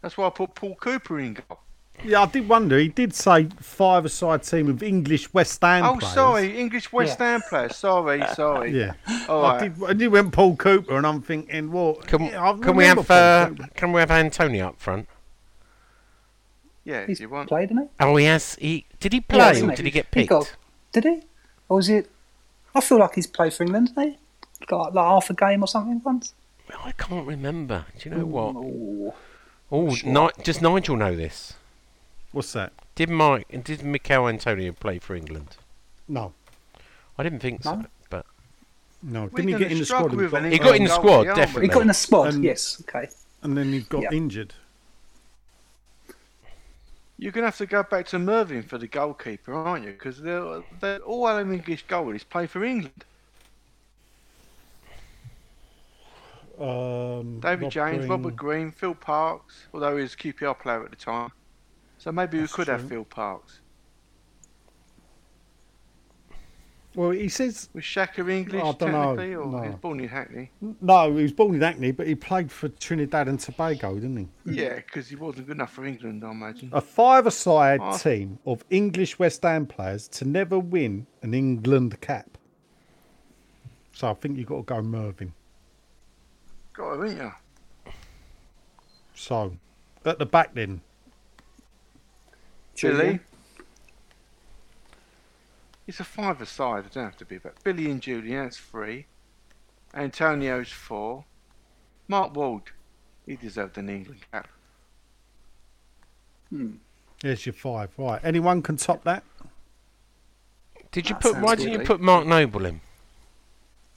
That's why I put Paul Cooper in goal. Yeah, I did wonder. He did say five-a-side team of English West Ham Oh, players. sorry, English West Ham player. Sorry, sorry. Yeah. All I right. did. I did went Paul Cooper, and I'm thinking, well, Can, yeah, can we have Paul uh, can we have Antonio up front? Yeah, if He's you want. played, didn't Oh, he has. He did he he? play hasn't or he? did he get He picked? got- did he? Or was it? I feel like he's played for England, didn't he? Got like half a game or something once. I can't remember. Do you know what? Ooh. Oh, Ni- does Nigel know this? What's that? Did Mike? Did Michail Antonio play for England? No, I didn't think so, but no. We're Didn't he get in the squad? with He got in the squad, goalie, aren't we? definitely. He got in the squad. Yes. Okay. and then he got Yeah. injured. You're going to have to go back to Mervyn for the goalkeeper, aren't you? Because they're, they're all our English goalies play for England. Um, David Rob James, Green. Robert Green, Phil Parkes, although he was a QPR player at the time. So maybe That's we could have. Phil Parkes. Well, he says Was Shaka English I don't know, or no. he was born in Hackney? no. He was born in Hackney, but he played for Trinidad and Tobago, didn't he? Yeah, because he wasn't good enough for England, I imagine. A five-a-side Oh. team of English West Ham players to never win an England cap. So I think you've got to go Mervyn. Got him, ain't you? So at the back then, Billy. It's a five-a-side. It don't have to be, but Billy and Julian, that's three. Antonio's four. Mark Ward, he deserved an England cap. there's your five. Right, anyone can top that. did you That put? Why good, didn't you put Mark Noble in?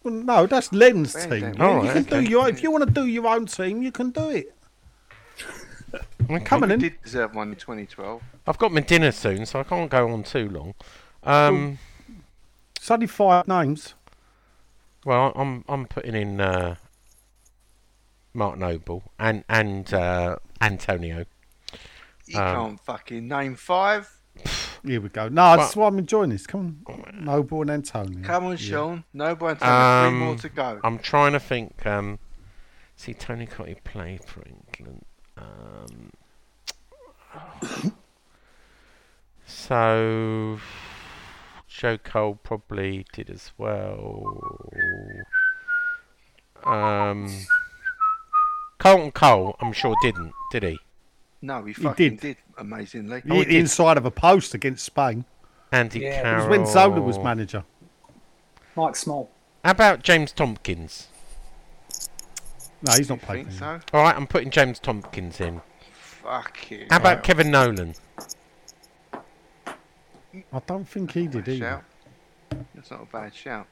Well, no, that's Len's Fair team. game. You- All you right, can do your if you want to do your own team, you can do it. Okay. Come on He in. did deserve one in 2012. I've got my dinner soon, so I can't go on too long. Um, It's only five names. well, I'm I'm putting in uh, Mark Noble and and uh, Antonio. You Um, can't fucking name five. Here we go. No, that's why I'm enjoying this. Come on, Noble and Antonio. Come on, Yeah. Sean. No one. Three more Um, to go. I'm trying to think. Um, see, Tony Cottee played for England. Um, so Joe Cole probably did as well. Um, Carlton Cole, I'm sure didn't, did he? No, he fucking did. did. amazingly. He Oh, he did. inside of a post against Spain. Andy Yeah, it It Carroll. was when Zola was manager. Mike Small. How about James Tomkins? No, he's not You played. think so? All right, I'm putting James Tomkins in. Fuck it. How about Kevin Nolan? I don't think he did either. Shout. That's not a bad shout.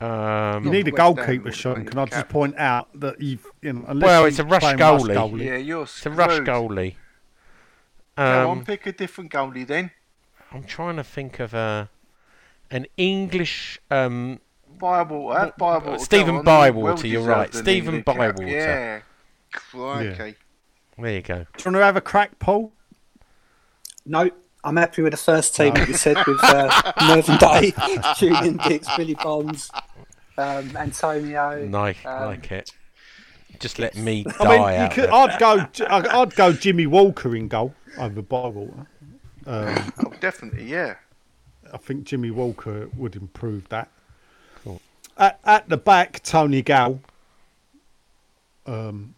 Um, You need a goalkeeper, would Sean. Can I just point out that you've, you know, Well, it's a rush play him goalie. Yeah, you're it's a rush screwed. goalie. Go on, Um, pick a different goalie then. I'm trying to think of a an English. Um, Bywater. Bywater. Stephen go Bywater, you're right. an Stephen England cap. Bywater. Yeah. Crikey. there you go. Do you want to have a crack, Paul? No, I'm happy with the first team that you said with uh, Mervyn Day, Julian Dicks, Billy Bonds, um, Antonio. Nice, Um, like it. Just let me die I mean, out could, I'd go. I'd I'd go Jimmy Walker in goal over Bywater. Um, Oh, definitely, yeah. I think Jimmy Walker would improve that. Cool. At, at the back, Tony Gale. Um,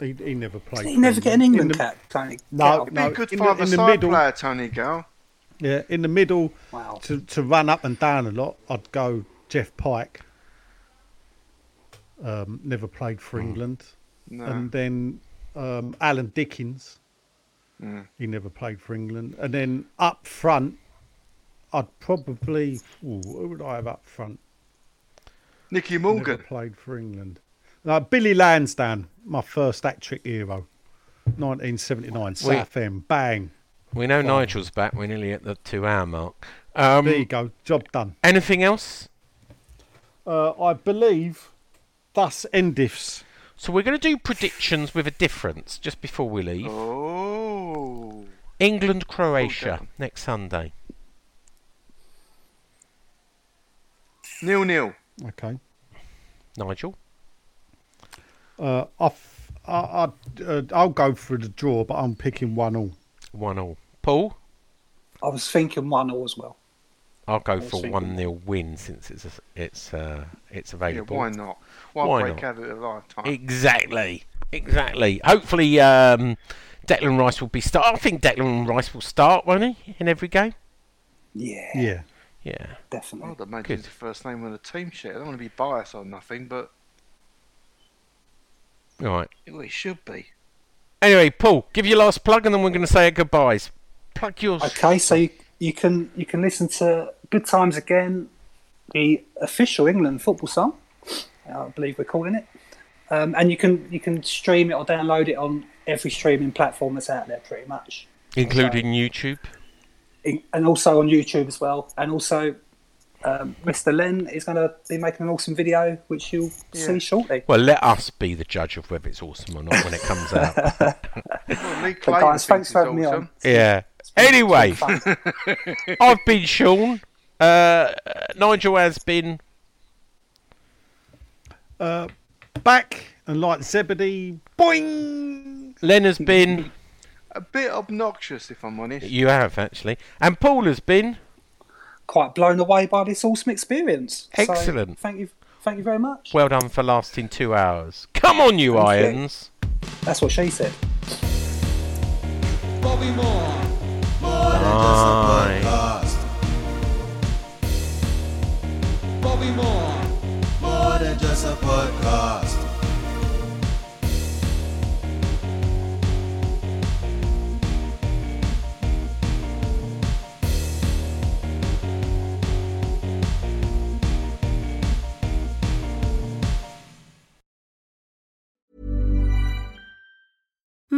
he, he never played. Did he never get an England the- cap, Tony? No, Be no. a good in the- five in the middle- player, Tony Gale. Yeah, in the middle Wow. to, to run up and down a lot, I'd go Geoff Pike. Um, never played for England. No. And then um, Alan Dickens. Mm. He never played for England. And then up front, I'd probably. Ooh, who would I have up front? Nicky Morgan Never played for England. Uh, Billy Lansdowne, my first hat trick hero. 1979, South End. Bang. We know Nigel's back. We're nearly at the two-hour mark. Um, There you go. Job done. anything else? Uh, I believe thus endifs. So we're going to do predictions with a difference just before we leave. Oh. England Croatia Okay. next Sunday. Nil nil. Okay. Nigel. Uh, I've, I, I, uh, I'll go for the draw, but I'm picking one all. One all. Paul. I was thinking one all as well. I'll go for thinking- one 0 win since it's it's uh, it's Yeah, available. why not? Why, Why break not? out of a lifetime? Exactly. Exactly. Hopefully, um, Declan Rice will be start. I think Declan Rice will start, won't he, in every game? Yeah, Yeah. Yeah. definitely. I'd imagine Good. it's the first name on the team sheet. I don't want to be biased or nothing, but Right. well, it should be. Anyway, Paul, give your last plug, and then we're going to say our goodbyes. Plug yours. Okay, so you, you can you can listen to "Good Times Again," the official England football song. I believe we're calling it, um, and you can you can stream it or download it on every streaming platform that's out there, pretty much, including YouTube. In- and also on YouTube as well. And also, um, Mr. Len is going to be making an awesome video, which you'll see shortly. Well, let us be the judge of whether it's awesome or not when it comes out. Well, Lee guys, thanks for it's having me on. yeah. Anyway, I've been Sean. Uh, Nigel has been. Back and like Zebedee, boing. Len has been. A bit obnoxious, if I'm honest. You have actually, and Paul has been. Quite blown away by this awesome experience. So, Excellent. thank you, thank you very much. Well done for lasting two hours. Come on, you Thank you. irons. That's what she said. Bobby Moore. More than just a podcast. Bobby Moore. More than just a podcast.